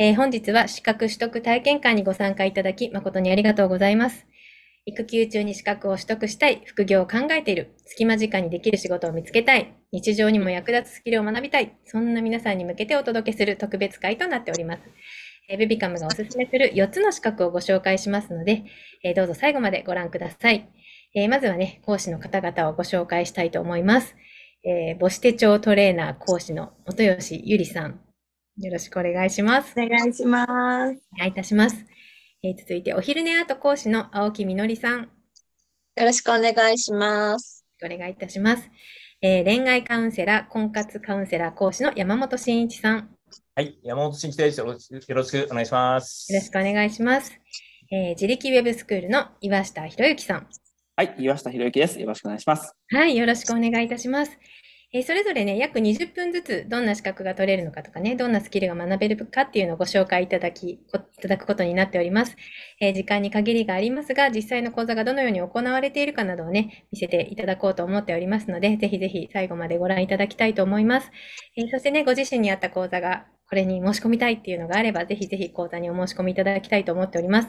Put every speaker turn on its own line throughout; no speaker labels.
えー、本日は資格取得体験会にご参加いただき誠にありがとうございます。育休中に資格を取得したい、副業を考えている、隙間時間にできる仕事を見つけたい、日常にも役立つスキルを学びたい、そんな皆さんに向けてお届けする特別会となっております。えー、ベビカムがおすすめする4つの資格をご紹介しますので、えー、どうぞ最後までご覧ください。えー、まずはね、講師の方々をご紹介したいと思います。え母子手帳トレーナー講師の元吉ゆりさん。よろしくお願いします。
お願いします。
お願いいたします。えー、続いて、お昼寝アート講師の青木みのりさん。
よろしくお願いします。
お願いいたします。えー、恋愛カウンセラー、婚活カウンセラー講師の山本真一さん。
はい、山本真一です。よろしくお願いします。
よろしくお願いします。えー、自力ウェブスクールの岩下博之さん。
はい、岩下博之です。よろしくお願いします。
はい、よろしくお願いいたします。えー、それぞれね、約20分ずつどんな資格が取れるのかとかね、どんなスキルが学べるかっていうのをご紹介いただき、いただくことになっております。えー、時間に限りがありますが、実際の講座がどのように行われているかなどをね、見せていただこうと思っておりますので、ぜひぜひ最後までご覧いただきたいと思います。えー、そしてね、ご自身に合った講座がこれに申し込みたいっていうのがあれば、ぜひぜひ講座にお申し込みいただきたいと思っております。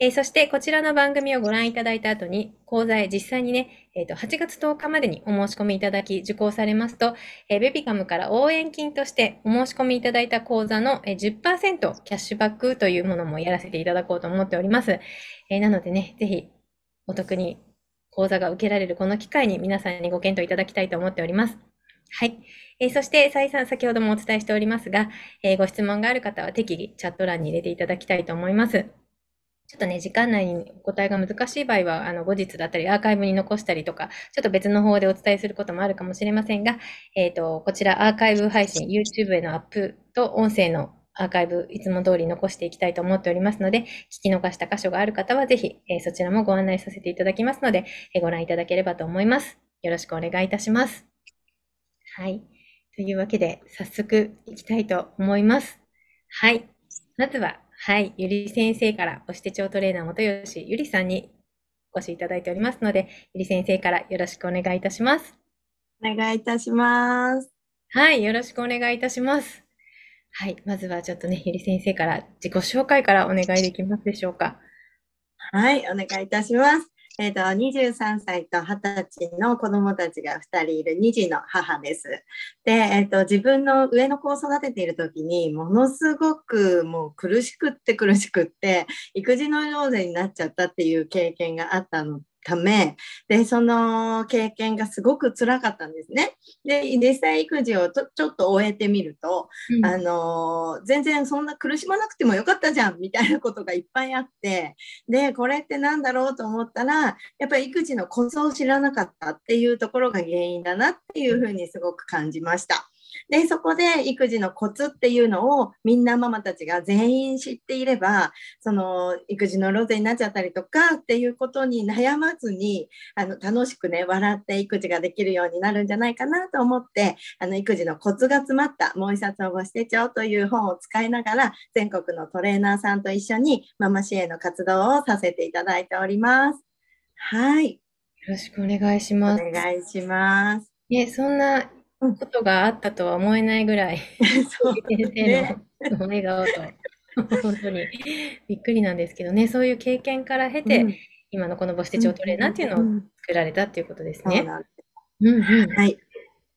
えー、そして、こちらの番組をご覧いただいた後に、講座へ実際にね、えー、と8月10日までにお申し込みいただき、受講されますと、えー、ベビカムから応援金としてお申し込みいただいた講座の10%キャッシュバックというものもやらせていただこうと思っております。え、なのでね、ぜひお得に講座が受けられるこの機会に皆さんにご検討いただきたいと思っております。はい。えー、そして、再三先ほどもお伝えしておりますが、えー、ご質問がある方は適宜チャット欄に入れていただきたいと思います。ちょっとね、時間内にお答えが難しい場合は、あの、後日だったり、アーカイブに残したりとか、ちょっと別の方でお伝えすることもあるかもしれませんが、えっ、ー、と、こちらアーカイブ配信、YouTube へのアップと音声のアーカイブ、いつも通り残していきたいと思っておりますので、聞き逃した箇所がある方は、ぜひ、えー、そちらもご案内させていただきますので、えー、ご覧いただければと思います。よろしくお願いいたします。はい。というわけで、早速いきたいと思います。はい。まずは、はい。ゆり先生から、押して帳トレーナー元吉ゆりさんにお越しいただいておりますので、ゆり先生からよろしくお願いいたします。
お願いいたします。
はい。よろしくお願いいたします。はい。まずはちょっとね、ゆり先生から自己紹介からお願いできますでしょうか。
はい。お願いいたします。えっ、ー、と、23歳と20歳の子供たちが2人いる2児の母です。で、えっ、と、自分の上の子を育てている時に、ものすごくもう苦しくって苦しくって、育児のようになっちゃったっていう経験があったのため、で、その経験がすごく辛かったんですね。で、実際育児をちょっと終えてみると、うん、あの、全然そんな苦しまなくてもよかったじゃん、みたいなことがいっぱいあって、で、これって何だろうと思ったら、やっぱり育児のコツを知らなかったっていうところが原因だなっていうふうにすごく感じました。で、そこで育児のコツっていうのをみんなママたちが全員知っていれば、その育児のロゼになっちゃったりとかっていうことに悩まずに、あの、楽しくね、笑って育児ができるようになるんじゃないかなと思って、あの、育児のコツが詰まったもう一冊をごしてちゃうという本を使いながら、全国のトレーナーさんと一緒にママ支援の活動をさせていただいております。はい。よ
ろしくお願いします。
お願いします。
え、そんなことがあったとは思えないぐらい、そう先生の笑顔と、本当に。びっくりなんですけどね、そういう経験から経て、うん、今のこの母子手帳トレーナーっていうのを作られたっていうことですね。うんうん、はい。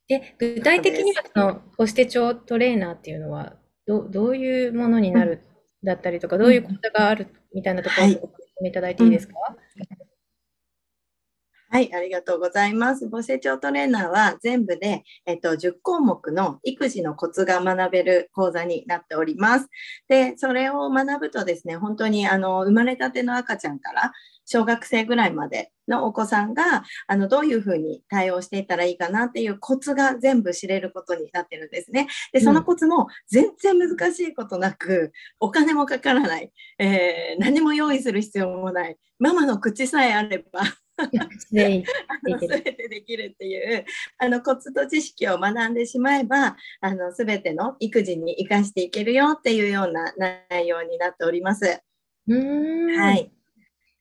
で、具体的にはその母子手帳トレーナーっていうのはど、どういうものになるだったりとか、どういうことがあるみたいなところをご説明いただいていいですか、
はい、ありがとうございます。母成長トレーナーは全部で、えっと、10項目の育児のコツが学べる講座になっております。で、それを学ぶとですね、本当にあの生まれたての赤ちゃんから小学生ぐらいまでのお子さんがあのどういうふうに対応していったらいいかなっていうコツが全部知れることになってるんですね。で、そのコツも全然難しいことなく、お金もかからない、えー、何も用意する必要もない、ママの口さえあれば 全てできるっていうあのコツと知識を学んでしまえばあの全ての育児に生かしていけるよっていうような内容になっております。
うんはい、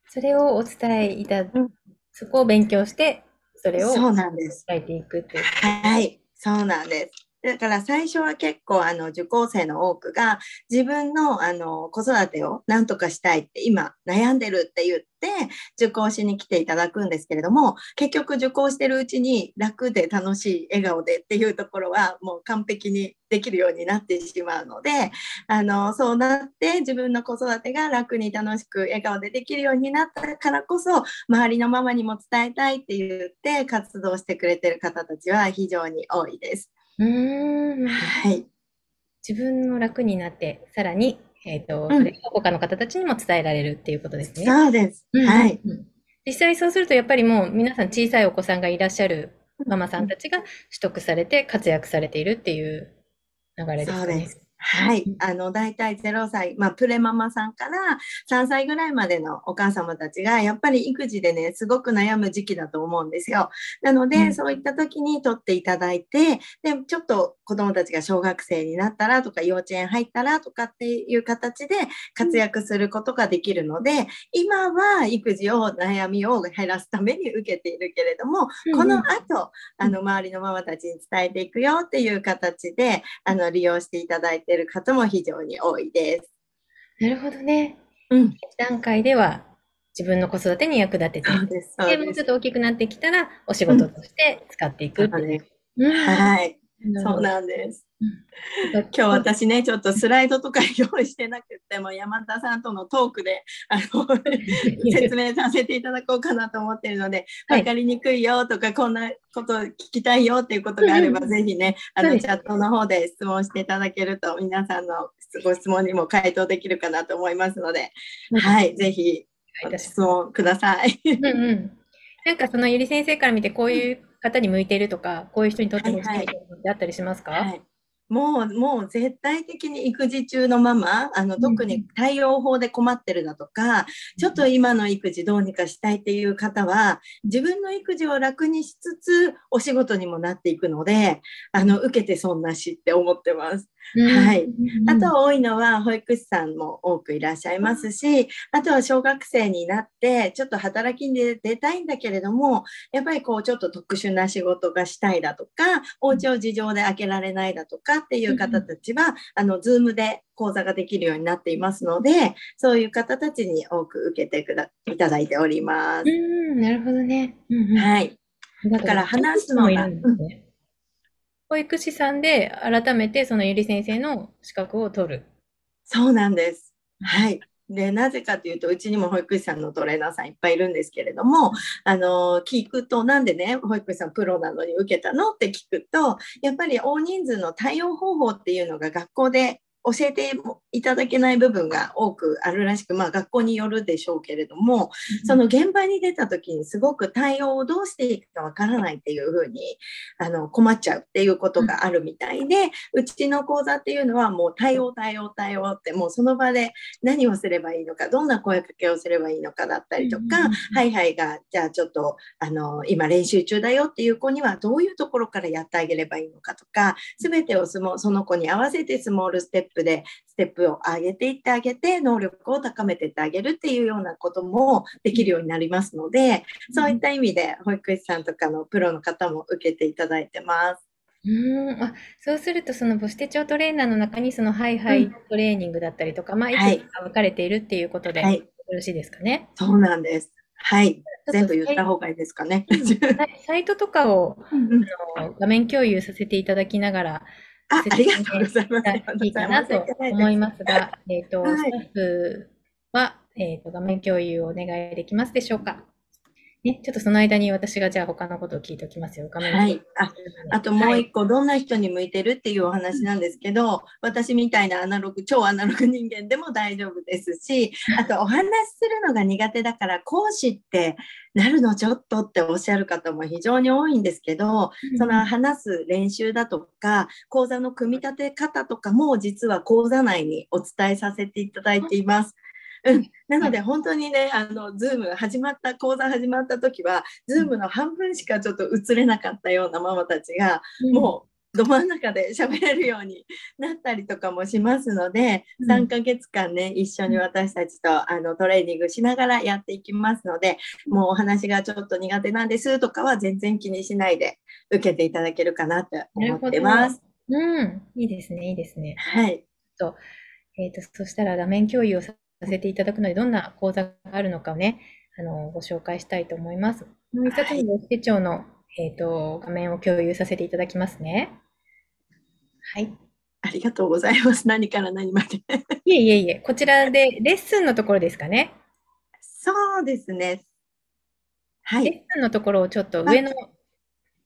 それをお伝えいた、うん、そこを勉強してそれを伝えていくっていう。
はい、そうなんです。だから最初は結構あの受講生の多くが自分のあの子育てを何とかしたいって今悩んでるって言って受講しに来ていただくんですけれども結局受講してるうちに楽で楽しい笑顔でっていうところはもう完璧にできるようになってしまうのであのそうなって自分の子育てが楽に楽しく笑顔でできるようになったからこそ周りのママにも伝えたいって言って活動してくれてる方たちは非常に多いです。
うーん。
はい、
自分の楽になって、さらに、えっと、
うん
それが他の方たちにも伝えられるっていうことですね。
そうです。
うん
はい。
うん実際そうすると、やっぱりもう皆さん小さいお子さんがいらっしゃるママさんたちが取得されて活躍されているっていう流れですかね。
そうです。はい。あの、大体0歳、まあ、プレママさんから3歳ぐらいまでのお母様たちが、やっぱり育児でね、すごく悩む時期だと思うんですよ。なので、
うん
そういった時に取っていただいて、で、ちょっと子供たちが小学生になったらとか、幼稚園入ったらとかっていう形で活躍することができるので、今は育児を悩みを減らすために受けているけれども、
うん
この後、あの、周りのママたちに伝えていくよっていう形で、あの、利用していただいている方も非常に多いです。
なるほどね。
うん。
一段階では自分の子育てに役立てて、
で
で、もう。ちょっと大きくなってきたら、お仕事として使っていくっていう。うん
はい。そうなんです。
うん。
今日私ね、ちょっとスライドとか用意してなくても、山田さんとのトークで、あの、説明させていただこうかなと思っているので、
はい。
わかりにくいよとか、こんなこと聞きたいよっていうことがあれば、
うん
ぜひね、あの、チャットの方で質問していただけると、皆さんのご質問にも回答できるかなと思いますので、はい、ぜひ、質問ください。
うんうん。なんかそのゆり先生から見て、こういう方に向いているとか、こういう人にとってほしいってあったりしますか？
はい。もう、もう絶対的に育児中のママ、あの、
うん
特に対応法で困ってるだとか、ちょっと今の育児どうにかしたいっていう方は、自分の育児を楽にしつつ、お仕事にもなっていくので、あの、受けて損なしって思ってます。はい
うん
あとは多いのは保育士さんも多くいらっしゃいますし、あとは小学生になってちょっと働きに出たいんだけれども、やっぱりこうちょっと特殊な仕事がしたいだとか、お家を事情で開けられないだとかっていう方たちは、あの、ズームで講座ができるようになっていますので、そういう方たちに多く受けてくだいただいております。
うん、なるほどね。うんうん
はい。
だ
だから話すのが
ん。保育士さんで改めてそのゆり先生の資格を取る。
そうなんです。はい。で、なぜかというと、うちにも保育士さんのトレーナーさんいっぱいいるんですけれども、あの、聞くと、なんでね、保育士さんプロなのに受けたの？って聞くと、やっぱり大人数の対応方法っていうのが学校で教えていただけない部分が多くあるらしく、まあ学校によるでしょうけれども、その現場に出た時にすごく対応をどうしていいかわからないっていうふうにあの困っちゃうっていうことがあるみたいで、うちの講座っていうのはもう対応対応対応ってもうその場で何をすればいいのかどんな声かけをすればいいのかだったりとか、
うんうんうん
はいはいがじゃあちょっとあの今練習中だよっていう子にはどういうところからやってあげればいいのかとか全てをその子に合わせてスモールステップでステップを上げていってあげて能力を高めていってあげるっていうようなこともできるようになりますのでそういった意味で保育士さんとかのプロの方も受けていただいてます。
うん、あ、そうするとその母子手帳トレーナーの中にそのハイハイトレーニングだったりとか、まあいく
はい
つか分かれているっていうことでよ
はい、
ろしいですかね？
そうなんです。はい。全部言った方がいいですかね。
サイトとかを
うんうん
あの画面共有させていただきながら
あ、ありがとうございます。
いいかなと思いますが、えっと、
はい
スタッフは、えっと、画面共有をお願いできますでしょうか。ね、ちょっとその間に私がじゃあ他のことを聞いておきますよ。画面
はい。あ、あともう一個、どんな人に向いてるっていうお話なんですけど、私みたいなアナログ、超アナログ人間でも大丈夫ですし、あとお話しするのが苦手だから、講師ってなるのちょっとっておっしゃる方も非常に多いんですけど、その話す練習だとか、講座の組み立て方とかも実は講座内にお伝えさせていただいています。うん、なので本当にね、あの、ズーム始まった、講座始まった時は、ズームの半分しかちょっと映れなかったようなママたちが、もうど真ん中で喋れるようになったりとかもしますので、
うん。
3ヶ月間ね、一緒に私たちとあのトレーニングしながらやっていきますので、もうお話がちょっと苦手なんですとかは全然気にしないで受けていただけるかなと思ってます。
うん、いいですね、いいですね。
はい。
えっと、そしたら画面共有をさせていただくので、どんな講座があるのかをね、あの、ご紹介したいと思います。もう一つに手帳の、えっと、画面を共有させていただきますね。はい。
ありがとうございます。何から何まで。
いえいえいえ、こちらでレッスンのところですかね。
そうですね。はい。
レッスンのところをちょっと上の、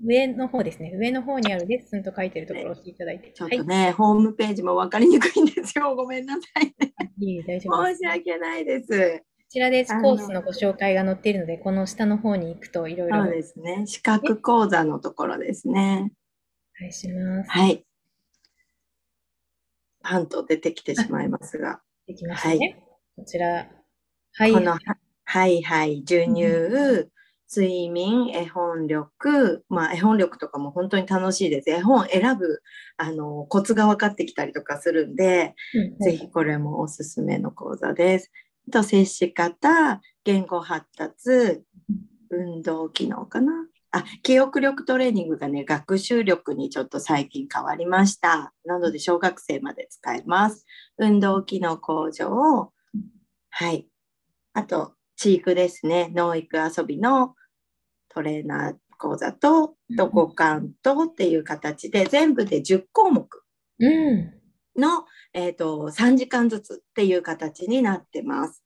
上の方ですね。上の方にあるレッスンと書いてるところを押していただいて。
ちょっ
はい
とね、ホームページも分かりにくいんですよ。ごめんなさいね。
いえいえ、大丈夫。
申し訳ないです。
こちらで
あの
コースのご紹介が載っているので、この下の方に行くといろいろお
そうですね。資格講座のところですね。
願いします。
はい。パンと出てきてしまいますが。
できましたね。こちら。はい。
この、はいはい、授乳、睡眠、絵本力、まあ絵本力とかも本当に楽しいです。絵本選ぶ、あの、コツが分かってきたりとかするんで、
うん
ぜひこれもおすすめの講座です。あと、接し方、言語発達、運動機能かな。あ、記憶力トレーニングがね、学習力にちょっと最近変わりました。なので、小学生まで使えます。運動機能向上、はい。あと、飼育ですね。農育遊びのトレーナー講座と、と五感とっていう形で、全部で10項目
うん。
の、えっ、と、3時間ずつっていう形になってます。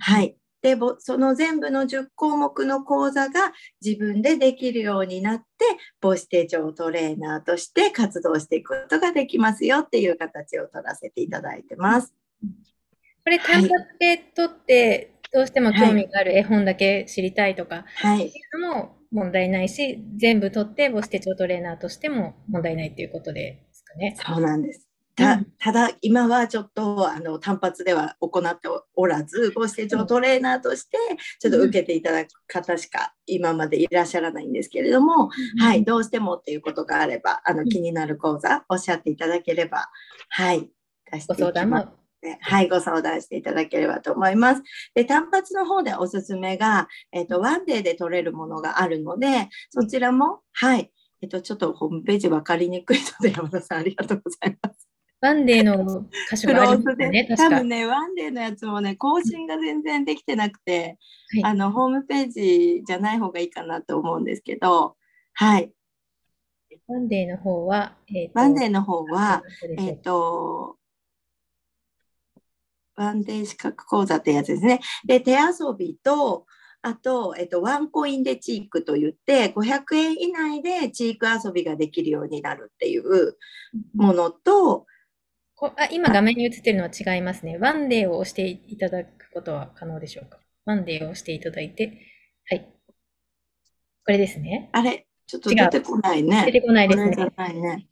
はい。で、ぼその全部の10項目の講座が自分でできるようになって、母子手帳トレーナーとして活動していくことができますよっていう形を取らせていただいてます。
これ単発で取って、どうしても興味がある絵本だけ知りたいとか、
はい。
っていうのも問題ないし、全部取って母子手帳トレーナーとしても問題ないっていうことですかね。
そうなんです。
う
た
ん
ただ、今はちょっとあの単発では行っておらず、母子手帳トレーナーとして、ちょっと受けていただく方しか今までいらっしゃらないんですけれども、はい、どうしてもっていうことがあれば、あの
ん
気になる講座、おっしゃっていただければ、はい、出して
ご相談
いきます
も。
はい、ご相談していただければと思います。で、単発の方でおすすめが、えっ、と、ワンデーで取れるものがあるので、そちらも、はい、えっ、と、ちょっとホームページ分かりにくいので、山田さんありがとうございます。
ワンデーの箇所
ク
があすよね。
多分ね、ワンデーのやつもね、更新が全然できてなくて、
はい
あの、ホームページじゃない方がいいかなと思うんですけど、はい。
ワンデーの方は、えっと、
ワンデーの方は、えっ、と、ワンデー資格講座ってやつですね。で、手遊びと、あと、えっと、ワンコインでチークと言って、500円以内でチーク遊びができるようになるっていうものと、
こあ今画面に映ってるのは違いますね。ワンデーを押していただくことは可能でしょうか？ワンデーを押していただいて、はい。これですね。
あれ、ちょっと出てこないね。
出てこないですね。
ないね。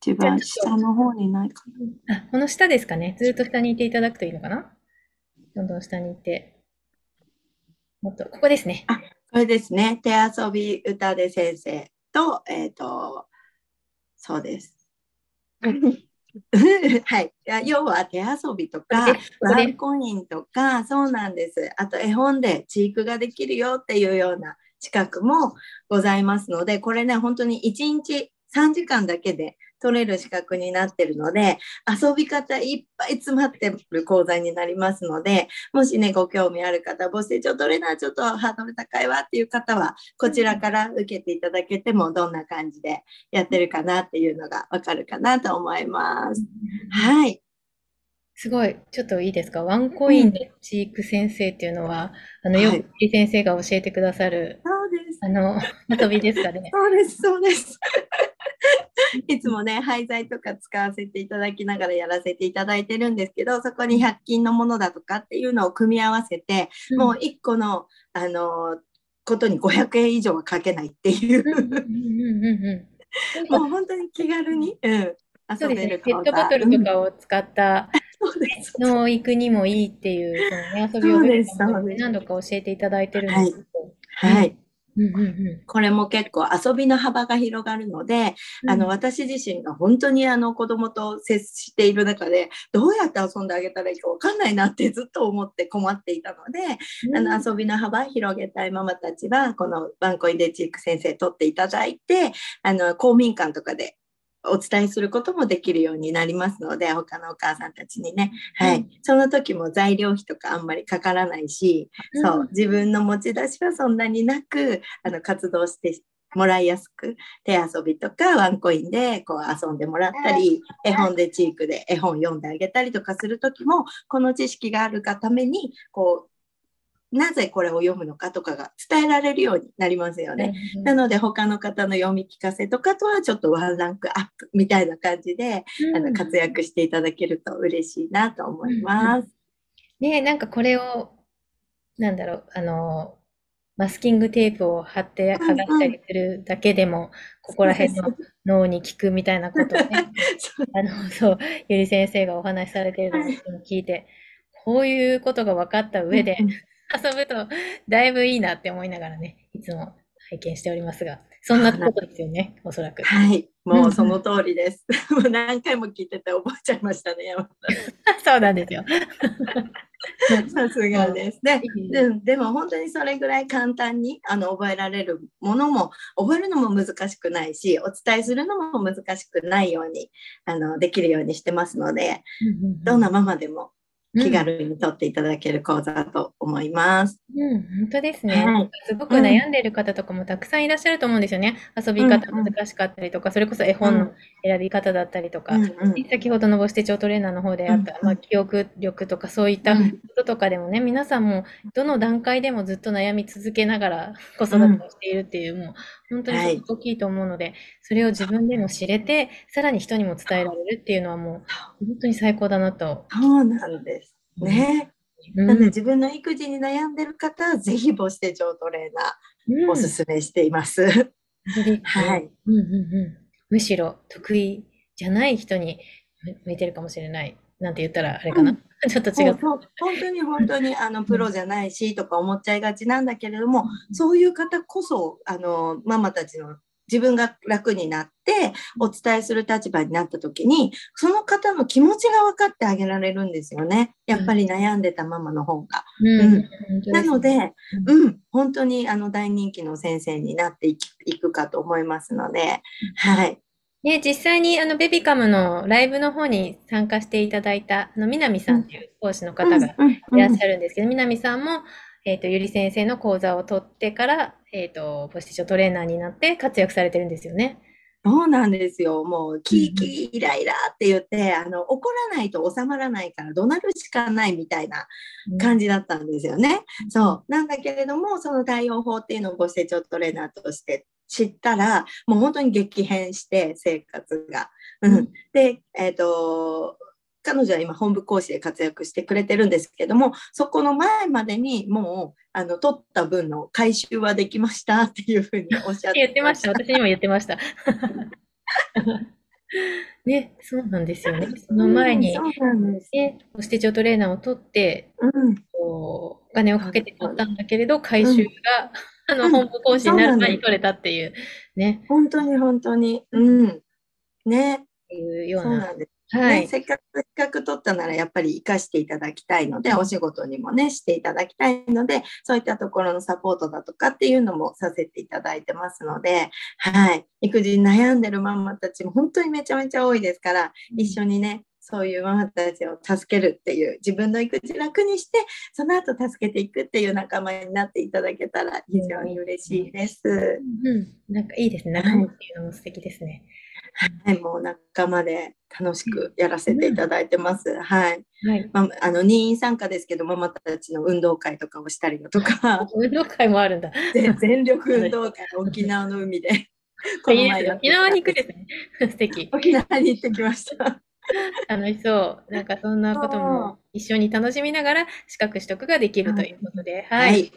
一番下の方にないかな。
あ、この下ですかね。ずっと下にいていただくといいのかな。どんどん下に行って。もっと、ここですね。
これですね。手遊び歌で先生と、えっ、と、そうです。はい。要は手遊びとか、ワンコインとか、そうなんです。あと絵本でチークができるよっていうような資格もございますので、これね、本当に1日3時間だけで取れる資格になってるので、遊び方いっぱい詰まってる講座になりますので、もしね、ご興味ある方、母子手帳トレーナーちょっとハードル高いわっていう方は、こちらから受けていただけても、どんな感じでやってるかなっていうのがわかるかなと思います。はい。
すごい。ちょっといいですか？ワンコインでチーク先生っていうのは、あの、よ
はい
くり先生が教えてくださる、
そうです。
あの、遊びですかね？
そうです、そうです。いつもね、廃材とか使わせていただきながらやらせていただいてるんですけど、そこに100均のものだとかっていうのを組み合わせて、もう1個の、あの、ことに500円以上はかけないっていう、
うんうんうんうんうんうん。
もう本当に気軽に、うん、遊べ
そうですね。ペットボトルとかを使った
うんそうです。
の育にもいいっていう、そのね、遊びを何度か教えていただいてるんですけど。
はい。
うんうんう
これも結構遊びの幅が広がるので、
ん。
あの、私自身が本当にあの子供と接している中で、どうやって遊んであげたらいいかわかんないなってずっと思って困っていたので、あの遊びの幅広げたいママたちは、このワンコインデチーク先生取っていただいて、あの、公民館とかでお伝えすることもできるようになりますので、他のお母さんたちにね。はい。その時も材料費とかあんまりかからないし、そう、自分の持ち出しはそんなになく、あの、活動してもらいやすく、手遊びとかワンコインでこう遊んでもらったり、絵本でチークで絵本読んであげたりとかする時も、この知識があるがために、こう、なぜこれを読むのかとかが伝えられるようになりますよね。うん、なので他の方の読み聞かせとかとはちょっとワンランクアップみたいな感じで、うん、あの活躍していただけると嬉しいなと思います。
うん、ねなんかこれを、なんだろう、あの、マスキングテープを貼って剥がしたりするだけでも、うん。うん、ここら辺の脳に効くみたいなことをね、あの、そう、ゆり先生がお話しされているのを聞いて、こういうことが分かった上で、遊ぶとだいぶいいなって思いながらね、いつも拝見しておりますが、そんなことですよね、おそらく。
はい、もうその通りです。もう何回も聞いてて覚えちゃいましたね、
そうなんですよ。
さすがです。でででも本当にそれぐらい簡単にあの覚えられるものも覚えるのも難しくないしお伝えするのも難しくないようにあのできるようにしてますので、どんなママでも気軽に取っていただける講座だと思います。
うん、本当ですね。はい、すごく悩んでいる方とかもたくさんいらっしゃると思うんですよね。遊び方難しかったりとか、それこそ絵本の選び方だったりとか、先ほどの母子手帳トレーナーの方であった、まあ、記憶力とかそういったこととかでもね、皆さんもどの段階でもずっと悩み続けながら子育てをしているっていう、もう本当に大きいと思うので、それを自分でも知れて、さらに人にも伝えられるっていうのはもう本当に最高だなと。
そうなんです。ね。うん、なので自分の育児に悩んでる方はぜひ母子手帳トレーナーおすすめしています。はい、
うんうんうん。むしろ得意じゃない人に向いてるかもしれない。なんて言ったらあれかな、うん、ちょっと違う。
本当に本当にあのプロじゃないしとか思っちゃいがちなんだけれども、そういう方こそあのママたちの自分が楽になってお伝えする立場になった時にその方の気持ちが分かってあげられるんですよね。やっぱり悩んでたママの方が。うん、うん、なので、うん、本当にあの大人気の先生になっていくかと思いますので、はい。
ね、実際にあのベビカムのライブの方に参加していただいたあの南さんという講師の方がいらっしゃるんですけど、南さんもえっ、ー、と、ゆり先生の講座を取ってから、えっ、ー、と、ポスティショントレーナーになって活躍されてるんですよね。
そうなんですよ。もう、キーキーイライラって言って、あの、怒らないと収まらないから怒鳴るしかないみたいな感じだったんですよね。うん、そう。なんだけれども、その対応法っていうのをご成長トレーナーとして知ったら、もう本当に激変して生活が。うん、で、えっ、ー、と、彼女は今本部講師で活躍してくれてるんですけどもそこの前までにもうあの取った分の回収はできましたっていうふうにおっしゃって
言ってました私にも言ってましたね、そうなんですよね。その前に、うん、そうなんですね、ステチョトレーナーを取って、うん、こうお金をかけて取ったんだけれど、回収が、うん、あの本部講師になる前に取れたっていう、ね。
本当に本当に。うん。ね。
いうような。そうなんです
はい、ね、せっかくせっかく取ったならやっぱり生かしていただきたいので、お仕事にもね、していただきたいので、そういったところのサポートだとかっていうのもさせていただいてますので、はい。育児に悩んでるママたちも本当にめちゃめちゃ多いですから、一緒にね、そういうママたちを助けるっていう、自分の育児楽にして、その後助けていくっていう仲間になっていただけたら非常に嬉しいです。
うん、なんかいいですね。仲間っていうのも素敵ですね。
はい、もう仲間で楽しくやらせていただいてます。はい。はい、まあ、あの任意参加ですけど、ママたちの運動会とかをしたりだとか。
運動会もあるんだ。
全力運動会、沖縄の海で。
この前沖縄に行くですね。素敵。
沖縄に行ってきました。
楽しそう。なんかそんなことも一緒に楽しみながら資格取得ができるということで。はい、はい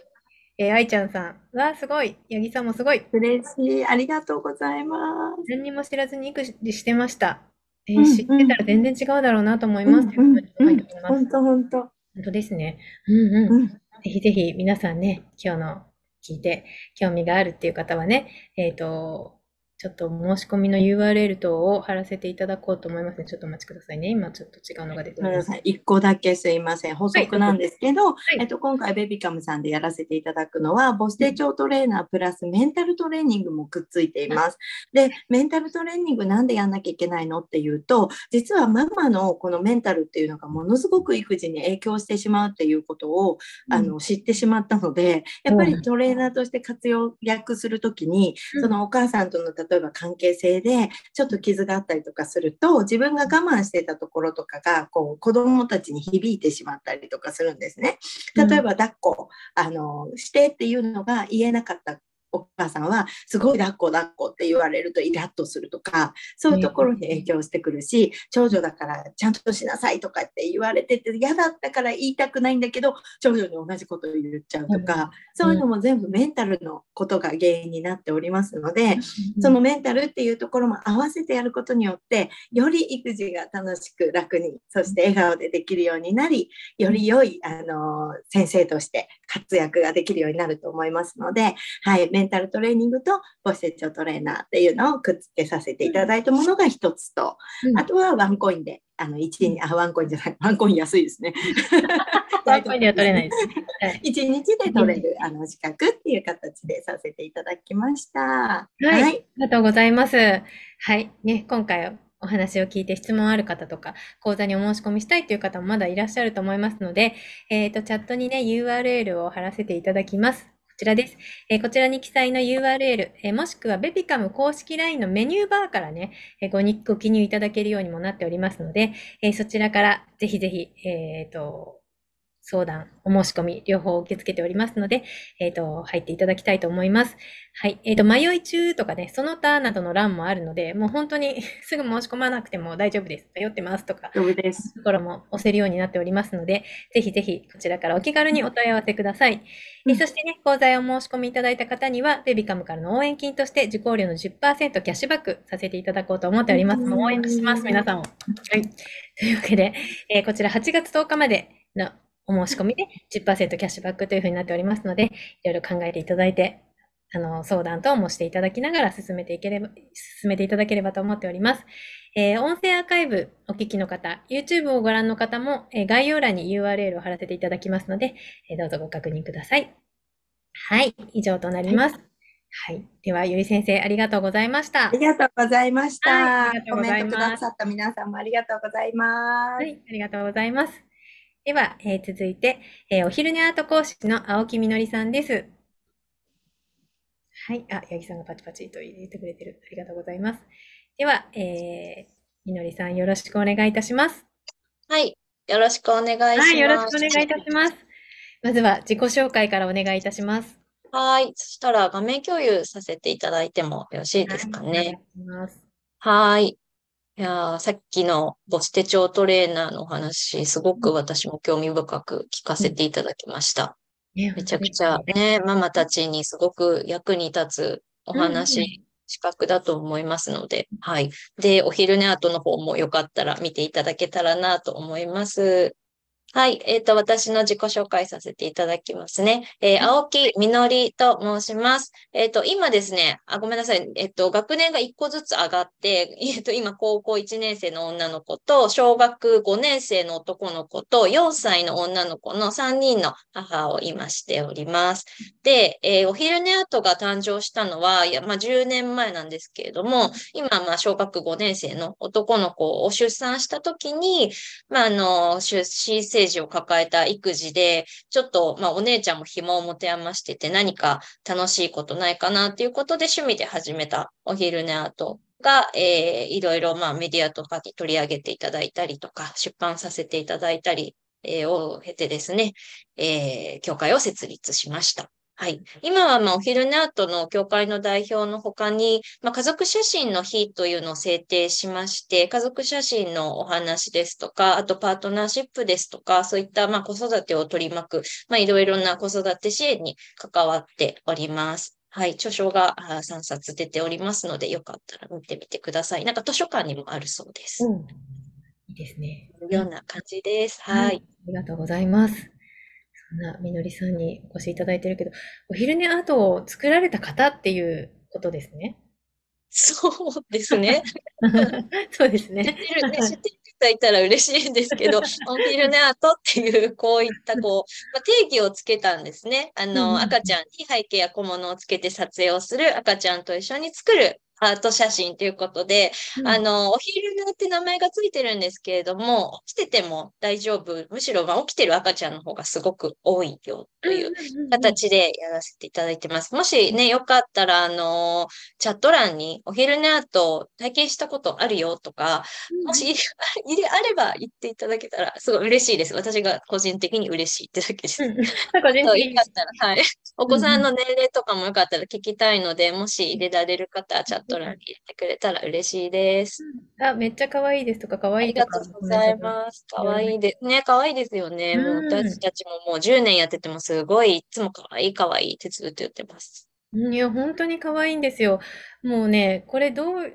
えー、愛ちゃんさん。わすごい。八木さんもすごい。
嬉しい。ありがとうございます。
何にも知らずに育児してました。えーうんうん、知ってたら全然違うだろうなと思います。
本当本当。
本当ですね。うんうん。うん、ぜひぜひ皆さんね、今日の聞いて興味があるっていう方はね、えっ、ー、と、ちょっと申し込みの URL 等を貼らせていただこうと思いますね。ちょっとお待ちくださいね。今ちょっと違うのが出てます。
ごめんなさい。一個だけすいません。補足なんですけど、
い
えっと、今回ベビカムさんでやらせていただくのは、母子手帳トレーナープラスメンタルトレーニングもくっついています。で、メンタルトレーニングなんでやんなきゃいけないのっていうと、実はママのこのメンタルっていうのがものすごく育児に影響してしまうっていうことを、あの、知ってしまったので、やっぱりトレーナーとして活用役するときに、
うん
そのお母さんとの例えば関係性でちょっと傷があったりとかすると自分が我慢してたところとかがこう子供たちに響いてしまったりとかするんですね。例えば抱っこ、あのしてっていうのが言えなかったお母さんはすごい抱っこ抱っこって言われるとイラッとするとかそういうところに影響してくるし長女だからちゃんとしなさいとかって言われてて嫌だったから言いたくないんだけど長女に同じこと言っちゃうとか、そういうのも全部メンタルのことが原因になっておりますので、そのメンタルっていうところも合わせてやることによって、より育児が楽しく楽に、そして笑顔でできるようになり、より良い、あの、先生として活躍ができるようになると思いますので、はい、メンタルトレーニングと母子成長トレーナーっていうのをくっつけさせていただいたものが一つと、
うん
あとはワンコインで、あの、1位に、あ、ワンコインじゃない、ワンコイン安いですね。
ワンコインでは取れないですね。はい
1日で取れるあの資格っていう形でさせていただきました。
はい、
はい
ありがとうございます。はい、ね、今回お話を聞いて質問ある方とか、講座にお申し込みしたいという方もまだいらっしゃると思いますので、えっ、と、チャットにね、URL を貼らせていただきます。こちらです。えーこちらに記載の URL、えーもしくはベビカム公式 LINE のメニューバーからね、えーごにご記入いただけるようにもなっておりますので、えそちらからぜひぜひ、えっ、と、相談、お申し込み、両方受け付けておりますので、えっ、と、入っていただきたいと思います。はい。えっ、と、迷い中とかね、その他などの欄もあるので、もう本当に すぐ申し込まなくても大丈夫です。迷ってますとか、
大丈夫です。
ところも押せるようになっておりますので、ぜひぜひこちらからお気軽にお問い合わせください。え
うん
そしてね、講座へお申し込みいただいた方には、ベビカムからの応援金として受講料の10%キャッシュバックさせていただこうと思っております。応援します、皆さんを。はい。というわけで、えーこちら8月10日までのお申し込みで10%キャッシュバックというふうになっておりますので、いろいろ考えていただいて、あの、相談等もしていただきながら進めていければ、進めていただければと思っております。えー音声アーカイブお聞きの方、YouTube をご覧の方も、えー概要欄に URL を貼らせていただきますので、えーどうぞご確認ください。はい、以上となります。はい。では、ゆり先生、ありがとうございました
あ。りがとうございました。
はい
コメントくださった皆さんもありがとうございます。
はい、ありがとうございます。では、えー続いて、えーお昼寝アート講師の青木みのりさんです。はい、あ、八木さんがパチパチと入れてくれてる。ありがとうございます。では、えーみのりさん、よろしくお願いいたします。
はい。よろしくお願いします。
はい、よろしくお願いいたします。まずは自己紹介からお願いいたします。
はい。そしたら画面共有させていただいてもよろしいですか
はいお願い
ね。
します。
はい。いやーさっきの母子手帳トレーナーのお話、すごく私も興味深く聞かせていただきました。
ね
めちゃくちゃね、ママたちにすごく役に立つお話、資格だと思いますので、はい。で、お昼寝後の方もよかったら見ていただけたらなと思います。はい。えっ、と、私の自己紹介させていただきますね。えー青木みのりと申します。えっ、と、今ですね、あ、ごめんなさい。えっ、と、学年が1個ずつ上がって、えっ、と、今、高校1年生の女の子と、小学5年生の男の子と、4歳の女の子の3人の母を今しております。で、えーお昼寝アートが誕生したのは、いや、まあ、10年前なんですけれども、今、まあ、小学5年生の男の子を出産したときに、まあ、あの、出身ージを抱えた育児で、ちょっと、まあ、お姉ちゃんも暇を持て余してて、何か楽しいことないかなっていうことで趣味で始めたお昼寝アートが、えーいろいろ、まあ、メディアとかに取り上げていただいたりとか、出版させていただいたり、えーを経てですね、えー協会を設立しました。はい。今は、まあ、お昼寝アートの協会の代表の他に、まあ、家族写真の日というのを制定しまして、家族写真のお話ですとか、あとパートナーシップですとか、そういった、まあ、子育てを取り巻く、まあ、いろいろな子育て支援に関わっております。はい。著書があ3冊出ておりますので、よかったら見てみてください。なんか図書館にもあるそうです。
うんいいですね。
ような感じです。
は
はいい。
ありがとうございます。そんなみのりさんにお越しいただいてるけど、お昼寝アートを作られた方っていうことですね。
そうですね。
そうですね。
知ってるね、知っていたら嬉しいんですけど、オンフィルネアートっていう、こういった、こう、まあ、定義をつけたんですね。あ
うんうん
の、赤ちゃんに背景や小物をつけて撮影をする赤ちゃんと一緒に作るアート写真ということで、あの、お昼寝って名前がついてるんですけれども、起きてても大丈夫。むしろ、まあ起きてる赤ちゃんの方がすごく多いよという形でやらせていただいてます。もしね、よかったら、あの、チャット欄にお昼寝アート体験したことあるよとか、もしいれ あれば言っていただけたら、すごい嬉しいです。私が個人的に嬉しいってだけです。よかったら、はい。お子さんの年齢とかもよかったら聞きたいので、もし入れられる方はチャット欄に入れてくれたら嬉しいです。
あ、めっちゃ可愛いですとか、可
あ
愛いとか
りがとうございます。かわいいです。ね、かわいいですよね。もう
うん
私たちももう10年やっててもすごい、いつもかわいいかわいいってずっと言ってます。
うんいや、本当に可愛いんですよ。もうね、これどう、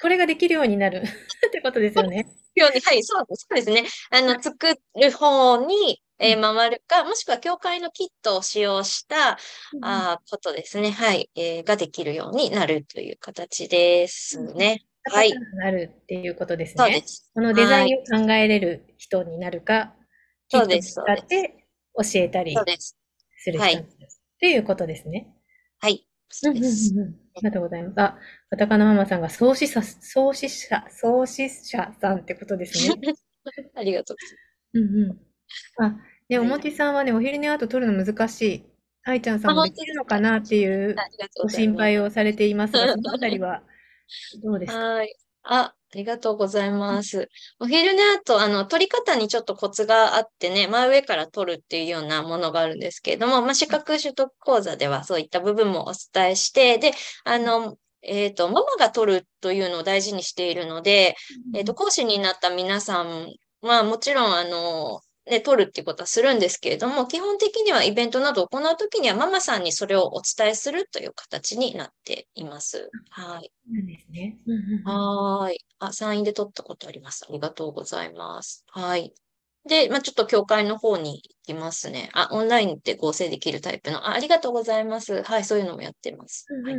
これができるようになる ってことですよね。
ように、はい、そうそうですね。あの、作る方に、えー回るか、もしくは教会のキットを使用した、あーことですね。はい、えーができるようになるという形ですね。はい
形になるっていうことですね。
そうです。
このデザインを考えれる人になるか、
そうです
使って教えたり
す。
する人になるっていうことですね。
はい。そうです。
うんうんうんありがとうございます。あ、カタカナママさんが創始者、創始者、創始者さんってことですね。
ありがとうございます。
うんうん。あ、ね、お
はい
もちさんはね、お昼寝アート撮るの難しい。愛ちゃんさんもできるのかなっていうご。心配をされていますが、そのあたりはどうですか？
はい。あ、ありがとうございます。お昼寝アート、あの、取り方にちょっとコツがあってね、真上から撮るっていうようなものがあるんですけれども、まあ、資格取得講座ではそういった部分もお伝えして、で、あの、えっと、ママが撮るというのを大事にしているので、えっと、講師になった皆さんはもちろん、あの、ね、撮るっていうことはするんですけれども、基本的にはイベントなどを行うときにはママさんにそれをお伝えするという形になっています。はい。
なんですね。
はーい。あ、サインで撮ったことあります。ありがとうございます。はい。で、まあ、ちょっと教会の方に行きますね。あ、オンラインで合成できるタイプの。あ、ありがとうございます。はい、そういうのもやってます。はい。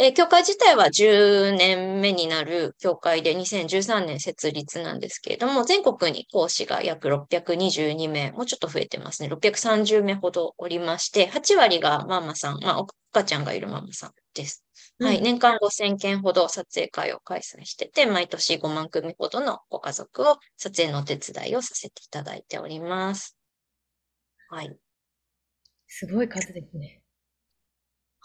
えー教会自体は10年目になる教会で2013年設立なんですけれども、全国に講師が約622名、もうちょっと増えてますね。630名ほどおりまして、8割がママさん、まあ、お赤ちゃんがいるママさんです。はい。
うん
年間5000件ほど撮影会を開催してて、毎年5万組ほどのご家族を撮影のお手伝いをさせていただいております。はい。
すごい数ですね。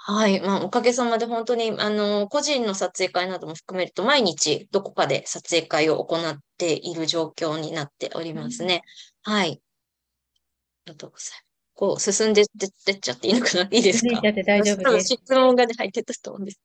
はい。まあ、おかげさまで本当に、あの、個人の撮影会なども含めると、毎日どこかで撮影会を行っている状況になっておりますね。はい。ありがとうございます。こう、進んでってっちゃっていいのかな？いいですか？質問がね、入ってたと思うんです。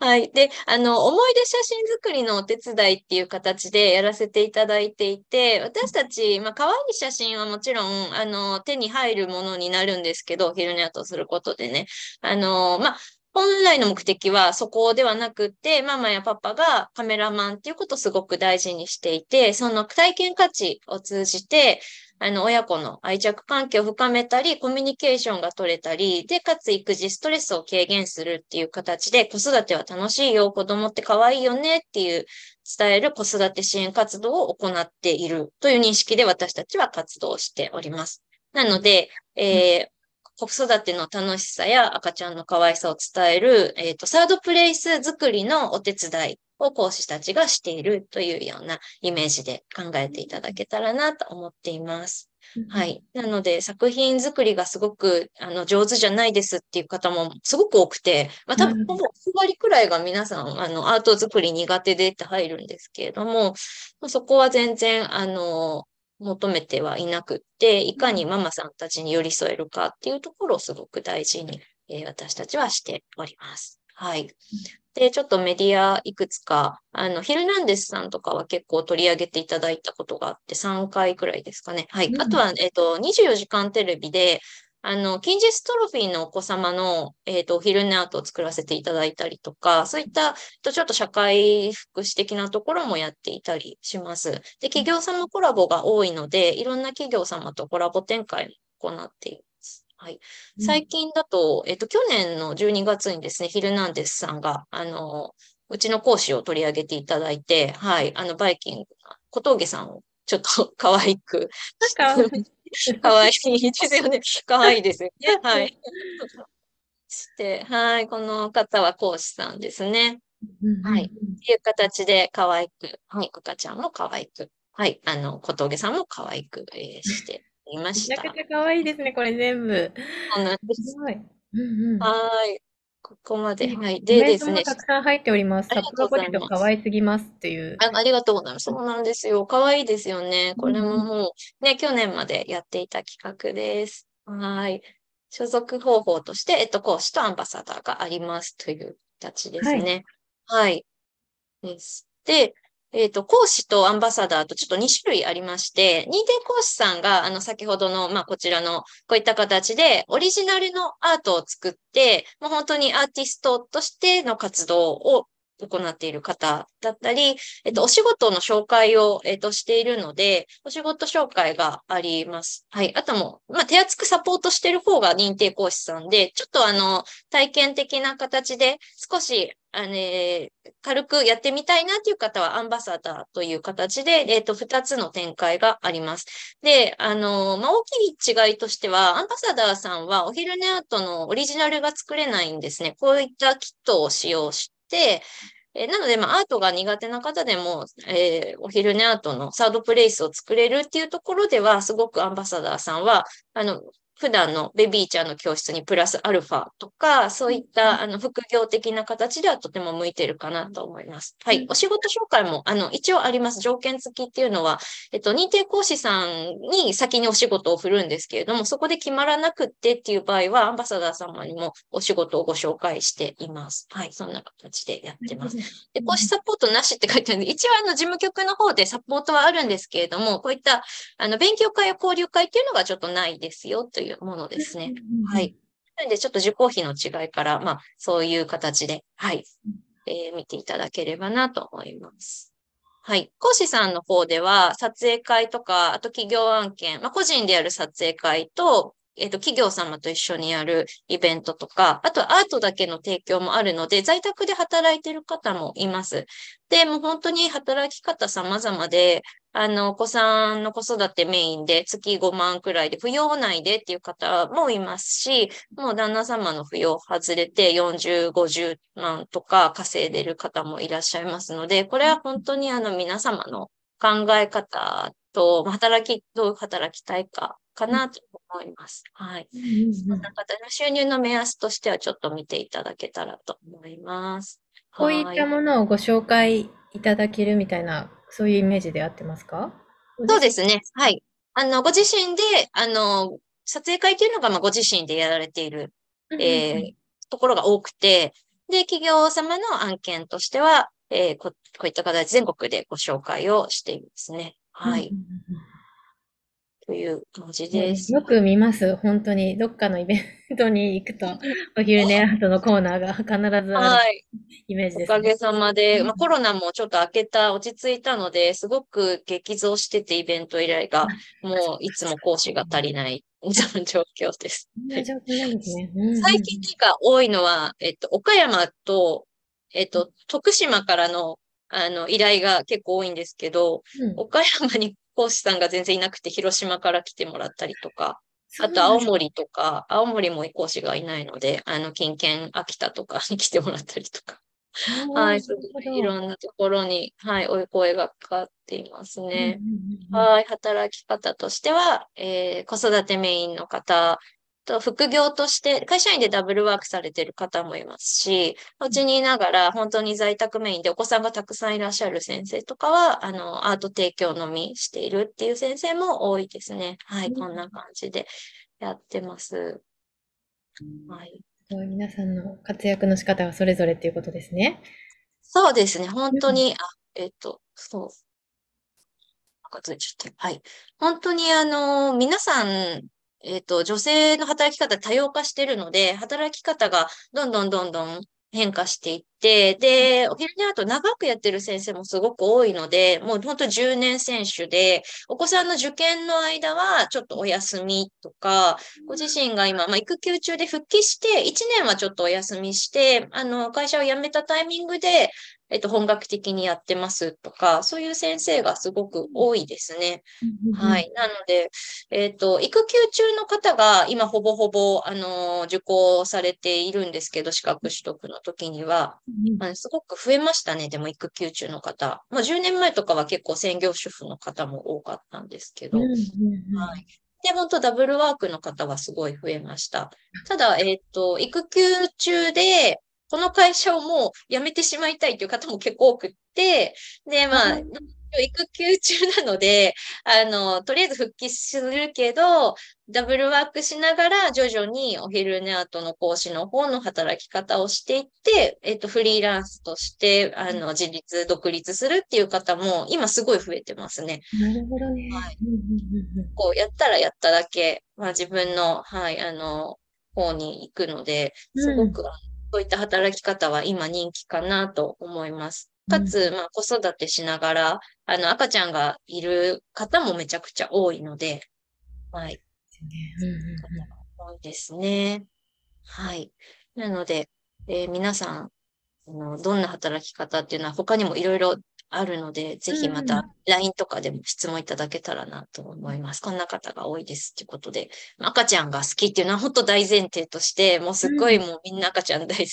はい。で、あの、思い出写真作りのお手伝いっていう形でやらせていただいていて、私たち、まあ、可愛い写真はもちろん、あの、手に入るものになるんですけど、昼寝アートをすることでね。あの、まあ、本来の目的はそこではなくって、ママやパパがカメラマンっていうことをすごく大事にしていて、その体験価値を通じて、あの、親子の愛着関係を深めたり、コミュニケーションが取れたり、で、かつ育児ストレスを軽減するっていう形で、子育ては楽しいよ、子供って可愛いよねっていう伝える子育て支援活動を行っているという認識で私たちは活動しております。なので、えー子育ての楽しさや赤ちゃんの可愛さを伝える、えっ、と、サードプレイス作りのお手伝いを講師たちがしているというようなイメージで考えていただけたらなと思っています。はい。なので、作品作りがすごく、あの、上手じゃないですっていう方もすごく多くて、まあ、多分、
うん
ほぼ9割くらいが皆さん、あの、アート作り苦手でって入るんですけれども、まあそこは全然、あの、求めてはいなくって、いかにママさんたちに寄り添えるかっていうところをすごく大事に、えー私たちはしております。はい。で、ちょっとメディアいくつか、あの、ヒルナンデスさんとかは結構取り上げていただいたことがあって、3回くらいですかね。はい。
うん
あとは、えっと、24時間テレビで、あの、近日トロフィーのお子様の、えっと、お昼寝アートを作らせていただいたりとか、そういった、とちょっと社会福祉的なところもやっていたりします。で、企業様コラボが多いので、いろんな企業様とコラボ展開も行っています。はい。最近だと、えっと、去年の12月にですね、ヒルナンデスさんが、あの、うちの講師を取り上げていただいて、はい、あの、バイキング、小峠さんをちょっと 可愛く、
か、
可愛いですよね。可愛いですよね。はい。して、はい、この方は講師さんですね。はいっていう形で可愛く、はい、赤ちゃんも可愛く、はい、あの、小峠さんも可愛く、えーしていま
め
した。
ちゃくちゃ可愛いですね、これ全部。
そうなんです
すごい。うんうん。
はい。ここまで。はい。
コ
でですね。
たくさん入っております。
ありがとうございます
札幌ポテト可愛すぎますっていう。
あありがとうございます。そうなんですよ。可愛いですよね。これももう、ね、去年までやっていた企画です。はい。所属方法として、えっと、講師とアンバサダーがありますという形ですね。はい。です。で、えっと、講師とアンバサダーとちょっと2種類ありまして、認定講師さんが、あの、先ほどの、まあ、こちらの、こういった形で、オリジナルのアートを作って、もう本当にアーティストとしての活動を行っている方だったり、えっと、お仕事の紹介を、えっと、しているので、お仕事紹介があります。はい。あとも、まあ、手厚くサポートしている方が認定講師さんで、ちょっとあの、体験的な形で、少し、あの軽くやってみたいなっていう方は、アンバサダーという形で、えっと、二つの展開があります。で、あの、まあ、大きい違いとしては、アンバサダーさんはお昼寝アートのオリジナルが作れないんですね。こういったキットを使用して、えなので、まあ、アートが苦手な方でも、えーお昼寝アートのサードプレイスを作れるっていうところでは、すごくアンバサダーさんは、あの、普段のベビーちゃんの教室にプラスアルファとか、そういった、あの、副業的な形ではとても向いてるかなと思います。はい。お仕事紹介も、あの、一応あります。条件付きっていうのは、えっと、認定講師さんに先にお仕事を振るんですけれども、そこで決まらなくってっていう場合は、アンバサダー様にもお仕事をご紹介しています。はい。そんな形でやってます。で、講師サポートなしって書いてあるんで、一応あの事務局の方でサポートはあるんですけれども、こういったあの勉強会や交流会っていうのがちょっとないですよというものですね。は。い。なので、ちょっと受講費の違いから、まあ、そういう形で、はい、えー見ていただければなと思います。はい。講師さんの方では、撮影会とか、あと企業案件、まあ、個人でやる撮影会と、えっと、企業様と一緒にやるイベントとか、あとアートだけの提供もあるので、在宅で働いてる方もいます。で、もう本当に働き方様々で、あの、お子さんの子育てメインで月5万くらいで、扶養内でっていう方もいますし、もう旦那様の扶養外れて40、50万とか稼いでる方もいらっしゃいますので、これは本当にあの皆様の考え方と、まあ働き、どう働きたいかかなと思います。はい。そんな方の収入の目安としてはちょっと見ていただけたらと思います。
こういったものをご紹介いただけるみたいな、そういうイメージで合ってますか？
そうですね。はい。あの、ご自身で、あの、撮影会というのが、まあ、ご自身でやられている、
うん
えーところが多くて、で、企業様の案件としては、えーこ、こういった形で全国でご紹介をしていますね。はい。という感じです。
よく見ます。本当に。どっかのイベントに行くと、お昼寝アートのコーナーが必ずある
はい。
イメージですね。
おかげさまで、
うん
まあ、コロナもちょっと明けた、落ち着いたので、すごく激増してて、イベント依頼が、もういつも講師が足りない 状況です。
状況なんですね。うんうん
最近が多いのは、えっと、岡山と、えっと、徳島からの、あの、依頼が結構多いんですけど、
うん
岡山に講師さんが全然いなくて、広島から来てもらったりとか、あと青森とか、青森も講師がいないので、あの、近県、秋田とかに 来てもらったりとか、はい、いろんなところに、はい、お声がかかっていますね。はい、働き方としては、えー子育てメインの方と副業として、会社員でダブルワークされている方もいますし、うちにいながら本当に在宅メインでお子さんがたくさんいらっしゃる先生とかは、あの、アート提供のみしているっていう先生も多いですね。はい、
うん
こんな感じでやってます。はい。
皆さんの活躍の仕方がそれぞれっていうことですね。
そうですね。本当に、あ、えっと、そう。なんかずれちゃった。はい。本当に、あの、皆さん、えっと、女性の働き方多様化してるので、働き方がどんどんどんどん変化していって、で、お昼寝アート長くやってる先生もすごく多いので、もう本当10年選手で、お子さんの受験の間はちょっとお休みとか、ご自身が今、まあ、育休中で復帰して、1年はちょっとお休みして、あの、会社を辞めたタイミングで、えっと、本格的にやってますとか、そういう先生がすごく多いですね。は。い。なので、えっと、育休中の方が今ほぼほぼ、あの、受講されているんですけど、資格取得の時には、あのすごく増えましたね。でも育休中の方。まあ、10年前とかは結構専業主婦の方も多かったんですけど、はい。で、本当ダブルワークの方はすごい増えました。ただ、えっと、育休中で、この会社をもう辞めてしまいたいという方も結構多くって、で、まあ、育休中なので、あの、とりあえず復帰するけど、ダブルワークしながら徐々にお昼寝後の講師の方の働き方をしていって、えっと、フリーランスとして、あの、自立、独立するっていう方も今すごい増えてますね。
なるほどね。
はい。
うんうんうんうん。
こう、やったらやっただけ、まあ自分の、はい、あの、方に行くので、すごく、そういった働き方は今人気かなと思います。かつ、まあ子育てしながら、あの、赤ちゃんがいる方もめちゃくちゃ多いので、はい、多いですね。はい。なので、えー皆さん、あの、どんな働き方っていうのは他にもいろいろあるので、ぜひま
うん。
た LINE とかでも質問いただけたらなと思います。こんな方が多いですってことで、赤ちゃんが好きっていうのは本当大前提として、もうすっごいもうみんな赤ちゃん大好き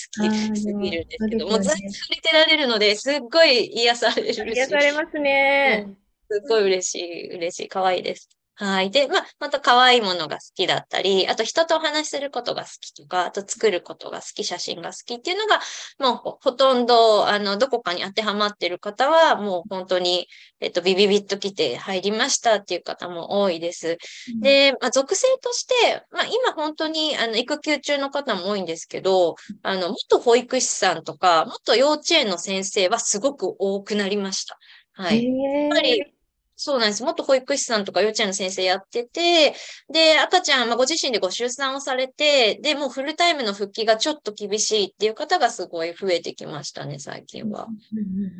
すぎるんですけど、
そうですよね。
もうずっと触れてられるので、すっごい癒されるし、
癒されますね。
すっごい嬉しい、嬉しい、可愛いです。はい。で、まあ、また可愛いものが好きだったり、あと人とお話しすることが好きとか、あと作ることが好き、写真が好きっていうのが、もうほほとんど、あの、どこかに当てはまってる方は、もう本当に、えっと、ビビビッと来て入りましたっていう方も多いです。で、まあ、属性として、まあ、今本当に、あの、育休中の方も多いんですけど、あの、元保育士さんとか、元幼稚園の先生はすごく多くなりました。はい。
や
やっぱり、そうなんです。元保育士さんとか幼稚園の先生やってて、で、赤ちゃん、まあ、ご自身でご出産をされて、で、もうフルタイムの復帰がちょっと厳しいっていう方がすごい増えてきましたね、最近は。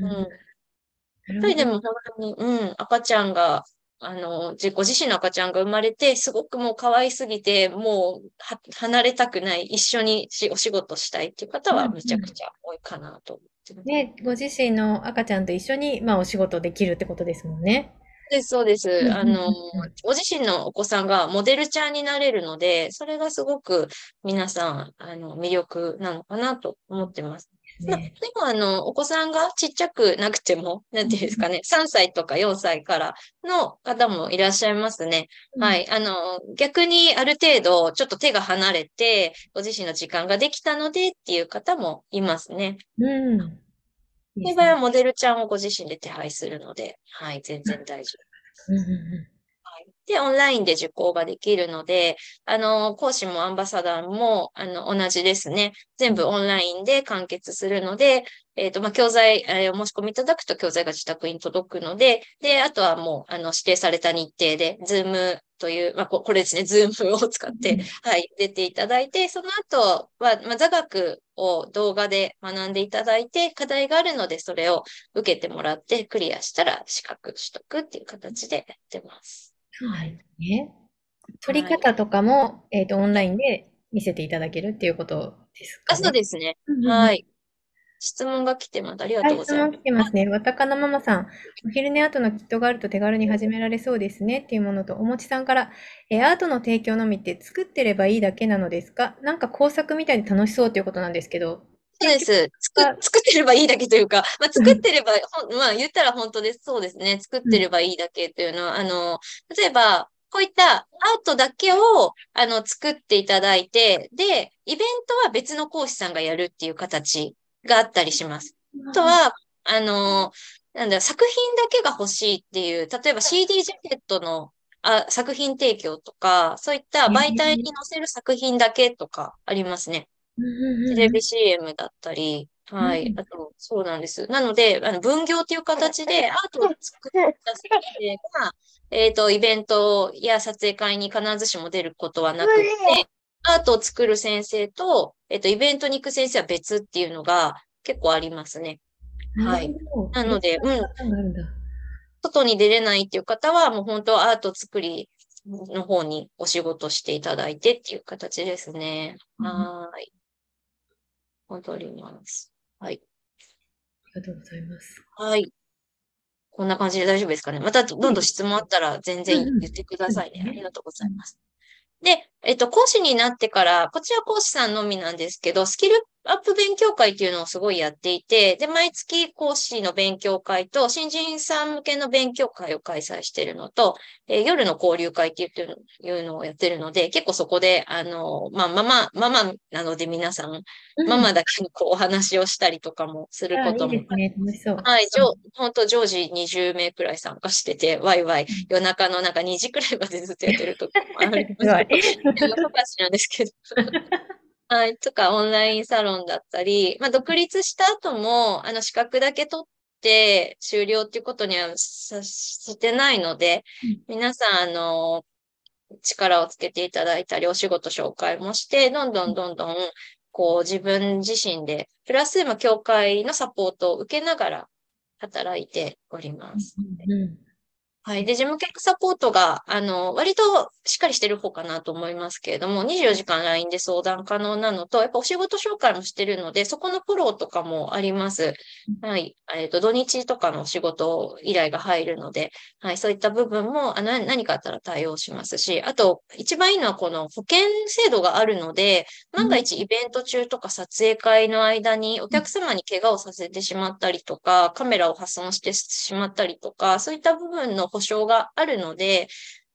うん。やっぱりでも本当に、うん、赤ちゃんが、あの、自ご自身の赤ちゃんが生まれて、すごくもう可愛すぎて、もうは離れたくない、一緒にしお仕事したいっていう方はめちゃくちゃ多いかなと思ってます。
ね、ご自身の赤ちゃんと一緒に、まあ、お仕事できるってことですもんね。
そうです、そうです。
うん
あのご自身のお子さんがモデルちゃんになれるので、それがすごく皆さん、あの、魅力なのかなと思ってます。まあ、で
ね
も、あの、お子さんがちっちゃくなくても、なんていうんですかね、3歳とか4歳からの方もいらっしゃいますね。はい。あの、逆にある程度、ちょっと手が離れて、ご自身の時間ができたのでっていう方もいますね。
うん。で
場合はモデルちゃんをご自身で手配するので、はい、全然大丈夫。
うんうんうん
で、オンラインで受講ができるので、あの、講師もアンバサダーも、あの、同じですね。全部オンラインで完結するので、えっ、と、まあ、教材、えーお申し込みいただくと教材が自宅に届くので、で、あとはもう、あの、指定された日程で、 Zoom という、まあ、ここれですね、 Zoom を使って、はい、出ていただいて、その後は、まあ、座学を動画で学んでいただいて、課題があるので、それを受けてもらって、クリアしたら資格取得っていう形でやってます。
はい。ね。取り方とかも、えっと、オンラインで見せていただけるっていうことですか
あ、そう
ね。
ですね。
うんうんうん
はい。質問が来てます。ありが
はい、
とうございます。
質問来てますね。わたかなママさん。お昼寝後のキットがあると手軽に始められそうですねっていうものと、おもちさんから、えーアートの提供のみって作ってればいいだけなのですか？なんか工作みたいに楽しそうということなんですけど。
そうです。作、作ってればいいだけというか、まあ、作ってれば、ほん、まあ、言ったら本当です。そうですね。作ってればいいだけというのは、あの、例えば、こういったアートだけを、あの、作っていただいて、で、イベントは別の講師さんがやるっていう形があったりします。あとは、あの、なんだ、作品だけが欲しいっていう、例えば CD ジャケットのあ作品提供とか、そういった媒体に載せる作品だけとかありますね。テレビ CM だったり、はい。
うん
あと、そうなんです。なので、あの分業という形でアートを作った先生が、えっと、イベントや撮影会に必ずしも出ることはなくて、アートを作る先生と、えっと、イベントに行く先生は別っていうのが結構ありますね。はいなのでうん。外に出れないっていう方は、もう本当アート作りの方にお仕事していただいてっていう形ですね。
うん
はーい。戻ります。はい。
ありがとうございます。
はい。こんな感じで大丈夫ですかね。またどんどん質問あったら全然言ってくださいね。ありがとうございます。で、えっと、講師になってから、こちら講師さんのみなんですけど、スキルアップ勉強会っていうのをすごいやっていて、で、毎月講師の勉強会と、新人さん向けの勉強会を開催しているのと、えー夜の交流会っていうのをやってるので、結構そこで、あの、まあ、ママ、ママなので皆さん、ママだけにこうお話をしたりとかもする
あ
ことも
いいですね。楽しそう。
はい、じょ、ほんと常時20名くらい参加してて、ワイワイ、夜中のなんか2時くらいまでずっとやってる時もあり。ます けど、夜更かしなんですけど。はい、とか、オンラインサロンだったり、まあ、独立した後も、あの、資格だけ取って終了っていうことにはさしてないので
うん、
皆さん、あの、力をつけていただいたり、お仕事紹介もして、どんどんどんどん、こう、自分自身で、プラス、まあ、教会のサポートを受けながら働いております。
うん
はい。で、事務局サポートが、あの、割としっかりしてる方かなと思いますけれども、24時間 LINE で相談可能なのと、やっぱお仕事紹介もしてるので、そこのフォローとかもあります。はい。えっと、土日とかのお仕事依頼が入るので、はい。そういった部分も、あな何かあったら対応しますし、あと、一番いいのはこの保険制度があるので、万が一イベント中とか撮影会の間にお客様に怪我をさせてしまったりとか、カメラを破損してしまったりとか、そういった部分の保証があるので、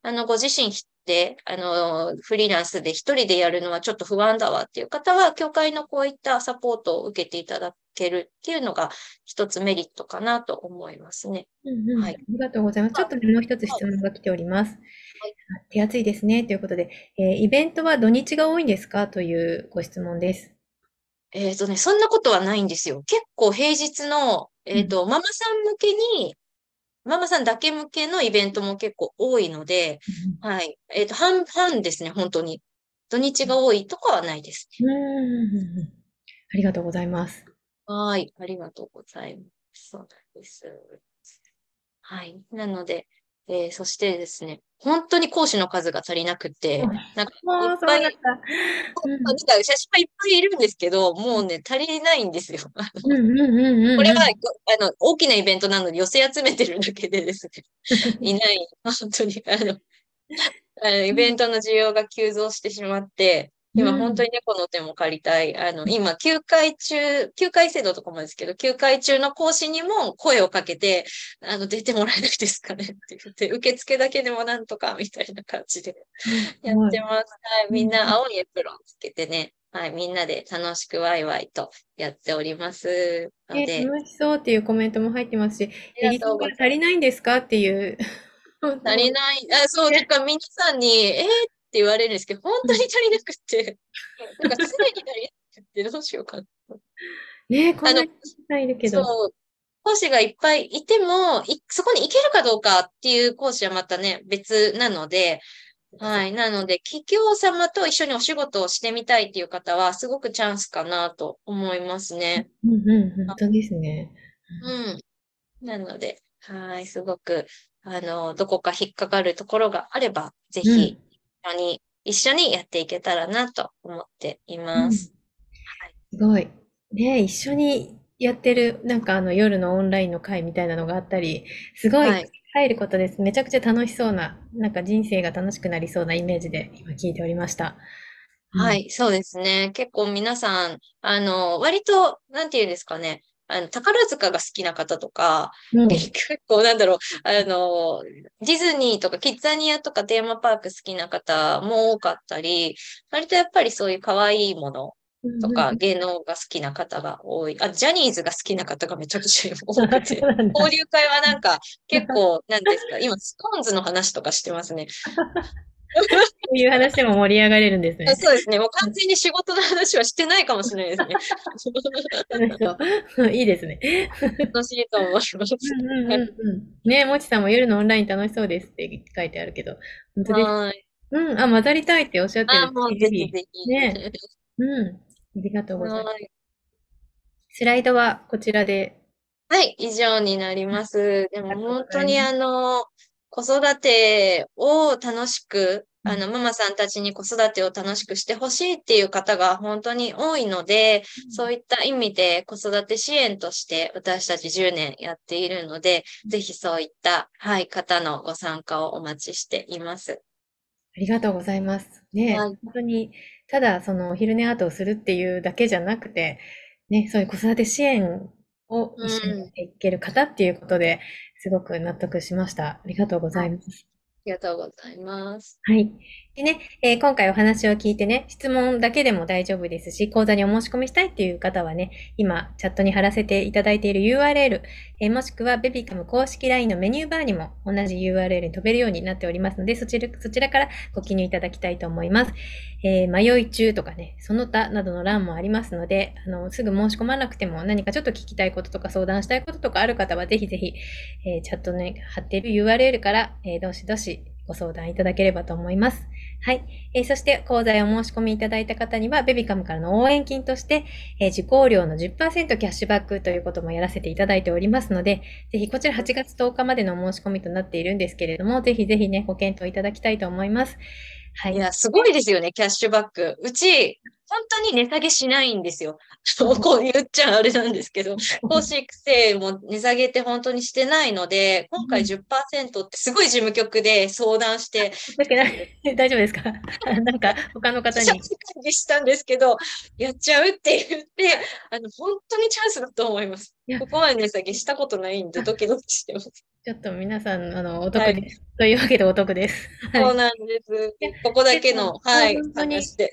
あの、ご自身で、あの、フリーランスで一人でやるのはちょっと不安だわっていう方は、協会のこういったサポートを受けていただけるっていうのが一つメリットかなと思いますね。
うんうん
はい
ありがとうございます。ちょっとねもう一つ質問が来ております。あ手厚いですね。ということで、えーイベントは土日が多いんですか？というご質問です。
えっとね、そんなことはないんですよ。結構平日の、えっと、ママさん向けに、ママさんだけ向けのイベントも結構多いので、はい。えっと、半々ですね、本当に。土日が多いとかはないです。
うんうんうんうんありがとうございます。
はい。ありがとうございます。そうなんです。はい。なので、えーそしてですね、本当に講師の数が足りなくて、なんか、いっぱい、
なん
写真はいっぱいいるんですけど、もうね、足りないんですよ。これは、あの、大きなイベントなので寄せ集めてるだけでですね、いない、本当に、あの、あのイベントの需要が急増してしまって、今
うん
本当に猫の手も借りたい。あの、今、休会中、休会制度とかもですけど、休会中の講師にも声をかけて、あの、出てもらえないですかねって言って、受付だけでもなんとか、みたいな感じでやってます。はい、みんな青いエプロンつけてね、はい、みんなで楽しくワイワイとやっております。の
え
で、
楽しそうっていうコメントも入ってますし、
ありがとうございます
足りないんですかっていう。
足りない。あ、そう、だから皆さんに、えーって言われるんですけど、本当に足りなくて、なんか常に足りなくてどうしようかな。
ねえ、こんなにたいるけど。
そう。講師がいっぱいいても、いそこに行けるかどうかっていう講師はまたね、別なので、はい。なので、企業様と一緒にお仕事をしてみたいっていう方は、すごくチャンスかなと思いますね。
うんうん、本当ですね。
うん。なので、はい。すごく、あの、どこか引っかかるところがあれば、ぜ
うん
ひ、一緒に、一緒にやっていけたらなと思っています。
すごい。ねえ、一緒にやってる、なんかあの夜のオンラインの会みたいなのがあったり、すごい
はい
入ることです。めちゃくちゃ楽しそうな、なんか人生が楽しくなりそうなイメージで今聞いておりました。
は。い、そうですね。結構皆さん、あの、割と、なんていうんですかね、あの、宝塚が好きな方とか、
うん。
結構なんだろう、あの、ディズニーとかキッザニアとかテーマパーク好きな方も多かったり、割とやっぱりそういう可愛いものとか芸能が好きな方が多い。あ、ジャニーズが好きな方がめちゃくちゃ多くて 交流会はなんか結構、なんですか、今、ストーンズの話とかしてますね。
そういう話でも盛り上がれるんですね
あ。そうですね。もう完全に仕事の話はしてないかもしれないですね。
いいですね。
楽しいと思います。
うんうんうんうん。ねえ、もちさんも夜のオンライン楽しそうですって書いてあるけど、本当です。
はい。
うん、あ、混ざりたいっておっしゃってる。
あ、もうぜひぜひ。
ねうん。ありがとうございます。
はい
スライドはこちらで。
はい、以上になります。でも本当にあの、子育てを楽しく、あ
う
の、ママさんたちに子育てを楽しくしてほしいっていう方が本当に多いので、そういった意味で子育て支援として私たち10年やっているので、ぜひそういった、はい、方のご参加をお待ちしています。
ありがとうございます。ね、
はい
本当に、ただそのお昼寝アートをするっていうだけじゃなくて、ね、そういう子育て支援を一緒にやっていける方っていうことで、すごく納得しました。ありがとうございます。
あありがとうございます。
はい。でね、えー今回お話を聞いてね、質問だけでも大丈夫ですし、講座にお申し込みしたいっていう方はね、今、チャットに貼らせていただいている URL、えーもしくはベビカム公式 LINE のメニューバーにも同じ URL に飛べるようになっておりますので、そちら、そちらからご記入いただきたいと思います。えー迷い中とかね、その他などの欄もありますので、あの、すぐ申し込まなくても何かちょっと聞きたいこととか相談したいこととかある方は、ぜひぜひ、えーチャットに貼っている URL から、えーどしどしご相談いただければと思います。はい。えーそして、講座へお申し込みいただいた方には、ベビカムからの応援金として、えー受講料の10%キャッシュバックということもやらせていただいておりますので、ぜひ、こちら8月10日までのお申し込みとなっているんですけれども、ぜひぜひね、ご検討いただきたいと思います。はい。
いや、すごいですよね、キャッシュバック。うち、本当に値下げしないんですよ。こう言っちゃあれなんですけど、講師育成も値下げって本当にしてないので、今回10%ってすごい事務局で相談して、
大丈夫ですか？なんか、他の方に
社。会議したんですけど、やっちゃうって言って、あの、本当にチャンスだと思います。ここまで値下げしたことないんで、ドキドキしてます。
ちょっと皆さん、あの、お得
はい
です。というわけでお得です。はい
そうなんです。ここだけの、はい
本、当に
話で。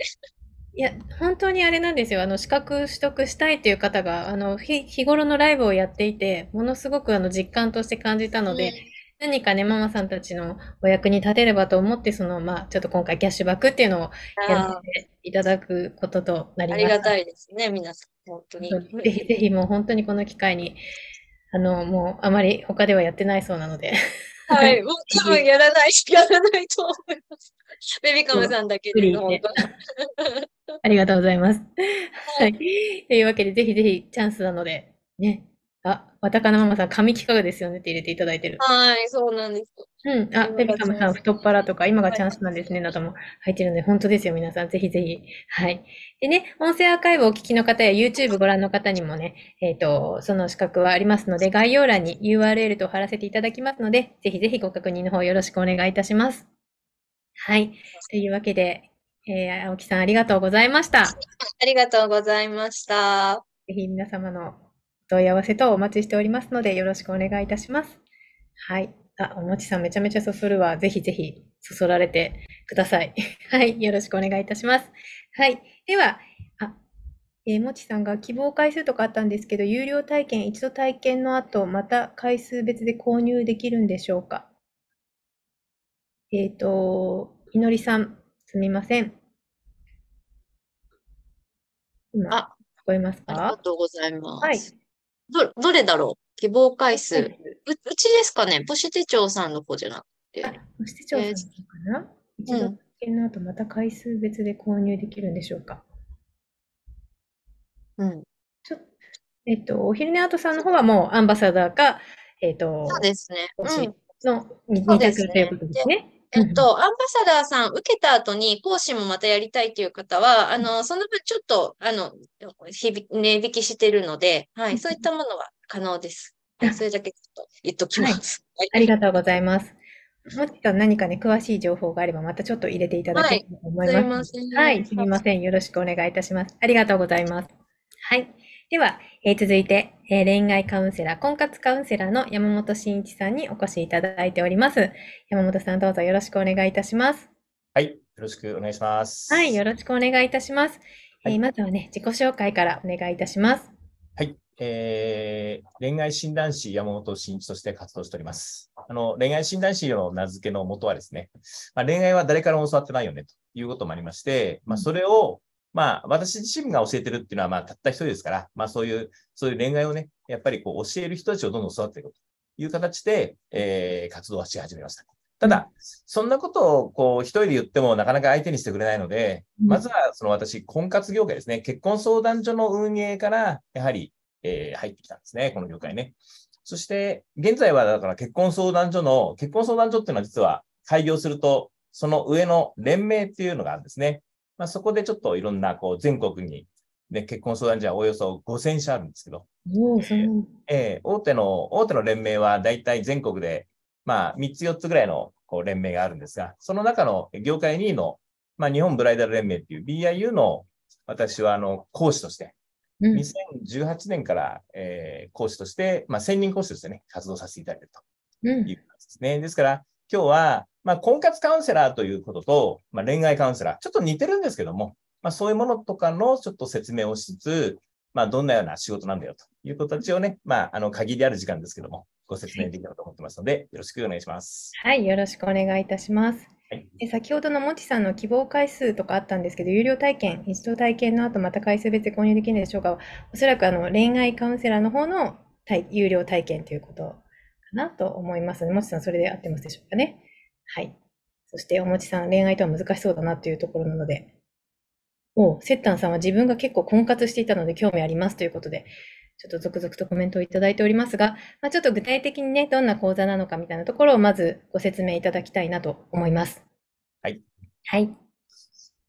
いや、本当にあれなんですよ。あの、資格取得したいという方が、あの、日、日頃のライブをやっていて、ものすごくあの、実感として感じたので、何かね、ママさんたちのお役に立てればと思って、その、まあ、ちょっと今回キャッシュバックっていうのをやらせていただくこととなりました。
ありがたいですね、皆さん。本当に。
ぜひぜひもう本当にこの機会に、あの、もうあまり他ではやってないそうなので、
はい、もう多分やらない、やらないと思います。ベビカムさんだけで、
フリーで
本当に。
ありがとうございます。はい。というわけで、ぜひぜひチャンスなので、ね。あ、わたかなママさん、紙企画ですよねって入れていただいてる。
はい、そうなんです。
うん。あ、ベビカムさん、太っ腹とか、今がチャンスなんですね、なども入ってるので、本当ですよ、皆さん。ぜひぜひ。はい。でね、音声アーカイブをお聞きの方や YouTube ご覧の方にもね、えっと、その資格はありますので、概要欄に URL と貼らせていただきますので、ぜひぜひご確認の方よろしくお願いいたします。はい。というわけで、えー青木さんありがとうございました。
ありがとうございました。
ぜひ皆様のお問い合わせとお待ちしておりますので、よろしくお願いいたします。はい。あ、おもちさんめちゃめちゃそそるわ。ぜひぜひそそられてください。はい。よろしくお願いいたします。はい。では、あ、えーもちさんが希望回数とかあったんですけど、有料体験、一度体験の後、また回数別で購入できるんでしょうか？えっと、いのりさん、すみません。今、
あ
聞こえます
ありが
か
とうございます。
はい。
ど、どれだろう？希望回数。う、
は
うちですかね？母子手帳さんの方じゃなくて。
あ、母子手帳さんなのかな？一度体験の後、また回数別で購入できるんでしょうか？
うん。
ちょえっと、お昼寝アートさんの方はもうアンバサダーか、えっと、
そうですね。うん。
の二
そうですね
択ということですね。
えっと、アンバサダーさん受けた後に講師もまたやりたいという方は、あの、その分ちょっと、あの、値引きしてるので、は
うん
い、そういったものは可能です。はい、それだけちょっと言っときます。はい。
ありがとうございます。もしか何かね、詳しい情報があれば、またちょっと入れていただければと思い
すい
ます。
ません。
はい、すみません。よろしくお願いいたします。ありがとうございます。はい。では、えー続いて、えー恋愛カウンセラー、婚活カウンセラーの山本慎一さんにお越しいただいております。山本さん、どうぞよろしくお願いいたします。
はい。よろしくお願いします。
はい、よろしくお願いいたします。えー
はい
まずはね、自己紹介からお願いいたします。
はい。えー恋愛診断士山本慎一として活動しております。あの、恋愛診断士の名付けの元はですね、まあ、恋愛は誰からも教わってないよね、ということもありまして、まあ、それを、まあ、私自身が教えてるっていうのは、まあ、たった一人ですから、まあ、そういう、そういう恋愛をね、やっぱりこう、教える人たちをどんどん育っていくという形で、えー活動をし始めました。ただ、そんなことをこう一人で言ってもなかなか相手にしてくれないので、
うん
まずはその私、婚活業界ですね、結婚相談所の運営からやはり、えー入ってきたんですね、この業界ね。そして、現在はだから結婚相談所の、結婚相談所っていうのは実は開業すると、その上の連盟っていうのがあるんですね。まあ、そこでちょっといろんなこう全国に、ね、結婚相談所はおよそ5000社あるんですけど。えー大手の、大手の連盟は大体全国で、まあ、3つ4つぐらいのこう連盟があるんですが、その中の業界2位の、まあ、日本ブライダル連盟っていう BIU の、私はあの、講師として、
うん。
2018年から、えー講師として、まあ、専任講師としてね、活動させていただいている
うん
という感じですね。ですから、今日は、まあ、婚活カウンセラーということと、まあ、恋愛カウンセラー、ちょっと似てるんですけども、まあ、そういうものとかのちょっと説明をしつつ、まあ、どんなような仕事なんだよということたちをね、まあ、あの、限りある時間ですけども、ご説明できたらと思ってますので、よろしくお願いします。
はい、よろしくお願いいたします。
はい
で先ほどのもちさんの希望回数とかあったんですけど、有料体験、一度体験の後また回数別で購入できるんでしょうかおそらくあの恋愛カウンセラーの方の体有料体験ということかなと思いますので、もちさんそれで合ってますでしょうかね。はい。そしておもちさん、恋愛とは難しそうだなというところなので、おセッタンさんは自分が結構婚活していたので興味ありますということで、ちょっと続々とコメントをいただいておりますが、まあ、ちょっと具体的にね、どんな講座なのかみたいなところをまずご説明いただきたいなと思います。
はい。
はい。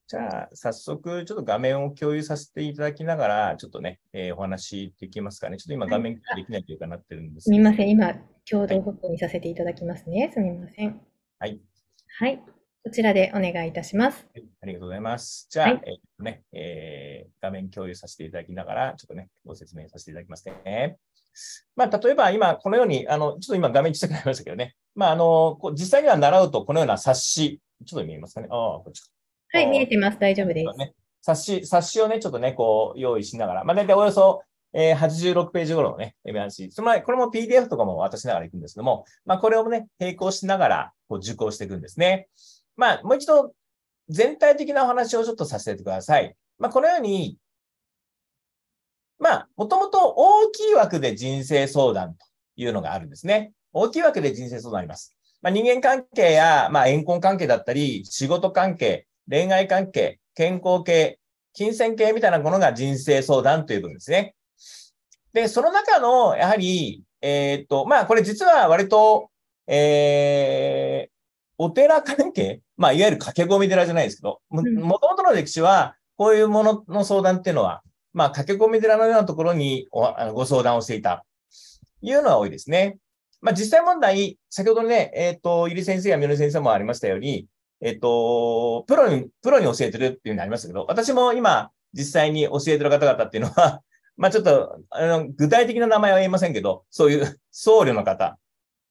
じゃあ、早速、ちょっと画面を共有させていただきながら、ちょっとね、えーお話できますかね。ちょっと今画面できないというかなってるんです
すみません。今、共同放送にさせていただきますね。すみません。
はい。
はい。こちらでお願いいたします。
はいありがとうございます。じゃあ、
はい
えっとね、えー画面共有させていただきながら、ちょっとね、ご説明させていただきますね。まあ、例えば今、このように、あの、ちょっと今画面小さくなりましたけどね。まあ、あの、こう実際には習うと、このような冊子、ちょっと見えますかね？ああ、こっちか。
はい、見えてます。大丈夫です。
ね、冊子、冊子をね、ちょっとね、こう、用意しながら、まあ、大体およそ、えー86ページ頃のね、エビアンシー。その前、これも PDF とかも渡しながら行くんですけども、まあ、これをね、並行しながら、こう、受講していくんですね。まあ、もう一度、全体的なお話をちょっとさせてください。まあ、このように、まあ、もともと大きい枠で人生相談というのがあるんですね。大きい枠で人生相談あります。まあ、人間関係や、まあ、縁婚関係だったり、仕事関係、恋愛関係、健康系、金銭系みたいなものが人生相談という部分ですね。で、その中の、やはり、えーっと、まあ、これ実は割と、えー、お寺関係、まあ、いわゆる駆け込み寺じゃないですけど、もともとの歴史は、こういうものの相談っていうのは、まあ、駆け込み寺のようなところにご相談をしていた、いうのは多いですね。まあ、実際問題、先ほどね、えっ、と、入り先生やみのり先生もありましたように、えっ、と、プロに、プロに教えてるっていうのありましたけど、私も今、実際に教えてる方々っていうのは、まあちょっと、あの、具体的な名前は言えませんけど、そういう僧侶の方、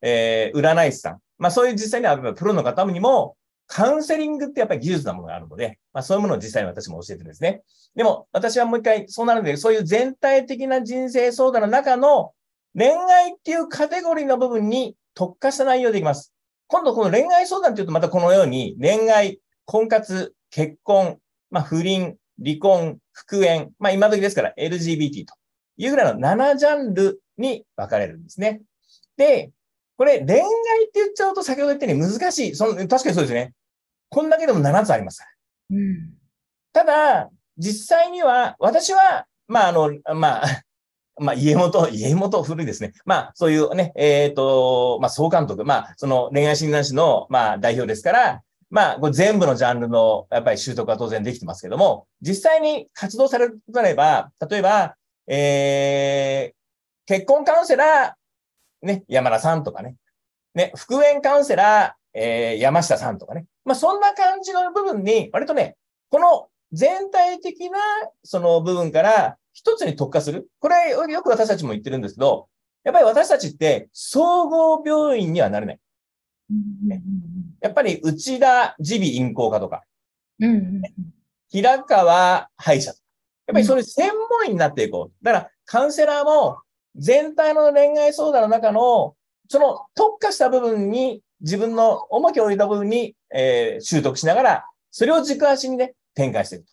えー、占い師さん、まあそういう実際にはプロの方にも、カウンセリングってやっぱり技術なものがあるので、まあそういうものを実際に私も教えてるんですね。でも、私はもう一回、そうなるので、そういう全体的な人生相談の中の恋愛っていうカテゴリーの部分に特化した内容でいきます。今度この恋愛相談っていうとまたこのように恋愛、婚活、結婚、まあ不倫、離婚、復縁、まあ今時ですから LGBT というぐらいの7ジャンルに分かれるんですね。で、これ恋愛って言っちゃうと先ほど言ったように難しい。その確かにそうですね。こんだけでも7つあります。
うん。
ただ、実際には、私は、まあ、あの、まあ、まあ、家元、家元古いですね。まあ、そういうね、えっ、と、まあ、総監督、まあ、その恋愛診断士の、まあ、代表ですから、まあ、これ全部のジャンルの、やっぱり習得は当然できてますけども、実際に活動されるとなれば、例えば、えー、結婚カウンセラー、ね、山田さんとかね、ね、復縁カウンセラー、えー、山下さんとかね。まあ、そんな感じの部分に、割とね、この全体的なその部分から一つに特化する。これよく私たちも言ってるんですけど、やっぱり私たちって総合病院にはなれない。やっぱり内田耳鼻咽喉科とか、
うんうん
平川歯医者とか。やっぱりそれ専門医になっていこう。だからカウンセラーも全体の恋愛相談の中のその特化した部分に自分の重きを置いた部分に、えー習得しながら、それを軸足にね、展開していくと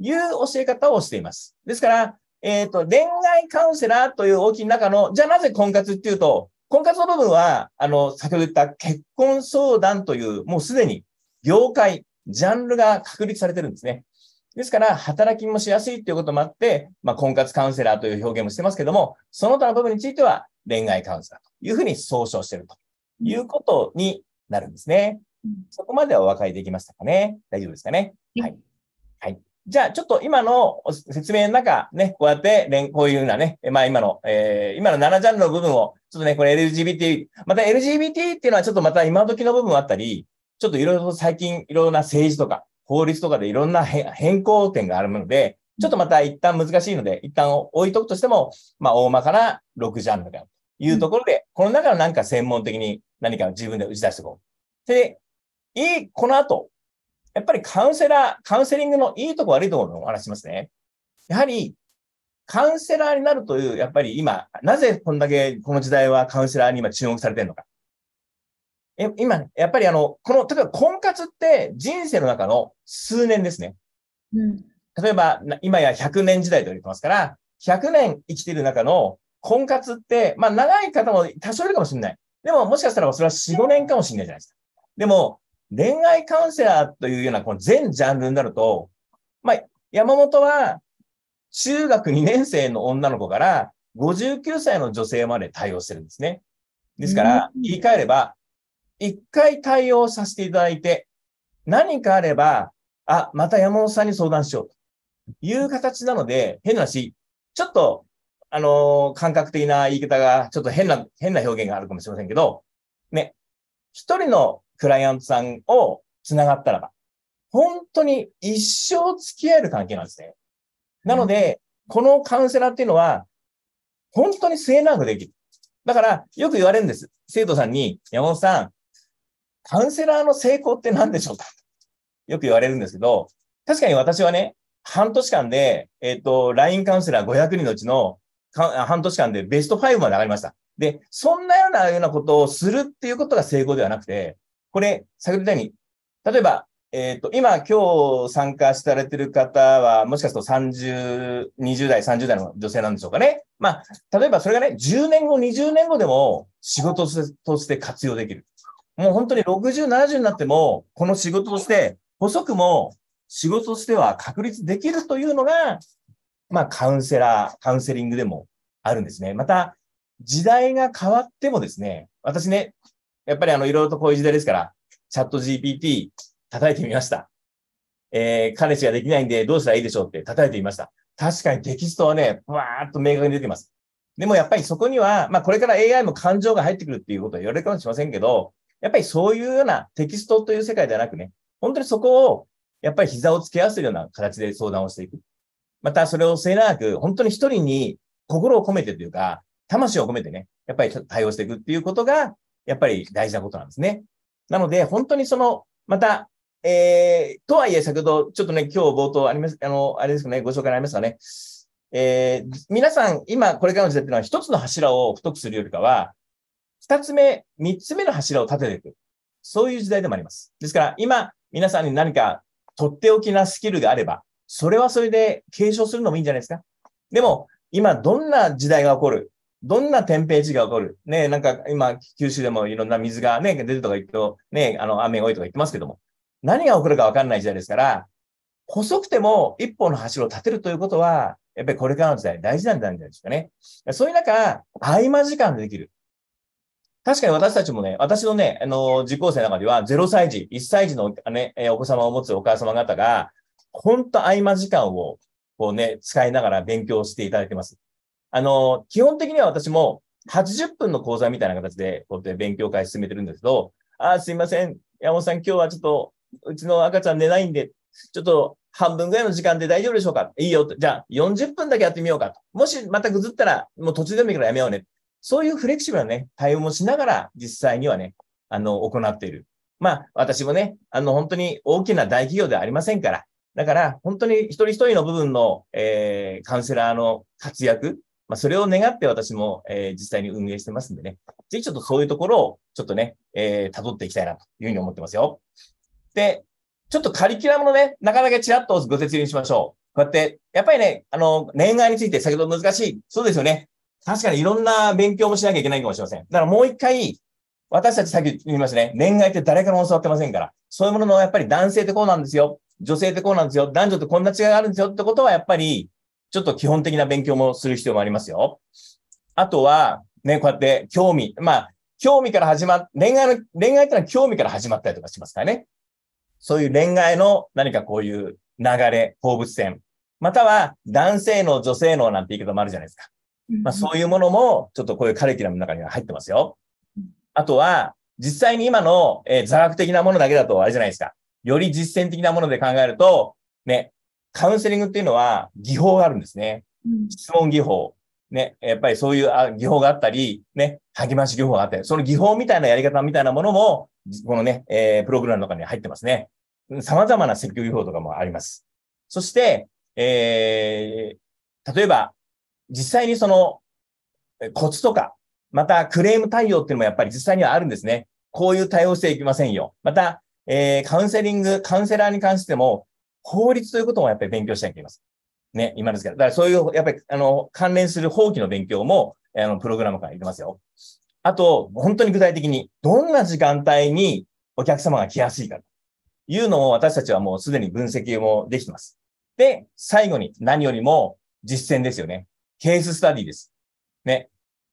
いう教え方をしています。ですから、えっ、と、恋愛カウンセラーという大きい中の、じゃあなぜ婚活っていうと、婚活の部分は、あの、先ほど言った結婚相談という、もうすでに業界、ジャンルが確立されてるんですね。ですから、働きもしやすいということもあって、まあ、婚活カウンセラーという表現もしてますけども、その他の部分については恋愛カウンセラーというふうに総称しているということになるんですね。そこまではお分かりできましたかね大丈夫ですかねはい。はい。じゃあ、ちょっと今の説明の中、ね、こうやって、こういうようなね、まあ今の、えー、今の7ジャンルの部分を、ちょっとね、これ LGBT、また LGBT っていうのはちょっとまた今時の部分あったり、ちょっといろいろと最近いろいろな政治とか法律とかでいろんな変更点があるので、ちょっとまた一旦難しいので、一旦置いとくとしても、まあ大まかな6ジャンルであるというところで、この中のなんか専門的に何か自分で打ち出していこう。で、いい、この後、やっぱりカウンセラー、カウンセリングのいいとこ悪いところのお話しますね。やはり、カウンセラーになるという、やっぱり今、なぜこんだけこの時代はカウンセラーに今注目されてるのか。え今、やっぱりあの、この、例えば婚活って人生の中の数年ですね。うん、例えば、今や100年時代と言ってますから、100年生きている中の婚活って、まあ長い方も多少いるかもしれない。でももしかしたらそれは4、5年かもしれないじゃないですか。でも、恋愛カウンセラーというようなこの全ジャンルになると、まあ、山本は中学2年生の女の子から59歳の女性まで対応してるんですね。ですから、言い換えれば、一回対応させていただいて、何かあれば、あ、また山本さんに相談しようという形なので、変な話、ちょっと、あのー、感覚的な言い方が、ちょっと変な、変な表現があるかもしれませんけど、ね、一人のクライアントさんを繋がったらば、本当に一生付き合える関係なんですね。なので、このカウンセラーっていうのは、本当に末永くできる。だから、よく言われるんです。生徒さんに、山本さん、カウンセラーの成功って何でしょうか？よく言われるんですけど、確かに私はね、半年間で、えっ、ー、と、LINE カウンセラー500人のうちの半年間でベスト5まで上がりました。で、そんなようなようなことをするっていうことが成功ではなくて、これ、先ほど言ったように、例えば、えっ、ー、と、今、今日参加されてる方は、もしかすると30、20代、30代の女性なんでしょうかね。まあ、例えばそれがね、10年後、20年後でも仕事として活用できる。もう本当に60、70になっても、この仕事として、細くも仕事としては確立できるというのが、まあ、カウンセラー、カウンセリングでもあるんですね。また、時代が変わってもですね、私ね、やっぱりあの、いろいろとこういう時代ですから、チャット GPT 叩いてみました。えー、彼氏ができないんでどうしたらいいでしょうって叩いてみました。確かにテキストはね、わーっと明確に出てます。でもやっぱりそこには、まあこれから AI も感情が入ってくるっていうことは言われるかもしれませんけど、やっぱりそういうようなテキストという世界ではなくね、本当にそこを、やっぱり膝をつけ合わせるような形で相談をしていく。またそれを末永く、本当に一人に心を込めてというか、魂を込めてね、やっぱり対応していくっていうことが、やっぱり大事なことなんですね。なので、本当にその、また、えー、とはいえ、先ほど、ちょっとね、今日冒頭あります、あの、あれですかね、ご紹介ありますかね。えー、皆さん、今、これからの時代っていうのは、一つの柱を太くするよりかは、二つ目、三つ目の柱を立てていく。そういう時代でもあります。ですから、今、皆さんに何か、とっておきなスキルがあれば、それはそれで継承するのもいいんじゃないですか。でも、今、どんな時代が起こる？どんな天平地が起こる？ね、なんか今、九州でもいろんな水がね、出るとか言って、ね、あの、雨が多いとか言ってますけども、何が起こるかわかんない時代ですから、細くても一本の柱を立てるということは、やっぱりこれからの時代大事なんじゃないですかね。そういう中、合間時間でできる。確かに私たちもね、私のね、あの、受講生の中では0歳児、1歳児のね、お子様を持つお母様方が、本当合間時間をこうね、使いながら勉強していただいてます。あの、基本的には私も80分の講座みたいな形で、こうやって勉強会進めてるんですけど、あ、すいません。山本さん、今日はちょっと、うちの赤ちゃん寝ないんで、ちょっと半分ぐらいの時間で大丈夫でしょうか？いいよ。じゃあ、40分だけやってみようかと。もしまたぐずったら、もう途中でもいいからやめようね。そういうフレキシブルなね、対応もしながら、実際にはね、あの、行っている。まあ、私もね、あの、本当に大きな大企業ではありませんから、だから、本当に一人一人の部分の、えー、カウンセラーの活躍、まあ、それを願って私も、えー、実際に運営してますんでね。ぜひちょっとそういうところを、ちょっとね、えー、辿っていきたいなというふうに思ってますよ。で、ちょっとカリキュラムのね、なかなかちらっとご説明しましょう。こうやって、やっぱりね、あの、恋愛について先ほど難しい。そうですよね。確かにいろんな勉強もしなきゃいけないかもしれません。だからもう一回、私たちさっき言いましたね。恋愛って誰からも教わってませんから。そういうものの、やっぱり男性ってこうなんですよ。女性ってこうなんですよ。男女ってこんな違いがあるんですよってことは、やっぱり、ちょっと基本的な勉強もする必要もありますよ。あとは、ね、こうやって興味。まあ、興味から始まっ、恋愛の、恋愛ってのは興味から始まったりとかしますからね。そういう恋愛の何かこういう流れ、放物線。または男性の女性のなんて言い方もあるじゃないですか。まあそういうものもちょっとこういうカリキュラムの中には入ってますよ。あとは、実際に今の、えー、座学的なものだけだとあれじゃないですか。より実践的なもので考えると、ね、カウンセリングっていうのは技法があるんですね。質問技法。ね、やっぱりそういう技法があったり、ね、励まし技法があったり、その技法みたいなやり方みたいなものも、このね、えー、プログラムの中に入ってますね。様々な積極技法とかもあります。そして、えー、例えば、実際にそのコツとか、またクレーム対応っていうのもやっぱり実際にはあるんですね。こういう対応していきませんよ。また、えー、カウンセリング、カウンセラーに関しても、法律ということもやっぱり勉強しなきゃいけません。ね、今ですけど。だからそういう、やっぱり、あの、関連する法規の勉強も、あの、プログラムから言ってますよ。あと、本当に具体的に、どんな時間帯にお客様が来やすいかというのを私たちはもうすでに分析もできてます。で、最後に何よりも実践ですよね。ケーススタディです。ね。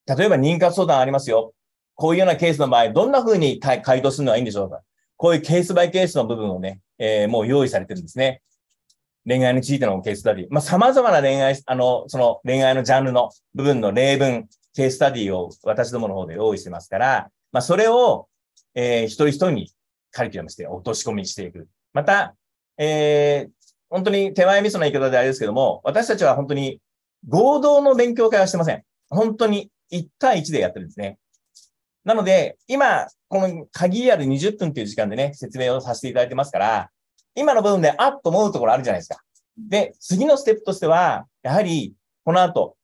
例えば妊活相談ありますよ。こういうようなケースの場合、どんな風に回答するのがいいんでしょうかこういうケースバイケースの部分をね、えー、もう用意されてるんですね。恋愛についてのケーススタディ。まあ、様々な恋愛、あの、その恋愛のジャンルの部分の例文、ケーススタディを私どもの方で用意してますから、まあ、それを、えー、一人一人にカリキュラムして落とし込みしていく。また、えー、本当に手前味噌な言い方であれですけども、私たちは本当に合同の勉強会はしてません。本当に1対1でやってるんですね。なので、今、この限りある20分という時間でね、説明をさせていただいてますから、今の部分であっと思うところあるじゃないですか。で、次のステップとしては、やはり、この後、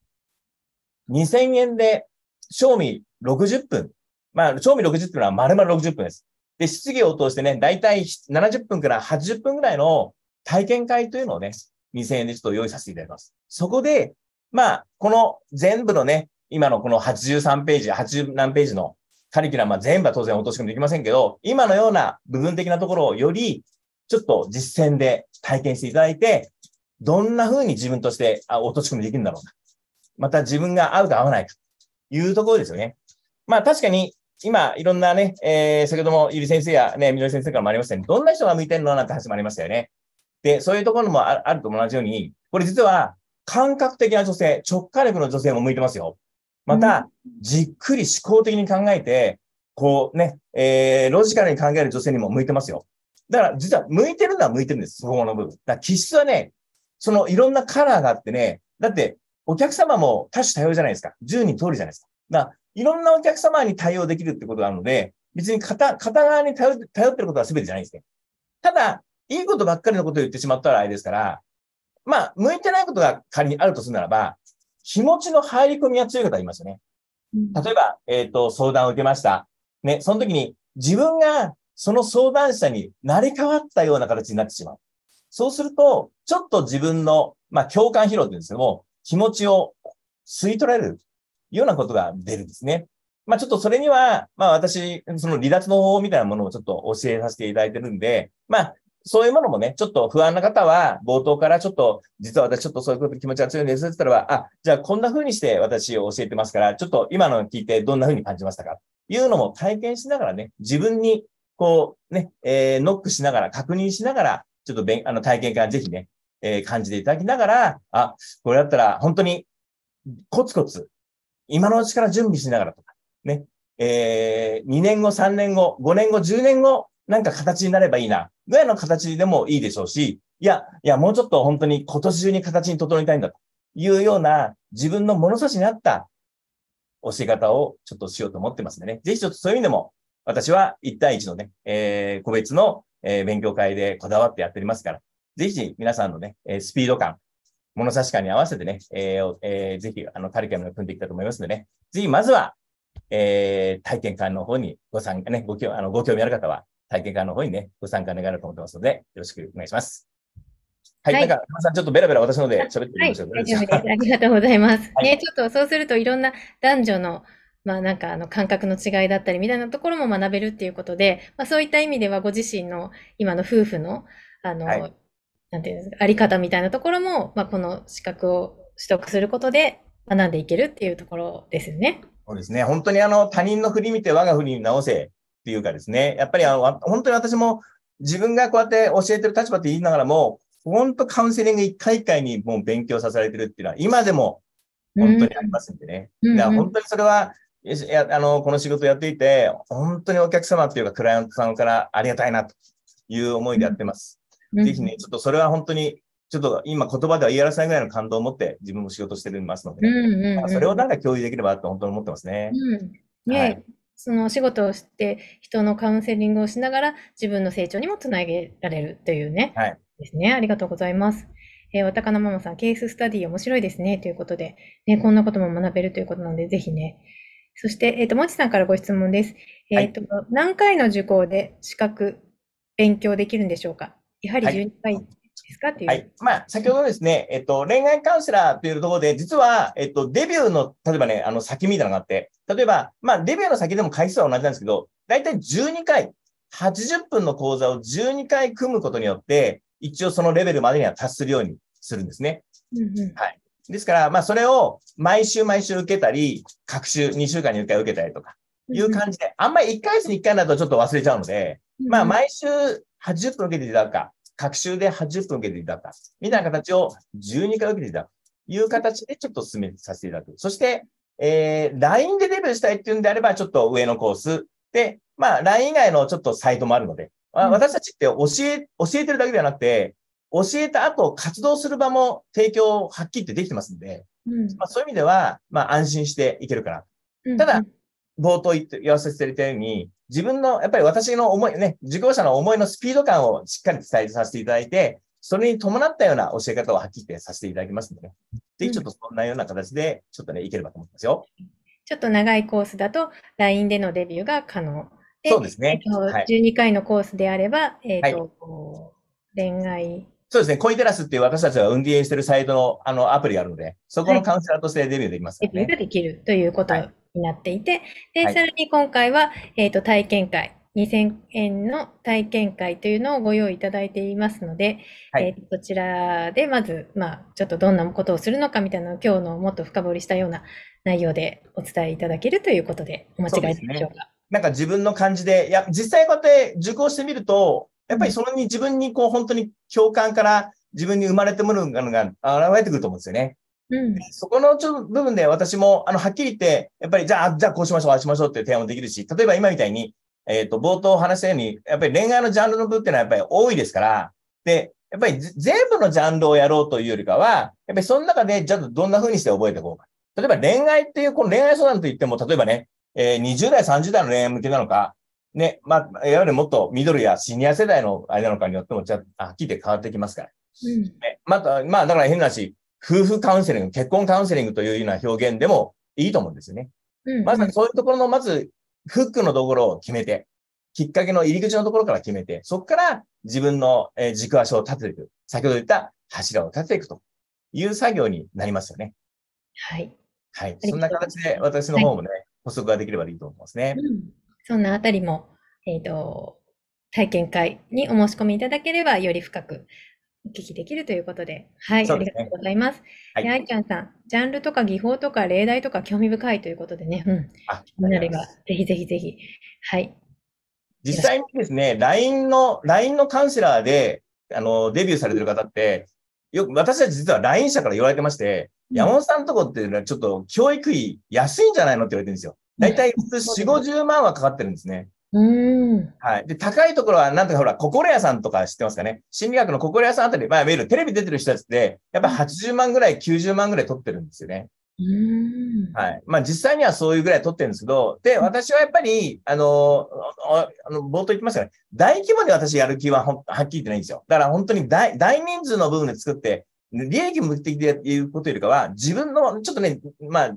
2000円で、賞味60分。まあ、賞味60分は丸々60分です。で、質疑を通してね、だいたい70分から80分ぐらいの体験会というのをね、2000円でちょっと用意させていただきます。そこで、まあ、この全部のね、今のこの83ページ、80何ページのカリキュラムは全部は当然落とし込みできませんけど、今のような部分的なところをよりちょっと実践で体験していただいて、どんな風に自分として落とし込みできるんだろうか。また自分が合うか合わないかというところですよね。まあ確かに今いろんなね、えー、先ほどもゆり先生やね、みのり先生からもありましたように、どんな人が向いてるのなんて話もありましたよね。で、そういうところもあると同じように、これ実は感覚的な女性、直感力の女性も向いてますよ。また、じっくり思考的に考えて、こうね、えー、ロジカルに考える女性にも向いてますよ。だから、実は向いてるのは向いてるんです、そこの部分。だから気質はね、そのいろんなカラーがあってね、だって、お客様も多種多様じゃないですか。10人通りじゃないですか。だからいろんなお客様に対応できるってことがあるので、別に片、片側に頼頼ってることは全てじゃないんですね。ただ、いいことばっかりのことを言ってしまったらあれですから、まあ、向いてないことが仮にあるとするならば、気持ちの入り込みが強い方がいますよね。例えば、えっ、ー、と、相談を受けました。ね、その時に自分がその相談者になり変わったような形になってしまう。そうすると、ちょっと自分の、まあ、共感疲労って言うんですけども、気持ちを吸い取られるようなことが出るんですね。まあ、ちょっとそれには、まあ、私、その離脱の方法みたいなものをちょっと教えさせていただいてるんで、まあ、そういうものもね、ちょっと不安な方は、冒頭からちょっと、実は私ちょっとそういうこと気持ちが強いんですって言ったらば、あ、じゃあこんな風にして私を教えてますから、ちょっと今の聞いてどんな風に感じましたか？いうのも体験しながらね、自分にこうね、えー、ノックしながら、確認しながら、ちょっとべんあの体験からぜひね、えー、感じていただきながら、あ、これだったら本当にコツコツ、今のうちから準備しながらとか、ね、えー、2年後、3年後、5年後、10年後、なんか形になればいいな、ぐらいの形でもいいでしょうし、いや、いや、もうちょっと本当に今年中に形に整えたいんだというような自分の物差しに合った教え方をちょっとしようと思ってますんでね。ぜひちょっとそういう意味でも、私は1対1のね、えー、個別の、えー、勉強会でこだわってやっておりますから、ぜひ皆さんのね、えー、スピード感、物差し感に合わせてね、えーえー、ぜひあのカリキュラムを組んでいきたいと思いますのでね、ぜひまずは、えー、体験会の方にご参加ね、ご興あのご興味ある方は、体験会の方にね、ご参加願えると思ってますので、よろしくお願いします。はい。
はい
なんか、さん、ちょっとベラベラ私ので喋って
はい、
みましょう。
大丈夫です。ありがとうございます。
はい
ね、ちょっとそうするといろんな男女の、まあなんかあの感覚の違いだったりみたいなところも学べるっていうことで、まあそういった意味ではご自身の今の夫婦の、あの、
はい
なんていうんですか、あり方みたいなところも、まあこの資格を取得することで学んでいけるっていうところですよね。
そうですね。本当にあの、他人の振り見て我が振りに直せっていうかですね。やっぱりあの、わ本当に私も自分がこうやって教えてる立場って言いながらも、本当カウンセリング一回一回にもう勉強させられてるっていうのは、今でも本当にありますんでね。
うん
だから本当にそれは、いや、あの、この仕事やっていて、本当にお客様っていうか、クライアントさんからありがたいなという思いでやってます。
うん
ぜひね、ちょっとそれは本当に、ちょっと今言葉では言い表せないぐらいの感動を持って自分も仕事してますので、
うんうんうん
まあそれをなんか共有できればと本当に思ってますね。
うん。ね、
はい
そのお仕事をして、人のカウンセリングをしながら、自分の成長にもつなげられるというね。
はい
ですね。ありがとうございます。えー、わたかなママさん、ケーススタディ面白いですね。ということで、ね、こんなことも学べるということなので、ぜひね。そして、えっ、と、もちさんからご質問です。えっ、と、何回の受講で資格勉強できるんでしょうか？やはり
はい
12回ですか？っていう。
はい。まあ、先ほどですね、えっと、恋愛カウンセラーというところで、実は、えっと、デビューの、例えばね、あの、先みたいなのがあって、例えば、まあ、デビューの先でも回数は同じなんですけど、だいたい12回、80分の講座を12回組むことによって、一応そのレベルまでには達するようにするんですね。
うんうん
ですから、まあ、それを毎週毎週受けたり、各週2週間に1回受けたりとか、いう感じで、あんまり1ヶ月に1回だとちょっと忘れちゃうので、まあ、毎週80分受けていただくか、各週で80分受けていただくか、みたいな形を12回受けていただくという形でちょっと進めさせていただく。そして、えー、LINE でデビューしたいっていうんであれば、ちょっと上のコース。で、まあ、LINE 以外のちょっとサイトもあるので、まあ
うん
私たちって教え、教えてるだけではなくて、教えた後活動する場も提供はっきりってできてますんで、
うん
まあ、そういう意味では、まあ、安心していけるかな。
うん
ただ、冒頭言って言わせていただいたように、自分の、やっぱり私の思い、ね、受講者の思いのスピード感をしっかり伝えさせていただいて、それに伴ったような教え方をはっきりさせていただきますので、ね、ぜひちょっとそんなような形で、ちょっとね、いければと思ってますよ。
ちょっと長いコースだと LINE でのデビューが可能。で
そうですね。
えっと
はい。
12回のコースであれば、えっと、恋愛、
そうですね、コインテラスっていう私たちが運営しているサイトのあのアプリがあるので、そこのカウンセラーとしてデビューできますね。
デビューができるということ。
はい
になっていて、で、
はい
さらに今回は、えっと、体験会、2000円の体験会というのをご用意いただいていますので、
はい
えっとこちらでまず、まあ、ちょっとどんなことをするのかみたいなのを今日のもっと深掘りしたような内容でお伝えいただけるということで、お間違いでしょうか。
なんか自分の感じで、いや、実際こうやって受講してみると、やっぱりそのに自分にこう本当に共感から自分に生まれてもらうのが現れてくると思うんですよね。
うん。
そこのちょっと部分で私も、あの、はっきり言って、やっぱり、じゃあ、じゃあこうしましょう、ああしましょうっていう提案もできるし、例えば今みたいに、えっ、と、冒頭お話したように、やっぱり恋愛のジャンルの部っていうのはやっぱり多いですから、で、やっぱりぜ全部のジャンルをやろうというよりかは、やっぱりその中で、じゃあどんな風にして覚えていこうか。例えば恋愛っていう、この恋愛相談といっても、例えばね、えー20代、30代の恋愛向けなのか、ね、まあ、いわゆるもっとミドルやシニア世代のあれなのかによっても、じゃあ、はっきり言って変わってきますから。
うん
ねまた、まあ、だから変な話、夫婦カウンセリング、結婚カウンセリングというような表現でもいいと思うんですよね。
うん
まずそういうところの、まず、フックのところを決めて、きっかけの入り口のところから決めて、そこから自分のえー軸足を立てていく。先ほど言った柱を立てていくという作業になりますよね。
はい。
はい。
り
そんな形で私の方もね、補足ができればいいと思いますね。
うんそんなあたりも、えっ、と、体験会にお申し込みいただければ、より深くお聞きできるということで、はい、
ね。
ありがとうございます。
はい。
で愛ちゃんさん、ジャンルとか技法とか例題とか興味深いということでね、うん、
あ、
気になれば、ぜひぜひぜひ、はい、
実際にですね、LINE の、LINE のカウンセラーで、あの、デビューされてる方って、よく、私たち実は LINE 社から言われてまして、山本さんのとこっていうのはちょっと教育費安いんじゃないのって言われてるんですよ。だいたい普通4、50万はかかってるんですね。
うーん、
はい。で、高いところは、なんとかほら、心屋さんとか知ってますかね？心理学の心屋さんあたり、まあ、いわゆるテレビ出てる人たちって、やっぱ80万ぐらい、90万ぐらい取ってるんですよね。
うーん、
はい。まあ実際にはそういうぐらい取ってるんですけど、で、私はやっぱり、あの、ああの冒頭言ってましたね、大規模で私やる気ははっきり言ってないんですよ。だから本当に大大人数の部分で作って、利益目的で言うことよりかは、自分の、ちょっとね、まあ、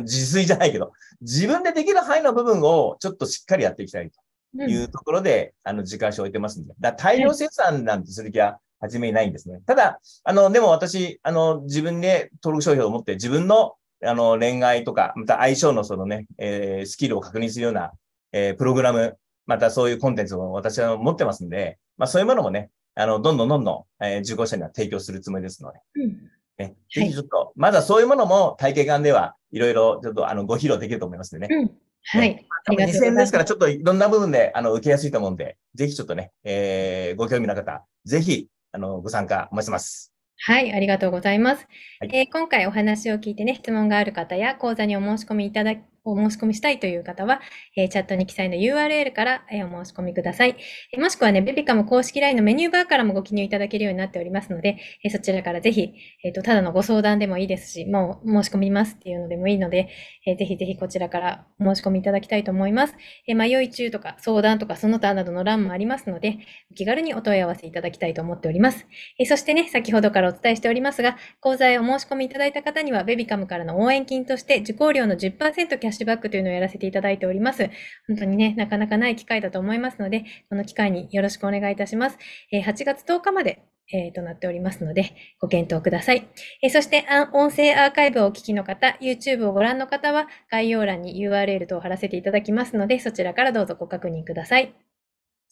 自炊じゃないけど、自分でできる範囲の部分をちょっとしっかりやっていきたいというところで、あの、時間足を置いてますんで。だ大量生産なんてする気は始めないんですね。ただ、あの、でも私、あの、自分で登録商標を持って自分の、あの、恋愛とか、また相性のそのね、えー、スキルを確認するような、えー、プログラム、またそういうコンテンツを私は持ってますんで、まあそういうものもね、あの、どんどんどんどん、えー、受講者には提供するつもりですので、うんね、ぜひちょっと、はい、まだそういうものも体験館ではいろいろちょっとあのご披露できると思いますんでね。うん
はい。
ありがとう2000円ですから、ちょっといろんな部分で、あの、受けやすいと思うんで、ぜひちょっとね、えー、ご興味の方、ぜひ、あの、ご参加お待ちしてます。
はい、ありがとうございます。はい、えー、今回お話を聞いてね、質問がある方や講座にお申し込みいただお申し込みしたいという方は、えー、チャットに記載の URL から、えー、お申し込みください。えー、もしくはね、ベビカム公式 LINE のメニューバーからもご記入いただけるようになっておりますので、えそちらからぜひ、えっ、と、ただのご相談でもいいですし、もう申し込みますっていうのでもいいので、えぜひぜひこちらからお申し込みいただきたいと思います。え迷い中とか相談とかその他などの欄もありますので、お気軽にお問い合わせいただきたいと思っております。えそしてね、先ほどからお伝えしておりますが、講座へお申し込みいただいた方には、ベビカムからの応援金として受講料の10%キャッシュバックというのをやらせていただいております。本当にね、なかなかない機会だと思いますので、この機会によろしくお願いいたします。え8月10日までえー、となっておりますので、ご検討ください。えー、そして、音声アーカイブをお聞きの方、YouTube をご覧の方は、概要欄に URL 等を貼らせていただきますので、そちらからどうぞご確認ください。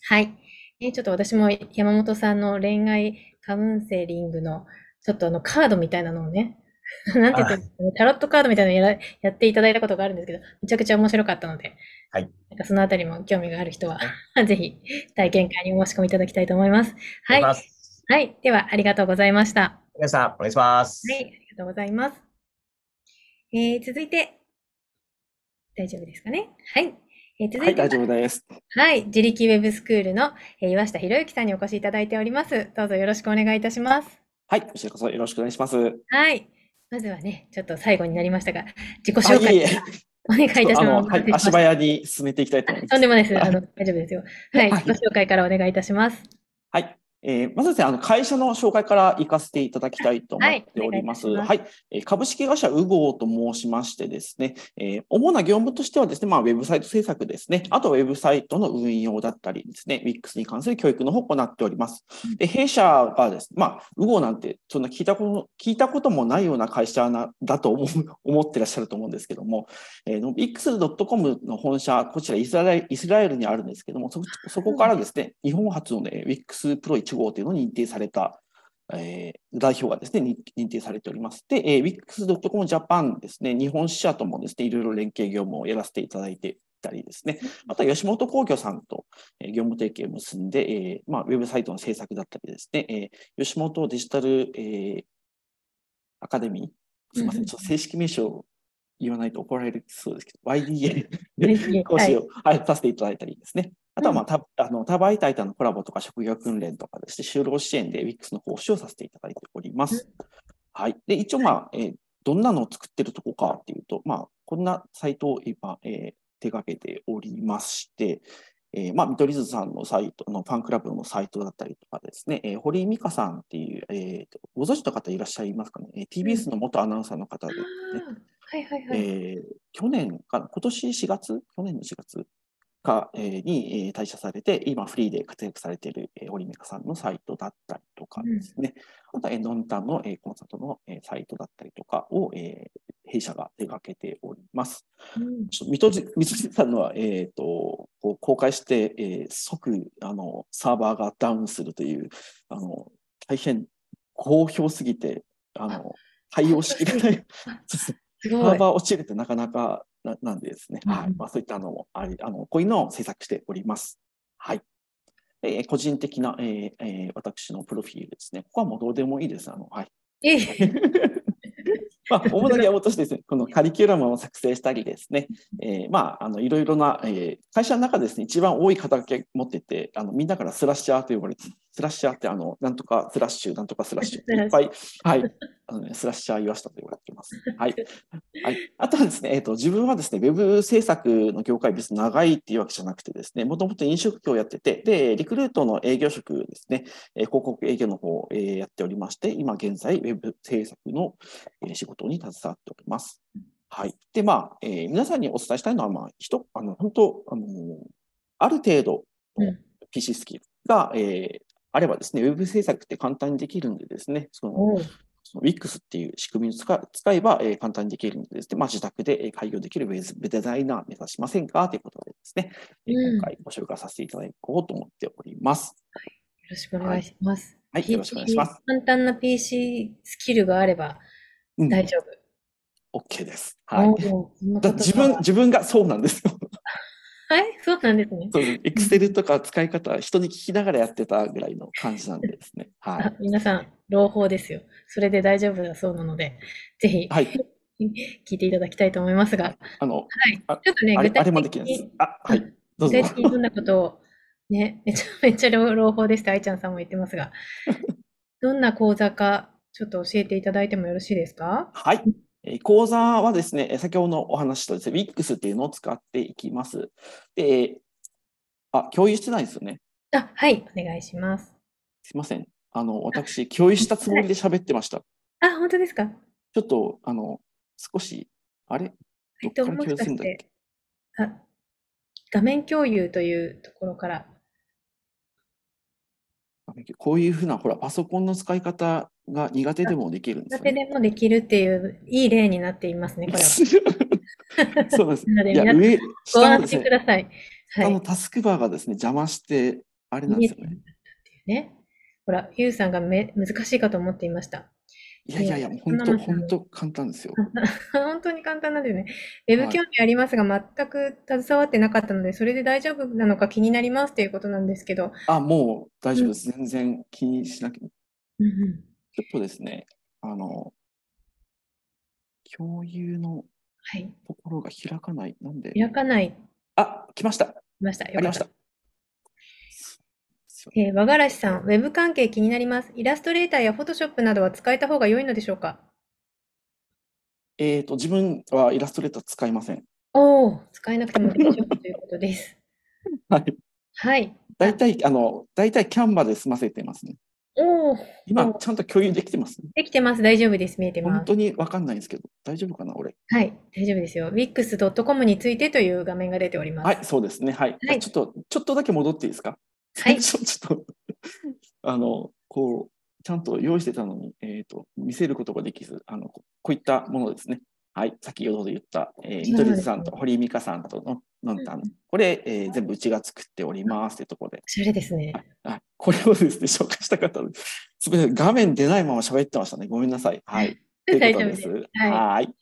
はい。えー、ちょっと私も山本さんの恋愛カウンセリングの、ちょっとあの、カードみたいなのをね、なんて言ったら、タロットカードみたいなのをややっていただいたことがあるんですけど、めちゃくちゃ面白かったので、
はい。
なんかそのあたりも興味がある人は、ぜひ体験会にお申し込みいただきたいと思います。はい。はい。では、ありがとうございました。
皆さん、お願いします。
はい。ありがとうございます。えー、続いて、大丈夫ですかね？はい。
えー、続いてはい、大丈夫です。
はい。自力ウェブスクールの、えー、岩下博之さんにお越しいただいております。どうぞよろしくお願いいたします。
はい。こちらこそよろしくお願いします。
はい。まずはね、ちょっと最後になりましたが、自己紹介。いえお願いいたします。はい、
足早に進めていきたいと思います。
とんでもないです。あの、大丈夫ですよ。はい、自己紹介からお願いいたします。
はい。えー、まずですね、あの会社の紹介から行かせていただきたいと思っております。はい、はい、株式会社ウゴーと申しましてですね、えー、主な業務としてはですね、まあ、ウェブサイト制作ですね、あとウェブサイトの運用だったりですね、WIX に関する教育の方を行っております。で弊社がですね、まあ、ウゴーなんてそんな聞いたこと聞いたこともないような会社なだと思う 思ってらっしゃると思うんですけども、えー、WIX.com の本社、こちらイスラエルイスラエルにあるんですけども、そそこからですね、日本初の、ね、WIX プロ1号というのに認定された、えー、代表がですね、認定されております。で、えー、Wix.com Japan ですね、日本支社ともですね、いろいろ連携業務をやらせていただいていたりですね、また吉本工業さんと、えー、業務提携を結んで、えーまあ、ウェブサイトの制作だったりですね、えー、吉本デジタル、えー、アカデミー、すみません、ちょっと正式名称言わないと怒られるそうですけど、YDA 講師を、はい、させていただいたりですね。あとは、まあ、たあの多媒体とのコラボとか職業訓練とかですね、就労支援で WIX の講師をさせていただいております。はい。で、一応、まあ、えー、どんなのを作ってるとこかっていうと、まあ、こんなサイトを今、えー、手掛けておりまして、えー、まあ、見取り図さんのサイトのファンクラブのサイトだったりとかですね、えー、堀井美香さんっていう、えーと、ご存知の方いらっしゃいますかね、えー、TBS の元アナウンサーの方で、ね、
はいはいはい。
えー、去年かな、今年4月、去年の4月？か、えー、に、えー、退社されて、今フリーで活躍されている、えー、堀美香さんのサイトだったりとかですね、うん、あとは、えー、ノンタンの、えー、コンサートの、えー、サイトだったりとかを、えー、弊社が手掛けております。うん、水戸さんのは、えーと、こう公開して、えー、即あのサーバーがダウンするという、あの大変好評すぎて、あの対応しきれな い。サーバー落ちるってなかなかななんでですね、うん、はいまあ、そういったのもあり、あのこういうのを制作しております。はい。えー、個人的な、えーえー、私のプロフィールですね。ここはもうどうでもいいです。あのはい。まあ、主な業務としてですね、このカリキュラムを作成したりですね、えー、まあ、あの、いろいろな、えー、会社の中でですね、一番多い肩書き持ってて、あの、みんなからスラッシャーと呼ばれて、スラッシャーってあの、なんとかスラッシュ、なんとかスラッシュ、いっぱい、はい、あのね、スラッシャー言わしたと言われています。はい。はい、あとはですね、えっ、ー、と、自分はですね、ウェブ制作の業界別に長いっていうわけじゃなくてですね、もともと飲食業をやってて、で、リクルートの営業職ですね、えー、広告営業の方を、えー、やっておりまして、今現在、ウェブ制作の、えー、仕事に携わっております。はい。で、まあ、えー、皆さんにお伝えしたいのは、まあ、人、あの、本当、あの、ある程度、PC スキルが、えー、あればですね、ウェブ制作って簡単にできるんでですね、その
おー
その Wix っていう仕組みを使使えば、えー簡単にできるのでですね、まあ、自宅でえー開業できるウェブデザイナー目指しませんか？ということでですね、えー
うん
今回ご紹介させていただこうと思っております。
よろしくお願いします。
はいよろしくお願いします
簡単な PC スキルがあれば
うん、
大丈夫。
OK です。はい。自分、
が
自分がそうなんですよ。
はい、そうなんですね。
そう、Excel とか使い方、人に聞きながらやってたぐらいの感じなんでですね。は
あ皆さん、朗報ですよ。それで大丈夫だそうなので、ぜひ
い。はい。
聞いていただきたいと思いますが、
あの、
はい
あ。
ちょっとね、具体
あれもでき
的に。
あ、はい。どうぞ
具体。的にどんなことを、ね、めちゃめちゃ朗朗報ですって愛ちゃんさんも言ってますが、どんな講座か、ちょっと教えていただいてもよろしいですか？
はい。えー講座はですね、えー先ほどのお話とですね、Wix っていうのを使っていきます。で、あ、共有してないですよね。
あ、はい、お願いします。
すいません。あの、私、共有したつもりで喋ってました。
あ、本当ですか？
ちょっと、あの、少し、あれ？
えっと、
どっから共有するんだっけ？
て、あ、画面共有というところから、
こういうふうな、ほら、パソコンの使い方が苦手でもできるんです
片手。でもできるっていう、いい例になっていますね、これは。
そうです。
なので
いや、
皆さん
上、
ご
下の
安
ですね、
心ください。はい。
下のタスクバーがですね、邪魔して、あれなんですよね。
ね。ほら、ゆうさんがめ難しいかと思っていました。
いやいやいや、本当本当簡単ですよ。
本当に簡単なんですよね。ウェブ
はい
興味ありますが、全く携わってなかったので、それで大丈夫なのか気になりますということなんですけど。
あ、もう大丈夫です。全然気にしなきゃ。
うんうん
ちょっとですね、あの、共有の
はい。
ところが開かない。なんで
開かない。
あ、来ました。
来ました。
ありました
よかった。。
す
えー和がらしさん、ウェブ関係気になります。イラストレーターやフォトショップなどは使えた方が良いのでしょうか？
えっと、自分はイラストレーター使いません。
おお、使えなくても大丈夫ということです。
はい。
はい。
大体、あの、大体キャンバで済ませてますね。
おお、
今、
お
ちゃんと共有できてます、ね。
できてます。大丈夫です。見えてます。
本当にわかんないんですけど、大丈夫かな、俺？
はい。大丈夫ですよ。wix.com についてという画面が出ております。
はい、そうですね。はい。
はい
ちょっと、ちょっとだけ戻っていいですか？
はい
ちょっと、あの、こう、ちゃんと用意してたのに、えっ、と、見せることができず、あの、ここういったものですね。はい、先ほど言った、えー、見取り図さんと堀井美香さんとの、のんたん、これ、えー全部うちが作っておりますというところで、
おしゃれですね。
はい、これをですね、紹介したかったので、すみません、画面出ないまま喋ってましたね。ごめんなさい。はい。ということです。
はい。
はい。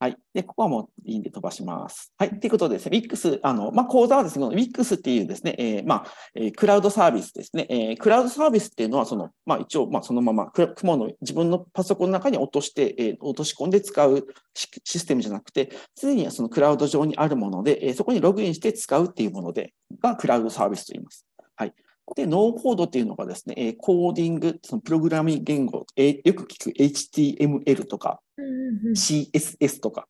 はい。で、ここはもういいんで飛ばします。はい。ということでですね、Wix、あの、まあ、講座はですね、Wix っていうですね、えーまあ、えークラウドサービスですね。えークラウドサービスっていうのは、その、まあ、一応、まあ、そのまま、雲の自分のパソコンの中に落として、えー落とし込んで使うシシステムじゃなくて、すでにそのクラウド上にあるもので、えーそこにログインして使うっていうもので、がクラウドサービスと言います。はい。で、ノーコードっていうのがですね、えーコーディング、そのプログラミング言語、えーよく聞く HTML とか CSS とか、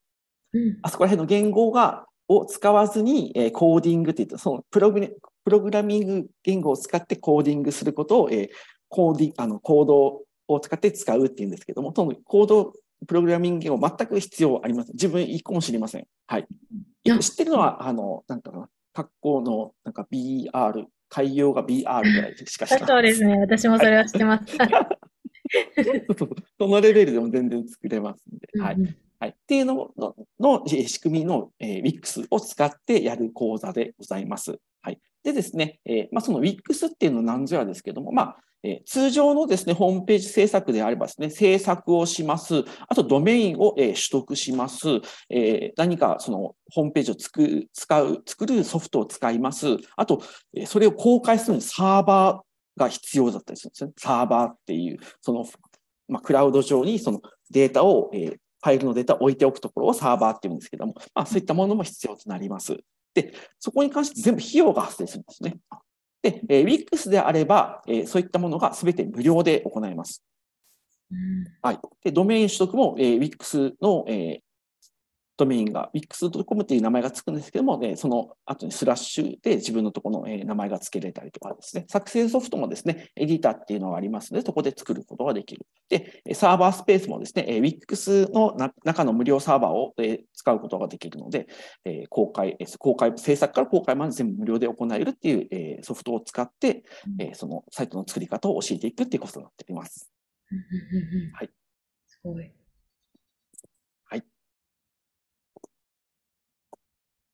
うん
あそこら辺の言語がを使わずに、えーコーディングって言って、そのプログラプログラミング言語を使ってコーディングすることを、えーコーディあのコードを使って使うっていうんですけども、そのコードプログラミング言語全く必要ありません。自分一個も知りません。はい。
あ
知ってるのは、あの、なんかな、格好の、なんか BR、海洋が BR ぐらいしか知らない。
そうですね。私もそれは知ってます。
そのレベルでも全然作れますんで。はい。はい。っていうのののえー仕組みの、えー Wix を使ってやる講座でございます。はい。でですね、えまあ、その Wix っていうのは何ぞやですけども、まあ、え通常のですね、ホームページ制作であればですね、制作をします。あと、ドメインを、え取得します。え何かそのホームページをつく使う、作るソフトを使います。あと、えそれを公開するのにサーバーが必要だったりするんですね。サーバーっていう、その、まあ、クラウド上にそのデータを、えファイルのデータを置いておくところをサーバーっていうんですけども、まあ、そういったものも必要となります。で、そこに関して全部費用が発生するんですね。で、えー Wix であれば、えーそういったものが全て無料で行います。
うん
はい。で、ドメイン取得も、えー Wix の、えードメインが wix.com っていう名前がつくんですけども、ね、その後にスラッシュで自分のところの名前が付けれたりとかですね、作成ソフトもですね、エディターっていうのがありますので、そこで作ることができる。で、サーバースペースもですね、wix の中の無料サーバーを使うことができるので、公開、公開、制作から公開まで全部無料で行えるっていうソフトを使って、そのサイトの作り方を教えていくっていうことになっています。はい。
すごい。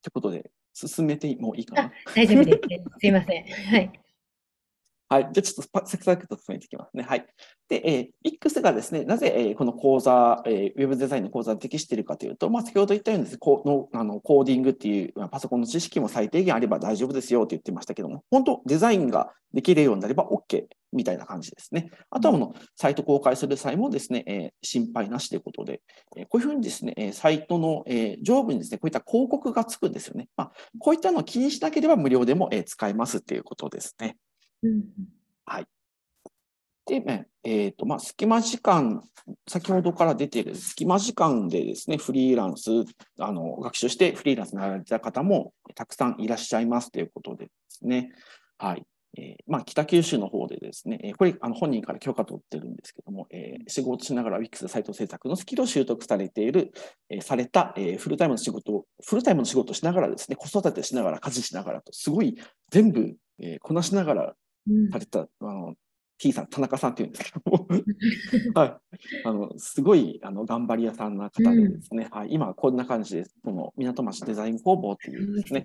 ということで、進めてもいいかな。
大丈夫です。すいません。はい。
はい。じゃあちょっとサクサクと進めていきますね。はい。で、えー、X がですね、なぜ、えー、この講座、えー、ウェブデザインの講座に適しているかというと、まあ、先ほど言ったようにです、ね、このあのコーディングっていう、まあ、パソコンの知識も最低限あれば大丈夫ですよと言ってましたけども、本当、デザインができるようになれば OK みたいな感じですね。あとはこのサイト公開する際もですね、えー、心配なしということで、えー、こういうふうにですね、サイトの、えー、上部にですね、こういった広告がつくんですよね。まあ、こういったのを気にしなければ無料でも、えー、使えますっていうことですね。うん、はい。で、ね、えっ、ー、と、まあ、隙間時間、先ほどから出ている隙間時間でですね、フリーランス、あの、学習してフリーランスになられた方もたくさんいらっしゃいますということでですね、はい。えー、まあ、北九州の方でですね、これ、あの本人から許可取ってるんですけども、えー、仕事しながら Wix サイト制作のスキルを習得されている、えー、された、えー、フルタイムの仕事フルタイムの仕事をしながらですね、子育てしながら、家事しながらと、すごい全部、えー、こなしながらされた、うん、あの T さん、田中さんっていうんですけども。はい、あのすごいあの頑張り屋さんな方でですね、うん、はい、今こんな感じで、この港町デザイン工房っていうですね、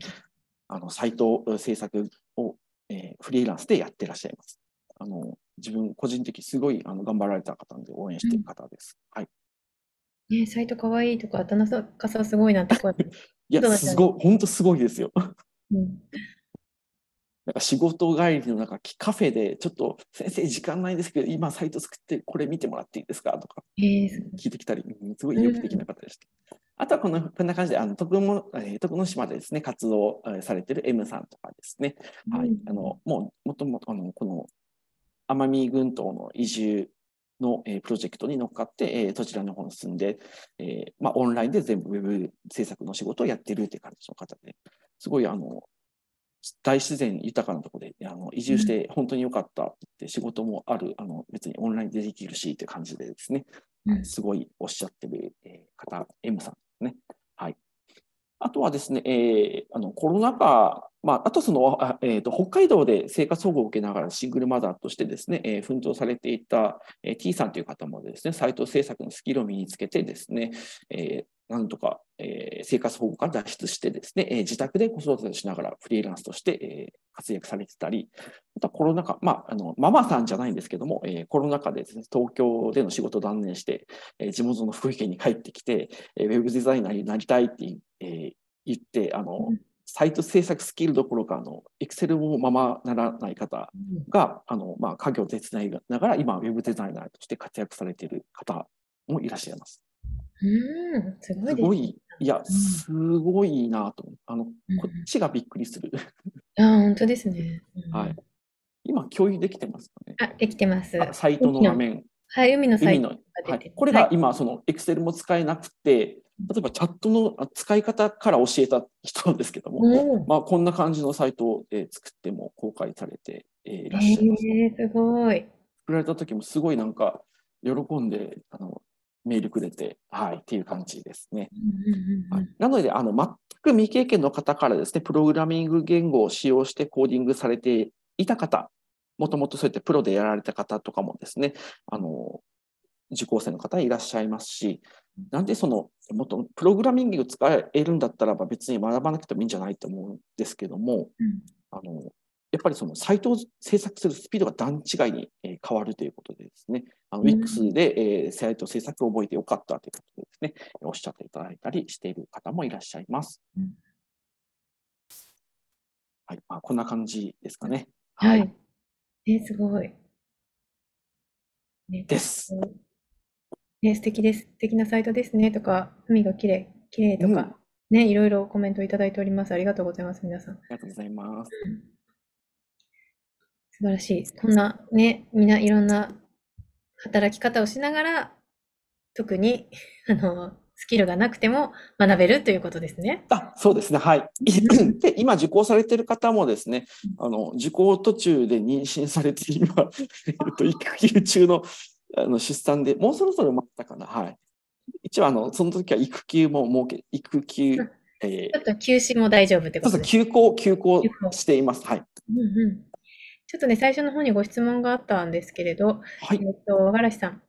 あのサイト制作を、えー、フリーランスでやってらっしゃいます。あの自分個人的すごいあの頑張られた方で応援している方です。うん、はい。
ね、サイトかわいいとか、田中さんすごいなって声。
いや、すごい、本当すごいですよ。うん、なんか仕事帰りのなんかカフェで、ちょっと先生時間ないですけど、今サイト作ってこれ見てもらっていいですか？とか。聞いてきたり、すごい意欲的な方でした。あとはこのこんな感じで、あの徳のえ徳之島でですね、活動されている M さんとかですね、はい、あのもうもともとあのこの奄美群島の移住の、えー、プロジェクトに乗っかって、えー、そちらの方に住んで、えーまあ、オンラインで全部ウェブ制作の仕事をやっているという感じの方で、すごいあの大自然豊かなところであの移住して本当に良かったって仕事もある、あの別にオンラインでできるしという感じでですね、うん、すごいおっしゃってる方、M さんですね。はい。あとはですね、えー、あのコロナ禍、まあ、あとその、えーと、北海道で生活保護を受けながらシングルマザーとしてですね、えー、奮闘されていた、えー、T さんという方もですね、サイト制作のスキルを身につけてですね、えー、なんとか、えー、生活保護から脱出してですね、えー、自宅で子育てをしながらフリーランスとして、えー、活躍されてたり、またコロナ禍、まあ、あのママさんじゃないんですけども、えー、コロナ禍でです、ね、東京での仕事を断念して、えー、地元の福井県に帰ってきて、えー、ウェブデザイナーになりたいって、えー、言って、あの、うんサイト制作スキルどころか、あの、エクセルもままならない方が、うん、あの、まあ、家業を手伝いながら、今、ウェブデザイナーとして活躍されている方もいらっしゃいます。
うん、すごい
すごい、いや、すごいなとあの、こっちがびっくりする。
あ、本当ですね。
はい。今、共有できてますかね？
あ、できてます。
サイトの画面。
はい、海のサイト
はい、これが今、その、エクセルも使えなくて、例えばチャットの使い方から教えた人なんですけども、まあ、こんな感じのサイトを、え作っても公開されて、えいらっしゃいます。
えー、すごい。
作られた時もすごいなんか、喜んで、あの、メールくれて、はい、っていう感じですね。はい、なので、あの、全く未経験の方からですね、プログラミング言語を使用してコーディングされていた方、もともとそうやってプロでやられた方とかもですね、あの、受講生の方いらっしゃいますし、なんでその、もっとプログラミングを使えるんだったらば別に学ばなくてもいいんじゃないと思うんですけども、うん、あの、やっぱりそのサイトを制作するスピードが段違いに変わるということでですね、あの Wix で、えサイト制作を覚えてよかったということでですね、おっしゃっていただいたりしている方もいらっしゃいます。うん、はい、まあ、こんな感じですかね。
はい。えすごい。
ね、です。
ね、素敵です。素敵なサイトですねとか、海がきれい、きれいとか、うん、ね、いろいろコメントいただいております。ありがとうございます、皆さん。あ
りがとうございます。うん
素晴らしい。こんなね、みんないろんな働き方をしながら、特に、あの、スキルがなくても学べるということですね。
あそうですね。はい。で、今受講されている方もですね、あの、受講途中で妊娠されて、今、えっと、育休中のあの出産で、もうそろそろ待ったかな。はい。一応、あの、その時は育休も設け、育休、
えー、ちょっと休止も大丈夫ってこと
ですかそう休校、休校しています。はい。
うんうん。ちょっとね、最初の方にご質問があったんですけれど、はい。えっと、和嵐さん。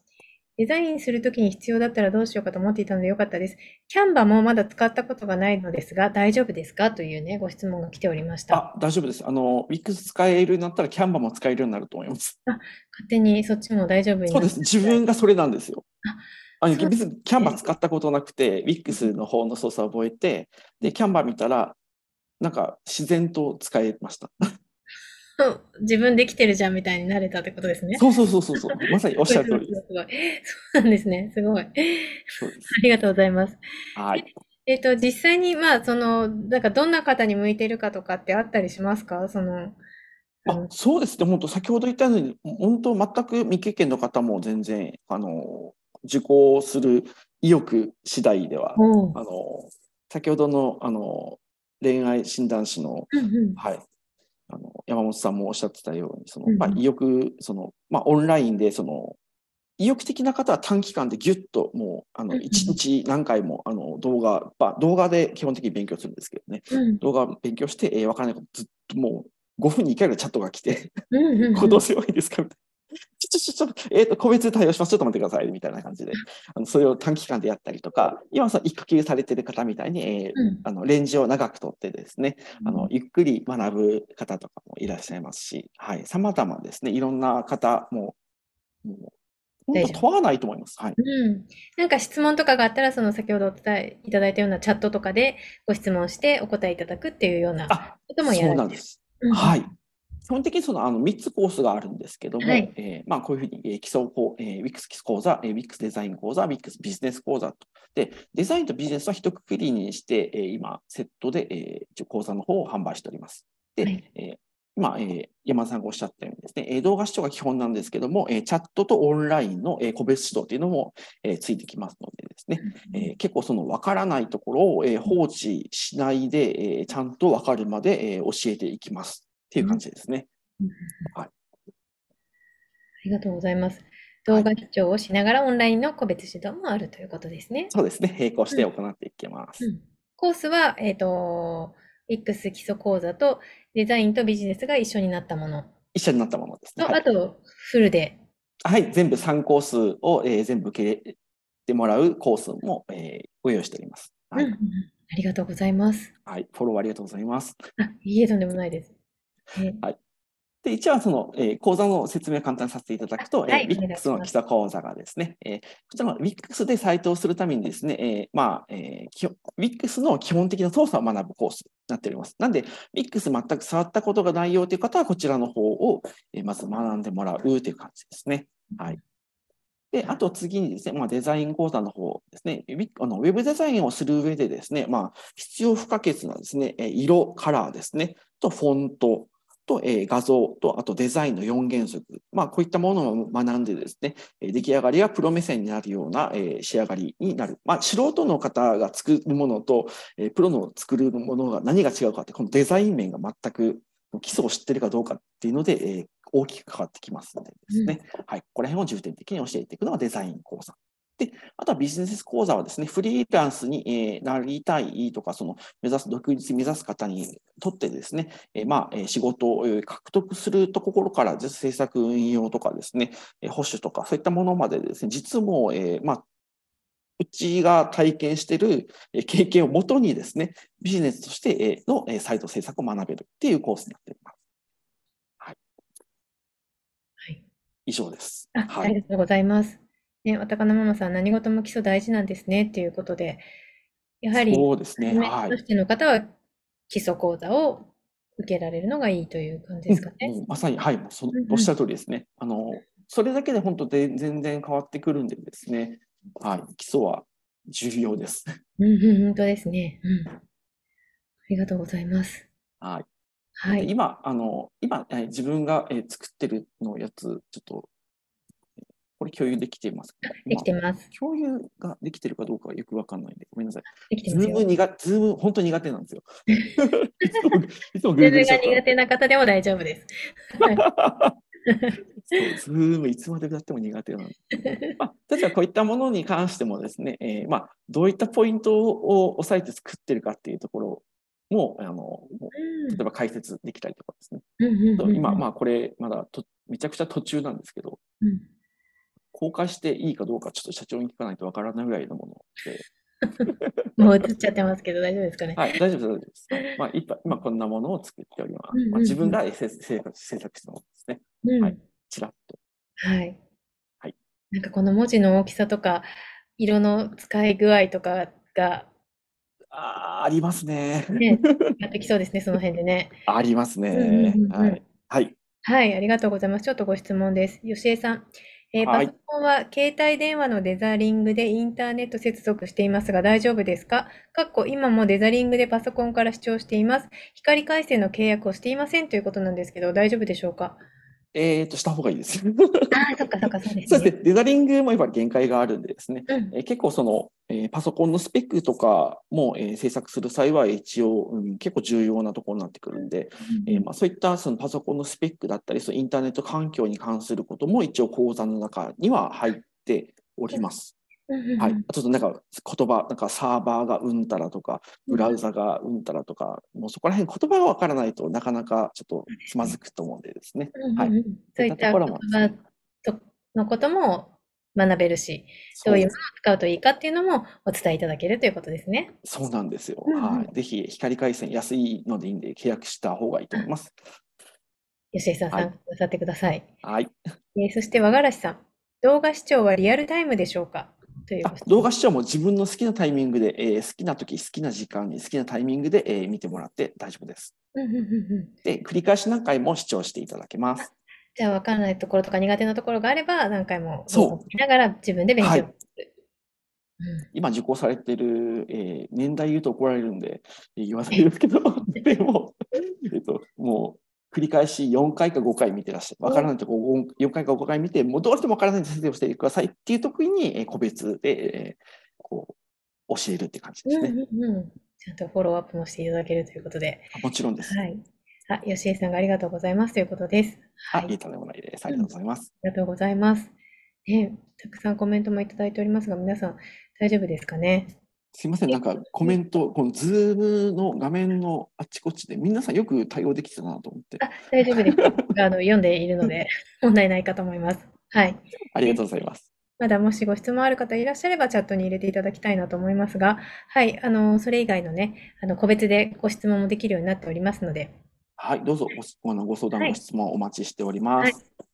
デザインするときに必要だったらどうしようかと思っていたのでよかったです。キャンバもまだ使ったことがないのですが、大丈夫ですか？というね、ご質問が来ておりました。
あ、大丈夫です。あの、Wix 使えるようになったら、キャンバも使えるようになると思います。
あ、勝手にそっちも大丈夫に
そうです。自分がそれなんですよ。ああ別にキャンバ使ったことなくて、Wix の方の操作を覚えて、で、キャンバ見たら、なんか自然と使えました。
自分できてるじゃんみたいになれたってことですね。
そうそうそうそうそう。まさにおっしゃる通りです。
すごい。そうなんですね。すごい。ありがとうございます。
はい。
えっ、ー、と、実際に、まあ、その、なんかどんな方に向いてるかとかってあったりしますか？その、
あそうですね、本当、先ほど言ったように、本当、全く未経験の方も全然、あの、受講する意欲次第では、あの、先ほどの、あの、恋愛診断士の、うんうん、はい、あの山本さんもおっしゃってたように、その、まあ、意欲、その、まあ、オンラインで、その、意欲的な方は短期間でぎゅっともう、あの、一日何回も、あの、動画、まあ、動画で基本的に勉強するんですけどね、うん、動画勉強して、えー、わからないことずっともう、5分に1回ぐらいチャットが来て、これどうすればいいですか？みたいな。ちょ、ちょ、ちょ、えっ、ー、と、個別で対応します。ちょっと待ってください。みたいな感じで、あのそれを短期間でやったりとか、今その育休されてる方みたいに、えー、うん、あの、レンジを長くとってですね、あの、ゆっくり学ぶ方とかもいらっしゃいますし、はい、様々ですね、いろんな方も、も問わないと思います。はい。
うん。なんか質問とかがあったら、その先ほどお伝えいただいたようなチャットとかでご質問してお答えいただくっていうようなこともや
られてそうなんです。うん、はい。基本的にそのあの3つコースがあるんですけども、はい、えー、まあ、こういうふうに、えー、基礎講、えー、WIX 講座、えー、WIX デザイン講座、WIX ビジネス講座と。で、デザインとビジネスは一括りにして、えー、今、セットで、えー、講座の方を販売しております。で、はい、えー今、えー、山田さんがおっしゃったようにですね、えー、動画視聴が基本なんですけども、えー、チャットとオンラインの、えー、個別指導というのも、えー、ついてきますのでですね、えー、結構その分からないところを、えー、放置しないで、えー、ちゃんと分かるまで、えー、教えていきますっていう感じですね。はい。あ
りがとうございます。動画視聴をしながらオンラインの個別指導もあるということですね。
そうですね。並行して行っていきます。うんうん、
コースは、えっ、ー、と、X 基礎講座とデザインとビジネスが一緒になったもの。
一緒になったものですね。
はい、あと、フルで。
はい、全部3コースを、えー、全部受けてもらうコースも、えー、ご用意しております。はい、うんうん。
ありがとうございます。
はい、フォローありがとうございます。
あ、いいえ、とんでもないです。
えー、はい。で、一応その、えー、講座の説明を簡単にさせていただくと、はい、えー、WIX の基礎講座がですね、えー、こちらの WIX でサイトをするためにですね、えー、まあ、えー、WIX の基本的な操作を学ぶコースになっております。なんで、WIX 全く触ったことがないよという方は、こちらの方を、えー、まず学んでもらうという感じですね。はい。で、あと次にですね、まあ、デザイン講座の方ですね、あのウェブデザインをする上でですね、まあ、必要不可欠なですね、色、カラーですね、とフォント、と、えー、画像と、あとデザインの4原則。まあ、こういったものを学んでですね、出来上がりがプロ目線になるような、えー、仕上がりになる。まあ、素人の方が作るものと、えー、プロの作るものが何が違うかって、このデザイン面が全く基礎を知ってるかどうかっていうので、えー、大きく変わってきますのでですね、うん、はい、ここら辺を重点的に教えていくのがデザイン講座で、あとはビジネス講座はですね、フリーランスに、えなりたいとか、その目指す、独立目指す方にとってですね、えまあ、仕事を獲得するところから、政策運用とかですね、保守とか、そういったものまでですね、実も、えまあ、うちが体験している経験をもとにですね、ビジネスとしてのサイト制作を学べるっていうコースになっています。はい。はい、以上です。
あはい、ありがとうございます。ね、お高菜ママさん、何事も基礎大事なんですねっていうことで、やはり、
そうですね。は
い。としての方は基礎講座を受けられるのがいいという感じですかね。
うん、まさに、はい、そおっしゃる通りですね。あの、それだけで本当で全然変わってくるんでですね、はい、基礎は重要です。
うん、本当ですね。うん。ありがとうございます。
はい。はい、今、あの、今、自分が作ってるのやつ、ちょっとこれ共有できていますか？
できてます。
共有ができてるかどうかはよくわかんないんで、ごめんなさい。 Zoom 苦 Zoom、本当に苦手なんですよ。いつも、いつも
ズー
Google
ムが苦手な方でも大丈夫です。
Zoom いつまでやっても苦手なんで。まあ、例えばこういったものに関してもですね、えーまあ、どういったポイントを押さえて作ってるかっていうところも、あの、例えば解説できたりとかですね。今、まあこれまだとめちゃくちゃ途中なんですけど、
うん
公開していいかどうかちょっと社長に聞かないとわからないぐらいのもので、
もう映っちゃってますけど大丈夫ですかね。
はい、大丈夫です、大丈夫です。まあ、今今こんなものを作っております。
うんうんうん
まあ、自分が制制作制作したものですね。
うん
はいちらっと。
はい。
はい
なんかこの文字の大きさとか、色の使い具合とかが、
あーありますね。
ね、やってきそうですね、その辺でね。
ありますね。
うんうんうんうん
はい。はい。
はい、ありがとうございます。ちょっとご質問です。吉江さん。えー
はい。
パソコンは携帯電話のデザリングでインターネット接続していますが大丈夫ですか？かっこ今もデザリングでパソコンから視聴しています。光回線の契約をしていませんということなんですけど、大丈夫でしょうか？
えっと、した方がいいです。
ああ、そっかそっか、そうですね。
そうですね。デザリングもやっぱり限界があるんでですね。
うん
えー結構その、えーパソコンのスペックとかも、えー制作する際は一応、うん結構重要なところになってくるんで、えーまあ、そういったそのパソコンのスペックだったり、そのインターネット環境に関することも一応講座の中には入っております。はい。あとなんか言葉、なんかサーバーがうんたらとか、ブラウザがうんたらとか、もうそこら辺言葉がわからないとなかなかちょっとつまずくと思うんでですね。はい
そういった言葉とのことも学べるし、どういうものを使うといいかっていうのもお伝えいただけるということですね。
そうなんですよ。
うんうん
はい。ぜひ光回線安いのでいいんで契約した方がいいと思います。
吉江さん、
はい
参加なさってください。
はい。
えーそして和がらしさん、動画視聴はリアルタイムでしょうか？
動画視聴も自分の好きなタイミングで、えー好きな時、好きな時間に、好きなタイミングで、えー見てもらって大丈夫です。で、繰り返し何回も視聴していただけます。
じゃあ分からないところとか苦手なところがあれば何回も
そう
ながら自分で勉強する。うん
今受講されてる、えー年代言うと怒られるんで、えー言わないですけど、でも、えっと、もう、繰り返し4回か5回見てらっしゃる。わからないとこ4回か5回見て、もうどうしてもわからないんで先生をしてくださいっていう時に、えー個別で、えーこう、教えるって感じですね。
うんうんうんちゃんとフォローアップもしていただけるということで。
もちろんです。
はい。あ、吉江さんがありがとうございますということです。
あ、
はい
いいとんでもないです。ありがとうございます。
ありがとうございます。ね、たくさんコメントもいただいておりますが、皆さん大丈夫ですかね？
すいません、なんかコメント、このズームの画面のあっちこっちで、皆さんよく対応できてたなと思って、
あ、大丈夫です。あの読んでいるので 問題ないかと思います。はい。
ありがとうございます。
まだもしご質問ある方いらっしゃればチャットに入れていただきたいなと思いますが、はい、あの、それ以外のね、あの、個別でご質問もできるようになっておりますので、
はい、どうぞごご相談、
はい
ご質問お待ちしております。
ね、
あ
わ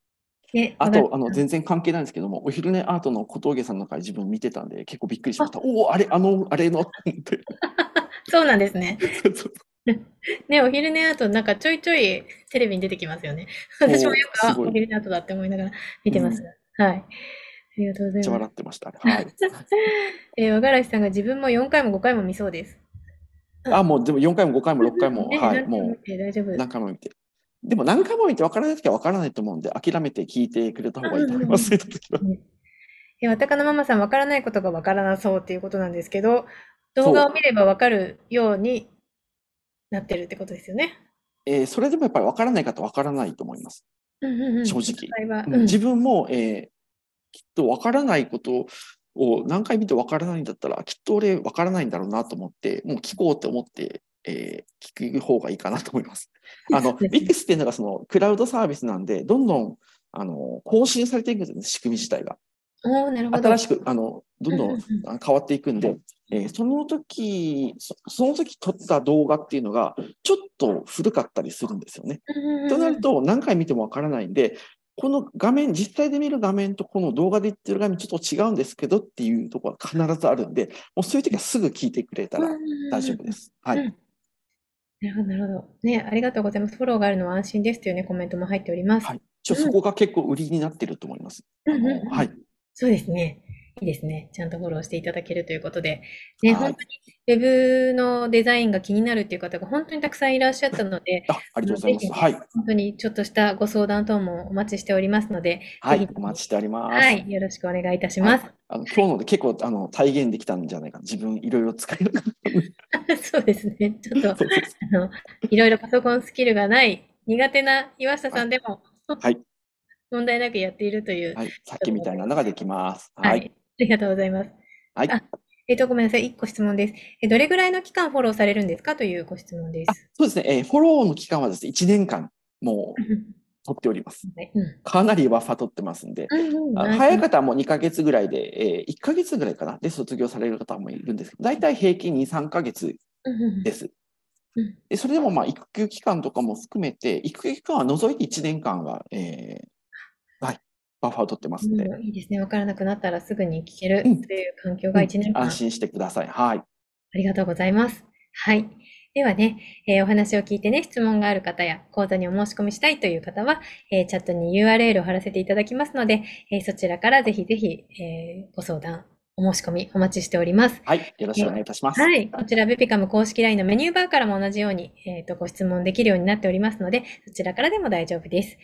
が
と、あの、全然関係ないんですけども、お昼寝アートの小峠さんの回自分見てたんで、結構びっくりしました。おお、あれ、あの、あれの、って。
そうなんですね。ね、お昼寝後、なんかちょいちょいテレビに出てきますよね。私もよく、お昼寝後だって思いながら見てます。はい。ありがとうございます。
笑ってました。はい。
えー、和がらしさんが自分も4回も5回も見そうです。
あ、もう、でも4回も5回も6回も、
ね
はい、も
何回も見て大丈夫？
う何回も見て。でも何回も見て分からないときは分からないと思うんで、諦めて聞いてくれた方がいいと思います。いった時は。
えー、わたかのママさん、わからないことがわからなそうっていうことなんですけど、動画を見ればわかるようになってるってことですよね。
えーそれでもやっぱり分からない方は分からないと思います。
うんうんうん
正直うん自分も、えーきっと分からないことを何回見て分からないんだったら、きっと俺分からないんだろうなと思って、もう聞こうと思って、えー聞く方がいいかなと思います。あの、
そうですね
VIX っていうのがそのクラウドサービスなんで、どんどんあの更新されていくんですね、仕組み自体が。新しく、あの、どんどん変わっていくんで、えーその時、そその時撮った動画っていうのが、ちょっと古かったりするんですよね。となると、何回見てもわからないんで、この画面、実際で見る画面とこの動画で言ってる画面ちょっと違うんですけどっていうところが必ずあるんで、もうそういう時はすぐ聞いてくれたら大丈夫です。はい。
うんなるほど、なるほど。ね、ありがとうございます。フォローがあるのは安心ですというね、コメントも入っております。
はい。ちょそこが結構売りになってると思います。あ
うんうんうん
のはい。
そうですね。いいですね。ちゃんとフォローしていただけるということで。ね、本当にウェブのデザインが気になるっていう方が本当にたくさんいらっしゃったので、
あありがとうございます。はい。
本当にちょっとしたご相談等もお待ちしておりますので、
はい、お待ちしております。
はい、よろしくお願いいたします。
あの今日ので結構あの体現できたんじゃないか自分いろいろ使える
そうですね。ちょっと、あの、いろいろパソコンスキルがない苦手な岩下さんでも、
はい。
問題なくやっているという。
はい、さっきみたいなのができます。
はい。ありがとうございます。
はい。
あえっ、と、ごめんなさい。1個質問です。えどれぐらいの期間フォローされるんですかというご質問です。
そうですね。えー、フォローの期間はですね、1年間、もう、取っております。かなりワッファ取ってますんで、早い方はもう2ヶ月ぐらいで、えー、1ヶ月ぐらいかな、で卒業される方もいるんですけど、大体平均2、3ヶ月です。でそれでもまあ育休期間とかも含めて、育休期間は除いて1年間は、えー、はい、バッファーを取ってますんで、
うん。いいですね。わからなくなったらすぐに聞けるという環境が1年間、
うん、安心してください。はい。あ
りがとうございます。はい。ではね、えー、お話を聞いてね、質問がある方や講座にお申し込みしたいという方は、えー、チャットに URL を貼らせていただきますので、えー、そちらからぜひぜひ、えご相談お申し込みお待ちしております。
はい。よろしくお願いいたします。
はい。こちら、ベピカム公式 LINE のメニューバーからも同じように、えっ、ー、と、ご質問できるようになっておりますので、そちらからでも大丈夫です。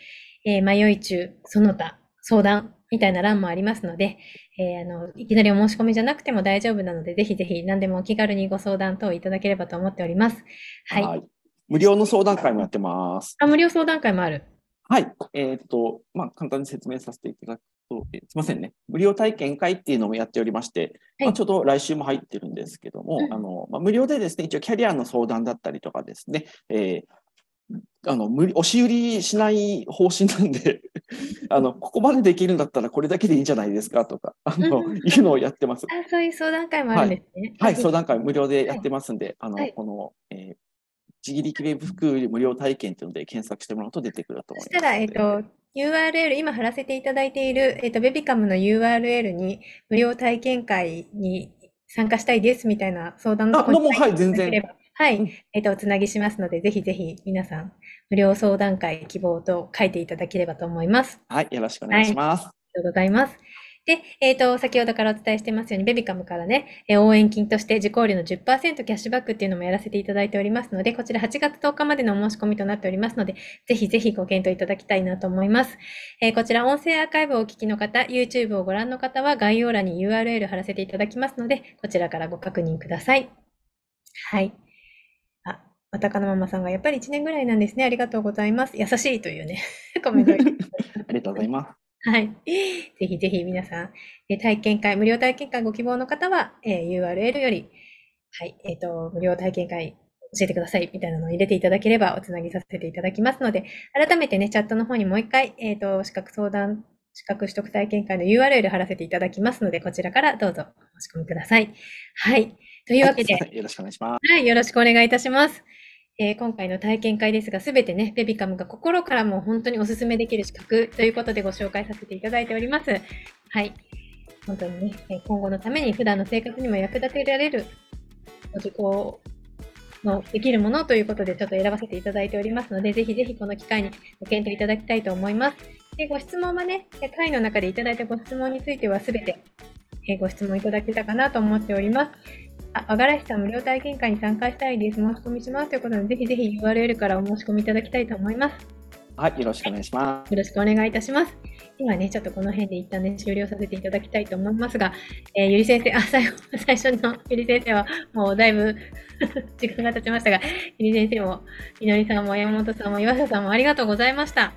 えー、迷い中、その他、相談みたいな欄もありますので、えー、あの、いきなりお申し込みじゃなくても大丈夫なので、ぜひぜひ何でもお気軽にご相談等いただければと思っております。はい。はい
無料の相談会もやってます。
あ、無料相談会もある。
はい。えっ、ー、と、まあ、簡単に説明させていただくと、えすみませんね。無料体験会っていうのもやっておりまして、はい、まあ、ちょうど来週も入ってるんですけども、うん、あの、まあ、無料でですね、一応キャリアの相談だったりとかですね、えー、あの、無理、押し売りしない方針なんで あの、ここまでできるんだったらこれだけでいいんじゃないですかとか、あの、うん、いうのをやってます。
あそういう相談会もあるんですね。
はい、はい、相談会無料でやってますんで、はい、あの、この、えーちぎりきウェブ服無料体験というので検索してもらうと出てくると思います。そしたら、
えっ、と、URL、今貼らせていただいている、えっ、と、ベビカムの URL に無料体験会に参加したいですみたいな相談
のところに、はい、全然。
はい、えっ、と、おつなぎしますので、ぜひぜひ皆さん、無料相談会希望と書いていただければと思います。
はい、よろしくお願いします。はい、あ
りがとうございます。で、えっ、ー、と、先ほどからお伝えしてますように、ベビカムからね、え応援金として受講料の10%キャッシュバックっていうのもやらせていただいておりますので、こちら8月10日までのお申し込みとなっておりますので、ぜひぜひご検討いただきたいなと思います。えー、こちら音声アーカイブをお聞きの方、YouTube をご覧の方は概要欄に URL 貼らせていただきますので、こちらからご確認ください。はい。あ、またかのママさんがやっぱり1年ぐらいなんですね。ありがとうございます。優しいというね、コメント
ありがとうございます。
はい。ぜひぜひ皆さん、え体験会、無料体験会ご希望の方は、え URL より、はい、えっ、ー、と、無料体験会教えてくださいみたいなのを入れていただければおつなぎさせていただきますので、改めてね、チャットの方にもう一回、えっ、ー、と、資格相談、資格取得体験会の URL 貼らせていただきますので、こちらからどうぞお申し込みください。はい。というわけで、
はい、よろしくお願いします。
はい、よろしくお願いいたします。えー、今回の体験会ですが、すべてね、ベビカムが心からも本当にお勧めできる資格ということでご紹介させていただいております。はい。本当にね、今後のために普段の生活にも役立てられる受講のできるものということでちょっと選ばせていただいておりますので、ぜひぜひこの機会にご検討いただきたいと思います。で、ご質問はね、会の中でいただいたご質問についてはすべてご質問いただけたかなと思っております。あ、和がらしさん無料体験会に参加したいです。申し込みしますということで、ぜひぜひ URL からお申し込みいただきたいと思います。
はい、よろしくお願いします。
よろしくお願いいたします。今ね、ちょっとこの辺で一旦ね、終了させていただきたいと思いますが、えー、ゆり先生、あ、最後、最初のゆり先生は、もうだいぶ時間が経ちましたが、ゆり先生も、みのりさんも、山本さんも、岩佐さんもありがとうございました。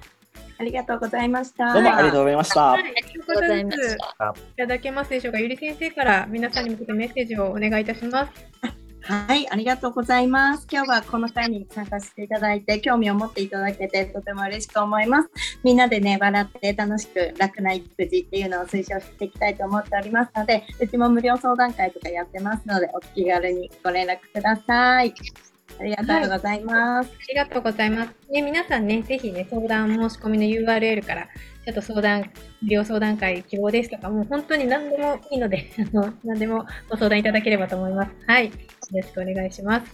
ありがとうございました。
どうもありがとうございました。
ありがとうございました。
いただけますでしょうか？ゆり先生から皆さんに向けてメッセージをお願いいたします。
はい、ありがとうございます。今日はこの会に参加していただいて、興味を持っていただけてとても嬉しく思います。みんなでね、笑って楽しく楽な育児っていうのを推奨していきたいと思っておりますので、うちも無料相談会とかやってますので、お気軽にご連絡ください。ありがとうございます。はい、
ありがとうございます。ね、皆さんね、ぜひね、相談申し込みの URL からちょっと相談、無料相談会希望ですとか、もう本当に何でもいいので、あの何でもご相談いただければと思います。はい。よろしくお願いします。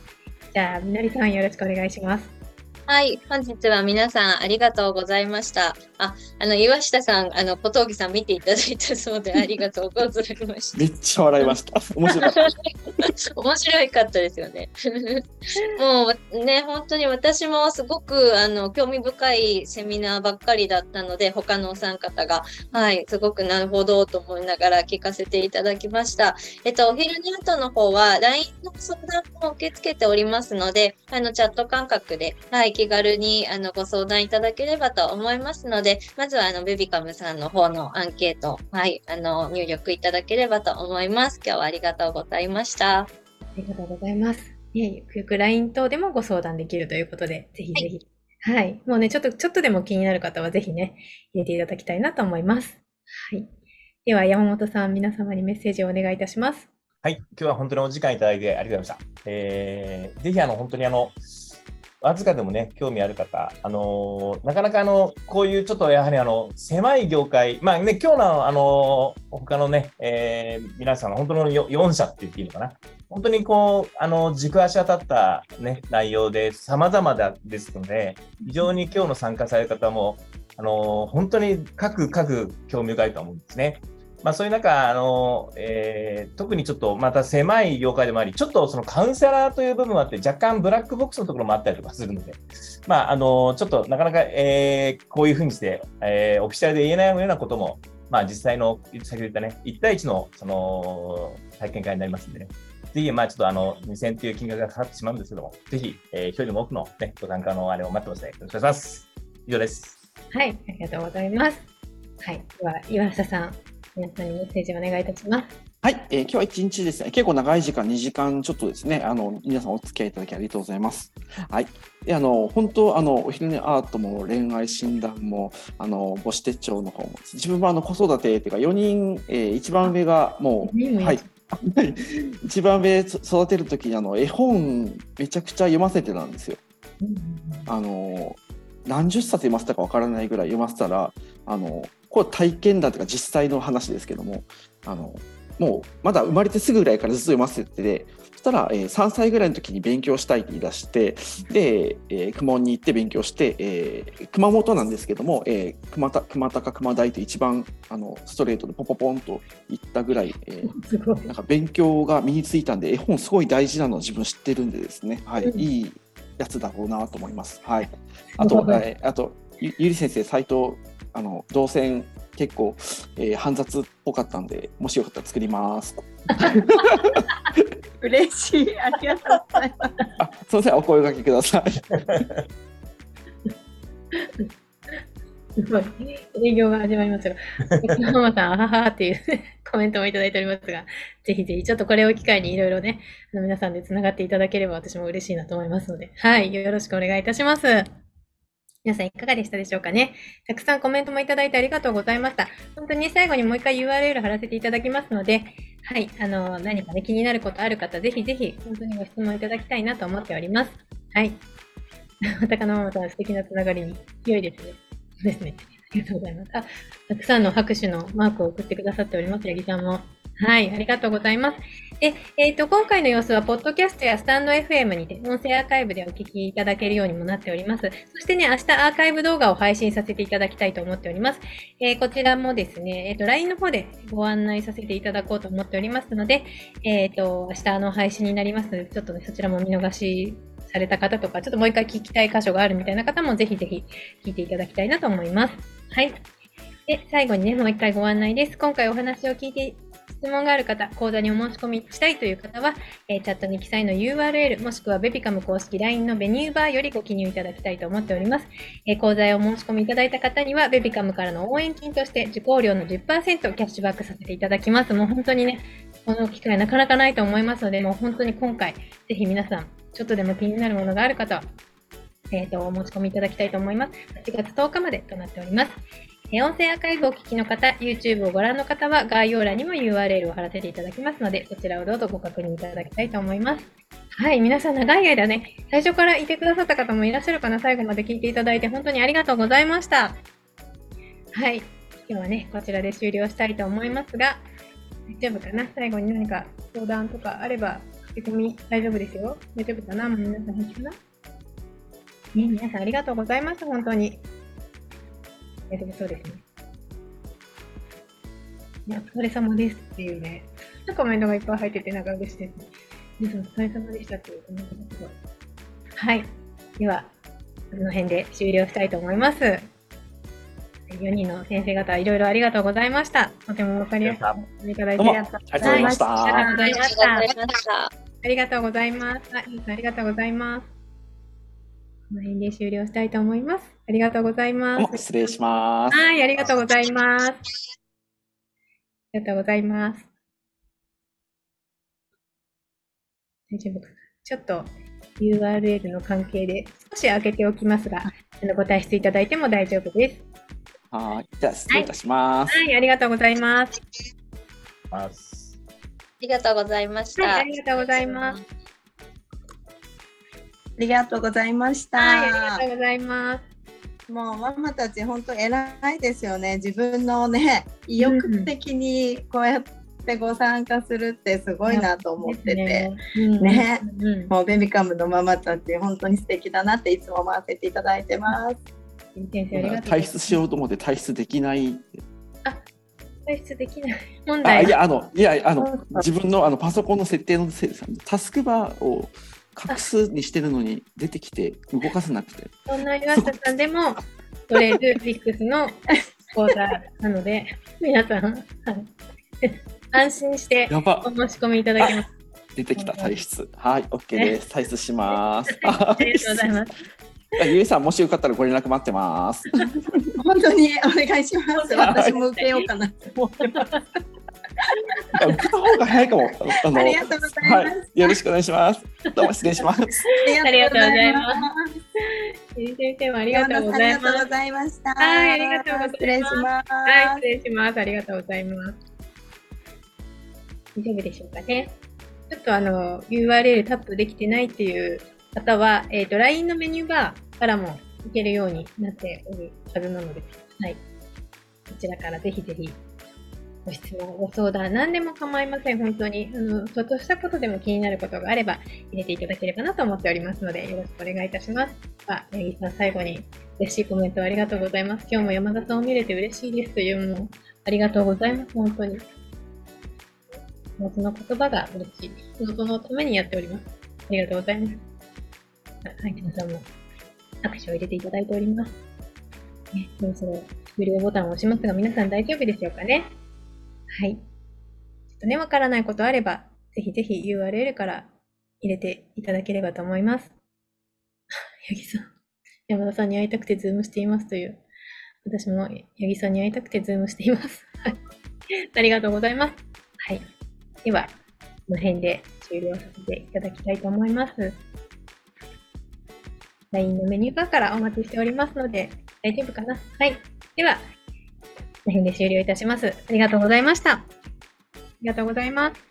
じゃあ、みのりさんよろしくお願いします。
はい、本日は皆さんありがとうございました。あ、あの、岩下さん、あの、小峠さん見ていただいたそうでありがとうございました。
めっちゃ笑いました。面白かった。
面白かったですよね。もうね、本当に私もすごく、あの、興味深いセミナーばっかりだったので、他のお三方が、はい、すごくなるほどと思いながら聞かせていただきました。えっと、お昼寝後の方は、LINE の相談も受け付けておりますので、あの、チャット感覚で、はい、気軽にあのご相談いただければと思いますので、まずはあのベビカムさんの方のアンケート、はい、あの入力いただければと思います。今日はありがとうございました。あ
りがとうございます。いえ、よくよく LINE 等でもご相談できるということで、ぜひぜひ。はい、はい。もうね、ちょっと、ちょっとでも気になる方はぜひね、入れていただきたいなと思います。はい。では、山本さん、皆様にメッセージをお願いいたします。
はい。今日は本当にお時間いただいてありがとうございました。えー、ぜひ、あの、本当にあの、わずかでもね、興味ある方、あのー、なかなかあの、こういうちょっとやはりあの、狭い業界、まあね、今日のあのー、他のね、えー、皆さん、本当の4社って言っていいのかな。本当にこう、あの、軸足当たったね、内容で様々ですので、非常に今日の参加される方も、あの本当に各、各興味深いと思うんですね。まあ、そういう中、あのえー、特にちょっとまた狭い業界でもあり、ちょっとそのカウンセラーという部分もあって、若干ブラックボックスのところもあったりとかするので、まあ、あのちょっとなかなか、えー、こういうふうにして、えー、オフィシャルで言えないようなことも、まあ、実際の、先ほど言ったね、1対1のその体験会になりますんでね、ぜひ、まあ、ちょっとあの、2000という金額がかかってしまうんですけども、ぜひ、えー、一人でも多くの、ね、ご参加のあれを待ってますので、よろしくお願いします。以上です。
はい、ありがとうございます。はい、では、岩下さん、皆さんにメッセージお願いいたします。
はい、えー、今日は一日ですね、結構長い時間、2時間ちょっとですね、あの、皆さんお付き合いいただきありがとうございます。はい。で、あの、本当、あの、お昼寝アートも恋愛診断も、あの、母子手帳の方も、自分はあの、子育てっていうか、4人、えー、一番上がもう、はい。一番上育てる時にあの絵本めちゃくちゃ読ませてたんですよ。あの何十冊読ませたかわからないぐらい読ませたらあのこれ体験談というか実際の話ですけどもあのもうまだ生まれてすぐぐらいからずっと読ませててそしたら、えー、3歳ぐらいの時に勉強したいって言い出してで、えー、熊本に行って勉強して、えー、熊本なんですけども、えー、熊た熊高熊大って一番あのストレートでポポポンと行ったぐらい、えー、なんか勉強が身についたんで絵本すごい大事なのを自分知ってるんでですね、はい、うん、いいやつだろうなと思います。はい、あと、えー、あとゆゆり先生、斎藤あの動線結構、えー、煩雑っぽかったんで、もしよかったら作ります。
嬉しい、ありがとうございます。あ、
すみません、お声掛けください。
すごい、営業が始まりますが、ママさん、あははっていうコメントもいただいておりますが、ぜひぜひ、ちょっとこれを機会にいろいろね、あの皆さんでつながっていただければ私も嬉しいなと思いますので、はい、よろしくお願いいたします。皆さんいかがでしたでしょうかね？たくさんコメントもいただいてありがとうございました。本当に最後にもう一回 URL 貼らせていただきますので、はい、あの、何かね、気になることある方、ぜひぜひ、本当にご質問いただきたいなと思っております。はい。またかのままとは、素敵なつながりに良いですね。ですね。ありがとうございます。あ、たくさんの拍手のマークを送ってくださっております、八木さんも。はい、ありがとうございます。で、えっ、ー、と、今回の様子は、ポッドキャストやスタンド FM にて、音声アーカイブでお聞きいただけるようにもなっております。そしてね、明日アーカイブ動画を配信させていただきたいと思っております。えー、こちらもですね、えっ、ー、と、LINE の方でご案内させていただこうと思っておりますので、えっ、と、明日の配信になりますので、ちょっとね、そちらも見逃しされた方とか、ちょっともう一回聞きたい箇所があるみたいな方も、ぜひぜひ聞いていただきたいなと思います。はい。で、最後にね、もう一回ご案内です。今回お話を聞いて質問がある方、講座にお申し込みしたいという方は、えー、チャットに記載の URL、もしくはベビカム公式 LINE のベニューバーよりご記入いただきたいと思っております。えー、講座へお申し込みいただいた方には、ベビカムからの応援金として受講料の10%キャッシュバックさせていただきます。もう本当にね、この機会なかなかないと思いますので、もう本当に今回、ぜひ皆さん、ちょっとでも気になるものがある方は、えーと、お申し込みいただきたいと思います。8月10日までとなっております。音声アーカイブをお聞きの方、YouTube をご覧の方は概要欄にも URL を貼らせていただきますので、そちらをどうぞご確認いただきたいと思います。はい、皆さん長い間ね、最初からいてくださった方もいらっしゃるかな、最後まで聞いていただいて本当にありがとうございました。はい、今日はね、こちらで終了したいと思いますが、大丈夫かな？最後に何か相談とかあれば、書き込み大丈夫ですよ。大丈夫かな皆さん、かなね、皆さんありがとうございます、本当に。大丈夫そうですね。いや、お疲れ様ですっていうね、コメントがいっぱい入ってて、なんか嬉しいですね。皆さんお疲れ様でしたっていうコメントがすごい。はい。では、この辺で終了したいと思います。4人の先生方、いろいろありがとうございました。とてもわかりやすくいただいてありがとうございました。ありがとうございました。ありがとうございます。ありがとうございます。この辺で終了したいと思います。ありがとうございます。
失礼します。
はい、ありがとうございます。ありがとうございます。大丈夫かなちょっと URL の関係で少し開けておきますが、ご退出いただいても大丈夫です。
はい。じゃあ、失礼いたします。
はい、はい、ありがとうございます。
ありがとうございました、はい。
ありがとうございます。あ
りがとうございました。
はい、ありがとうございます。
もうママたち本当偉いですよね。自分のね意欲的にこうやってご参加するってすごいなと思ってて、ね、ねうん、もうベビカムのママたち本当に素敵だなっていつも思わせていただいてます。
先生ありがとう退出しようと思って退出できない。
あ、退出できない問題。
あいやあのいやあの自分のあのパソコンの設定のせいタスクバーを隠すにしてるのに出てきて動かせなくて。
そんな岩下さんでも取れるビックスの講座なので皆さん。安心してお申し込みいただけます。
出てきた体質。はい、OK です。退出します。
ありがとうございます。
ゆいさん、もしよかったらご連絡待ってます。
本当にお願いします。私も受けようかな。
受けた方が早いかも。
あのありがとうございます、はい。
よろしくお願いします。どうも失礼します。
ありがとうございます。先生もありがとうござ
いま
した。はい、ありがとうございます。失礼します。はい、失礼します。ありがとうございます。大丈夫でしょうかね。ちょっとあの、URL タップできてないっていう方は、えっ、ー、と、LINE のメニューバーからもいけるようになっておるはずなので、はい。こちらからぜひぜひ、ご質問、ご相談、何でも構いません。本当に。あの、ちょっとしたことでも気になることがあれば、入れていただければなと思っておりますので、よろしくお願いいたします。あ、八木さん、最後に嬉しいコメントありがとうございます。今日も山田さんを見れて嬉しいですという、もう、ありがとうございます。本当に。その言葉が嬉しい。そのためにやっております。ありがとうございます。はい、皆さんも拍手を入れていただいております。ね、そろそろ終了ボタンを押しますが、皆さん大丈夫でしょうかねはい。ちょっとね、わからないことあれば、ぜひぜひ URL から入れていただければと思います。八木さん、山田さんに会いたくて Zoom していますという。私も八木さんに会いたくて Zoom しています。はい。ありがとうございます。はい。では、この辺で終了させていただきたいと思います。LINE のメニューバーからお待ちしておりますので、大丈夫かな？はい。では、この辺で終了いたします。ありがとうございました。ありがとうございます。